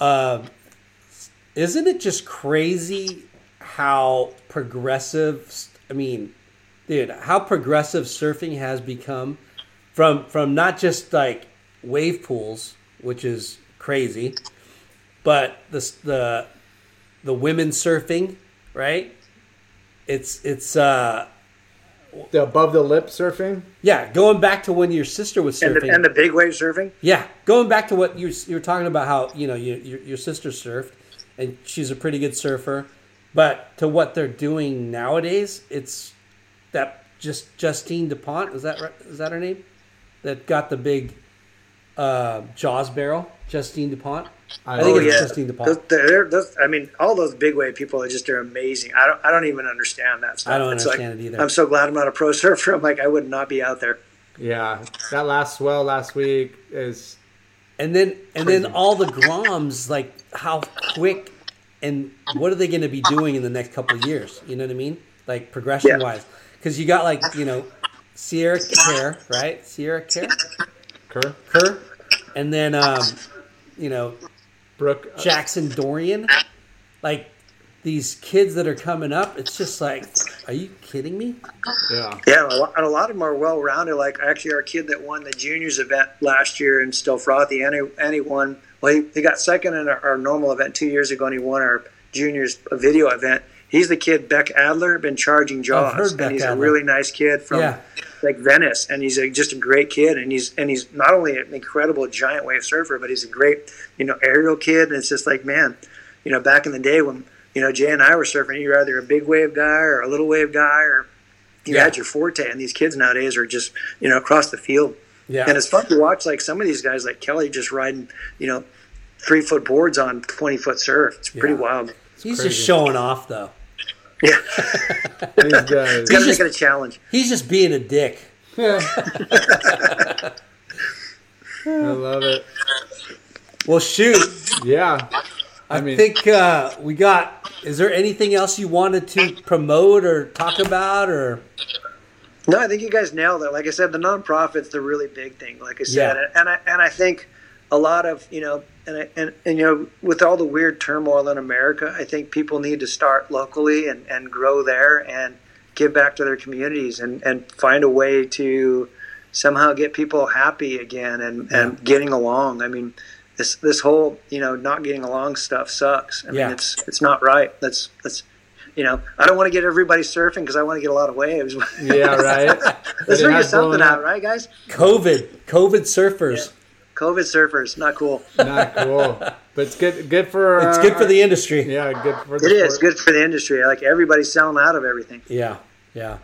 Um, isn't it just crazy how progressive? I mean, dude, how progressive surfing has become from from not just like wave pools, which is crazy, but the the the women surfing, right? It's it's uh The above the lip surfing. yeah, going back to when your sister was and surfing. the, and the big wave surfing Yeah, going back to what you you were talking about, how you know you, your your sister surfed, and she's a pretty good surfer, but to what they're doing nowadays, it's that just Justine Dupont is that right? Is that her name? That got the big uh, Jaws barrel, Justine Dupont. I, think Oh, it's yeah. Justine Dupont. Those, they're, those, I mean, all those big wave people are just are amazing. I don't I don't even understand that stuff. I don't It's understand like, it either. I'm so glad I'm not a pro surfer. [LAUGHS] I'm like I would not be out there. Yeah, that last swell last week is And then and then all the Groms, like how quick and what are they going to be doing in the next couple of years? You know what I mean? Like progression Yeah. wise, because you got like you know Sierra Kerr, right? Sierra Kerr, Kerr, Kerr, and then um, you know Brooke. uh, Jackson Dorian, like these kids that are coming up. It's just like, are you kidding me? yeah, Yeah, and a lot, and a lot of them are well rounded. Like actually, our kid that won the juniors event last year in Still Frothy, and he, and he won. Well, he, he got second in our, our normal event two years ago, and he won our juniors video event. He's the kid Beck Adler, been charging jaws, and he's Adler. a really nice kid from Yeah. like Venice, and he's a, just a great kid, and he's and he's not only an incredible giant wave surfer, but he's a great you know aerial kid, and it's just like man, you know back in the day when you know Jay and I were surfing, you're either a big wave guy or a little wave guy, or you Yeah. had your forte, and these kids nowadays are just you know across the field, Yeah, and it's fun to watch like some of these guys like Kelly just riding you know three foot boards on twenty foot surf. It's pretty Yeah. wild. he's crazy. just showing off though. Yeah, [LAUGHS] these [LAUGHS] guys. got to He's make just- it a challenge. He's just being a dick. [LAUGHS] I love it. Well, shoot. Yeah, I, I mean, think uh, we got. Is there anything else you wanted to promote or talk about, or No, I think you guys nailed it. Like I said, the nonprofit's the really big thing. Like I said, Yeah. and I and I think a lot of you know, and, and and you know, with all the weird turmoil in America, I think people need to start locally and and grow there and give back to their communities and and find a way to somehow get people happy again and and getting along. I mean. This, this whole you know not getting along stuff sucks. I mean Yeah. it's it's not right. That's that's you know I don't want to get everybody surfing because I want to get a lot of waves. yeah, right. [LAUGHS] Let's figure something out, right, guys? COVID? COVID surfers. COVID surfers, not cool. Not cool, but it's good. Good for. It's uh, good for the industry. Yeah, good for the It is sport. good for the industry. Like everybody's selling out of everything. Yeah, yeah.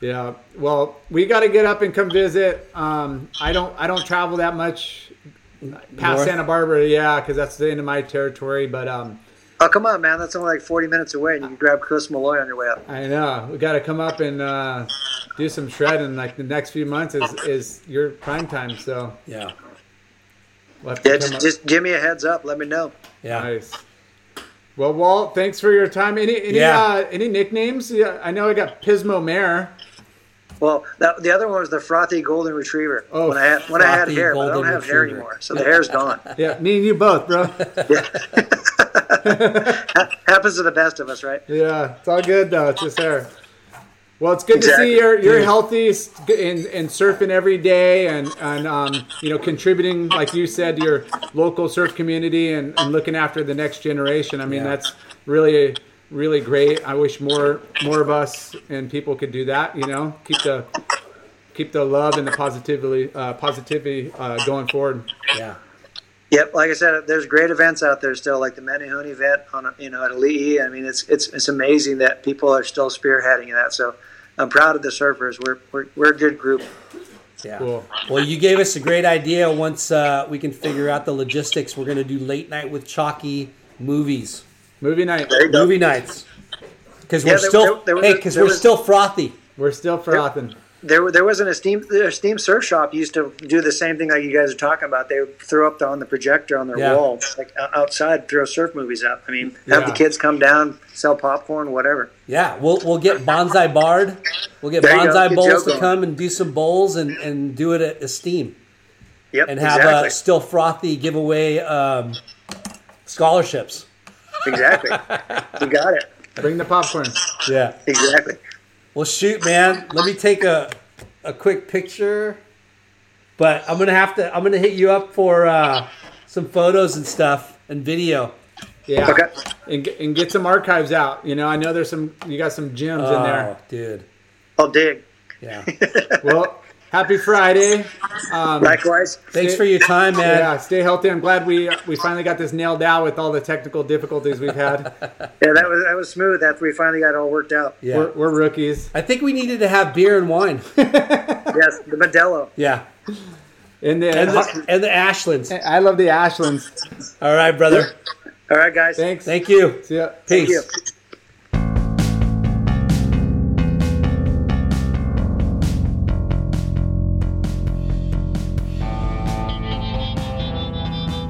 Yeah. Well, we got to get up and come visit. Um, I don't. I don't travel that much past North? Santa Barbara. Yeah, because that's the end of my territory. But um, Oh, come on, man! That's only like forty minutes away, and you can grab Chris Malloy on your way up. I know we got to come up and uh, do some shredding. Like the next few months is is your prime time. So Yeah, we'll Yeah, just, just give me a heads up. Let me know. yeah. Nice. Well, Walt, thanks for your time. Any any Yeah. uh, any nicknames? Yeah, I know I got Pismo Mare. Well, that, the other one was the frothy golden retriver. Oh, when I had when I had hair, but I don't golden have hair retriever. anymore, so the hair's gone. [LAUGHS] Yeah, me and you both, bro. [LAUGHS] yeah, [LAUGHS] Happens to the best of us, right? Yeah, it's all good though. It's just there. Well, it's good to see you're you're healthy and, and surfing every day and and um, you know contributing like you said to your local surf community and, and looking after the next generation. I mean Yeah. that's really really great. I wish more more of us and people could do that. You know, keep the keep the love and the positivity uh, positivity uh, going forward. Yeah. Yep, like I said, there's great events out there still, like the Menehune event on you know at Ali'i. I mean, it's it's it's amazing that people are still spearheading that. So I'm proud of the surfers. We're we're, we're a good group. Yeah. Cool. Well, you gave us a great idea. Once uh, we can figure out the logistics, we're going to do late night with Chalky movies, Movie night. There movie nights. Because Yeah, we're there- still there- there hey, because we're was- still frothy. We're still frothing. There, there was an esteem, the esteem surf shop used to do the same thing like you guys are talking about. They would throw up on the projector on their Yeah. wall, like outside, throw surf movies up. I mean, have Yeah. the kids come down, sell popcorn, whatever. Yeah, we'll we'll get Bonsai Bard. We'll get There. Bonsai Get Bowls to come and do some bowls and, and do it at Esteem Yep, and have exactly, uh, still frothy giveaway um, scholarships. exactly. [LAUGHS] you got it. Bring the popcorn. Yeah. Exactly. Well, shoot, man. Let me take a a quick picture. But I'm gonna have to. I'm gonna hit you up for uh, some photos and stuff and video. Yeah. Okay. And, get- and get some archives out. You know, I know there's some. You got some gems in there. Oh, dude. I'll dig. Yeah. [LAUGHS] Well, Happy Friday. Um, Likewise. Thanks Stay- for your time, man. yeah, stay healthy. I'm glad we we finally got this nailed down with all the technical difficulties we've had. [LAUGHS] Yeah, that was that was smooth after we finally got it all worked out. Yeah. We're, we're rookies. I think we needed to have beer and wine. [LAUGHS] Yes, the Modelo. yeah. And the, And the, and the Ashlands. I love the Ashlands. All right, brother. All right, guys. Thanks. Thank you. See ya. Thank Peace.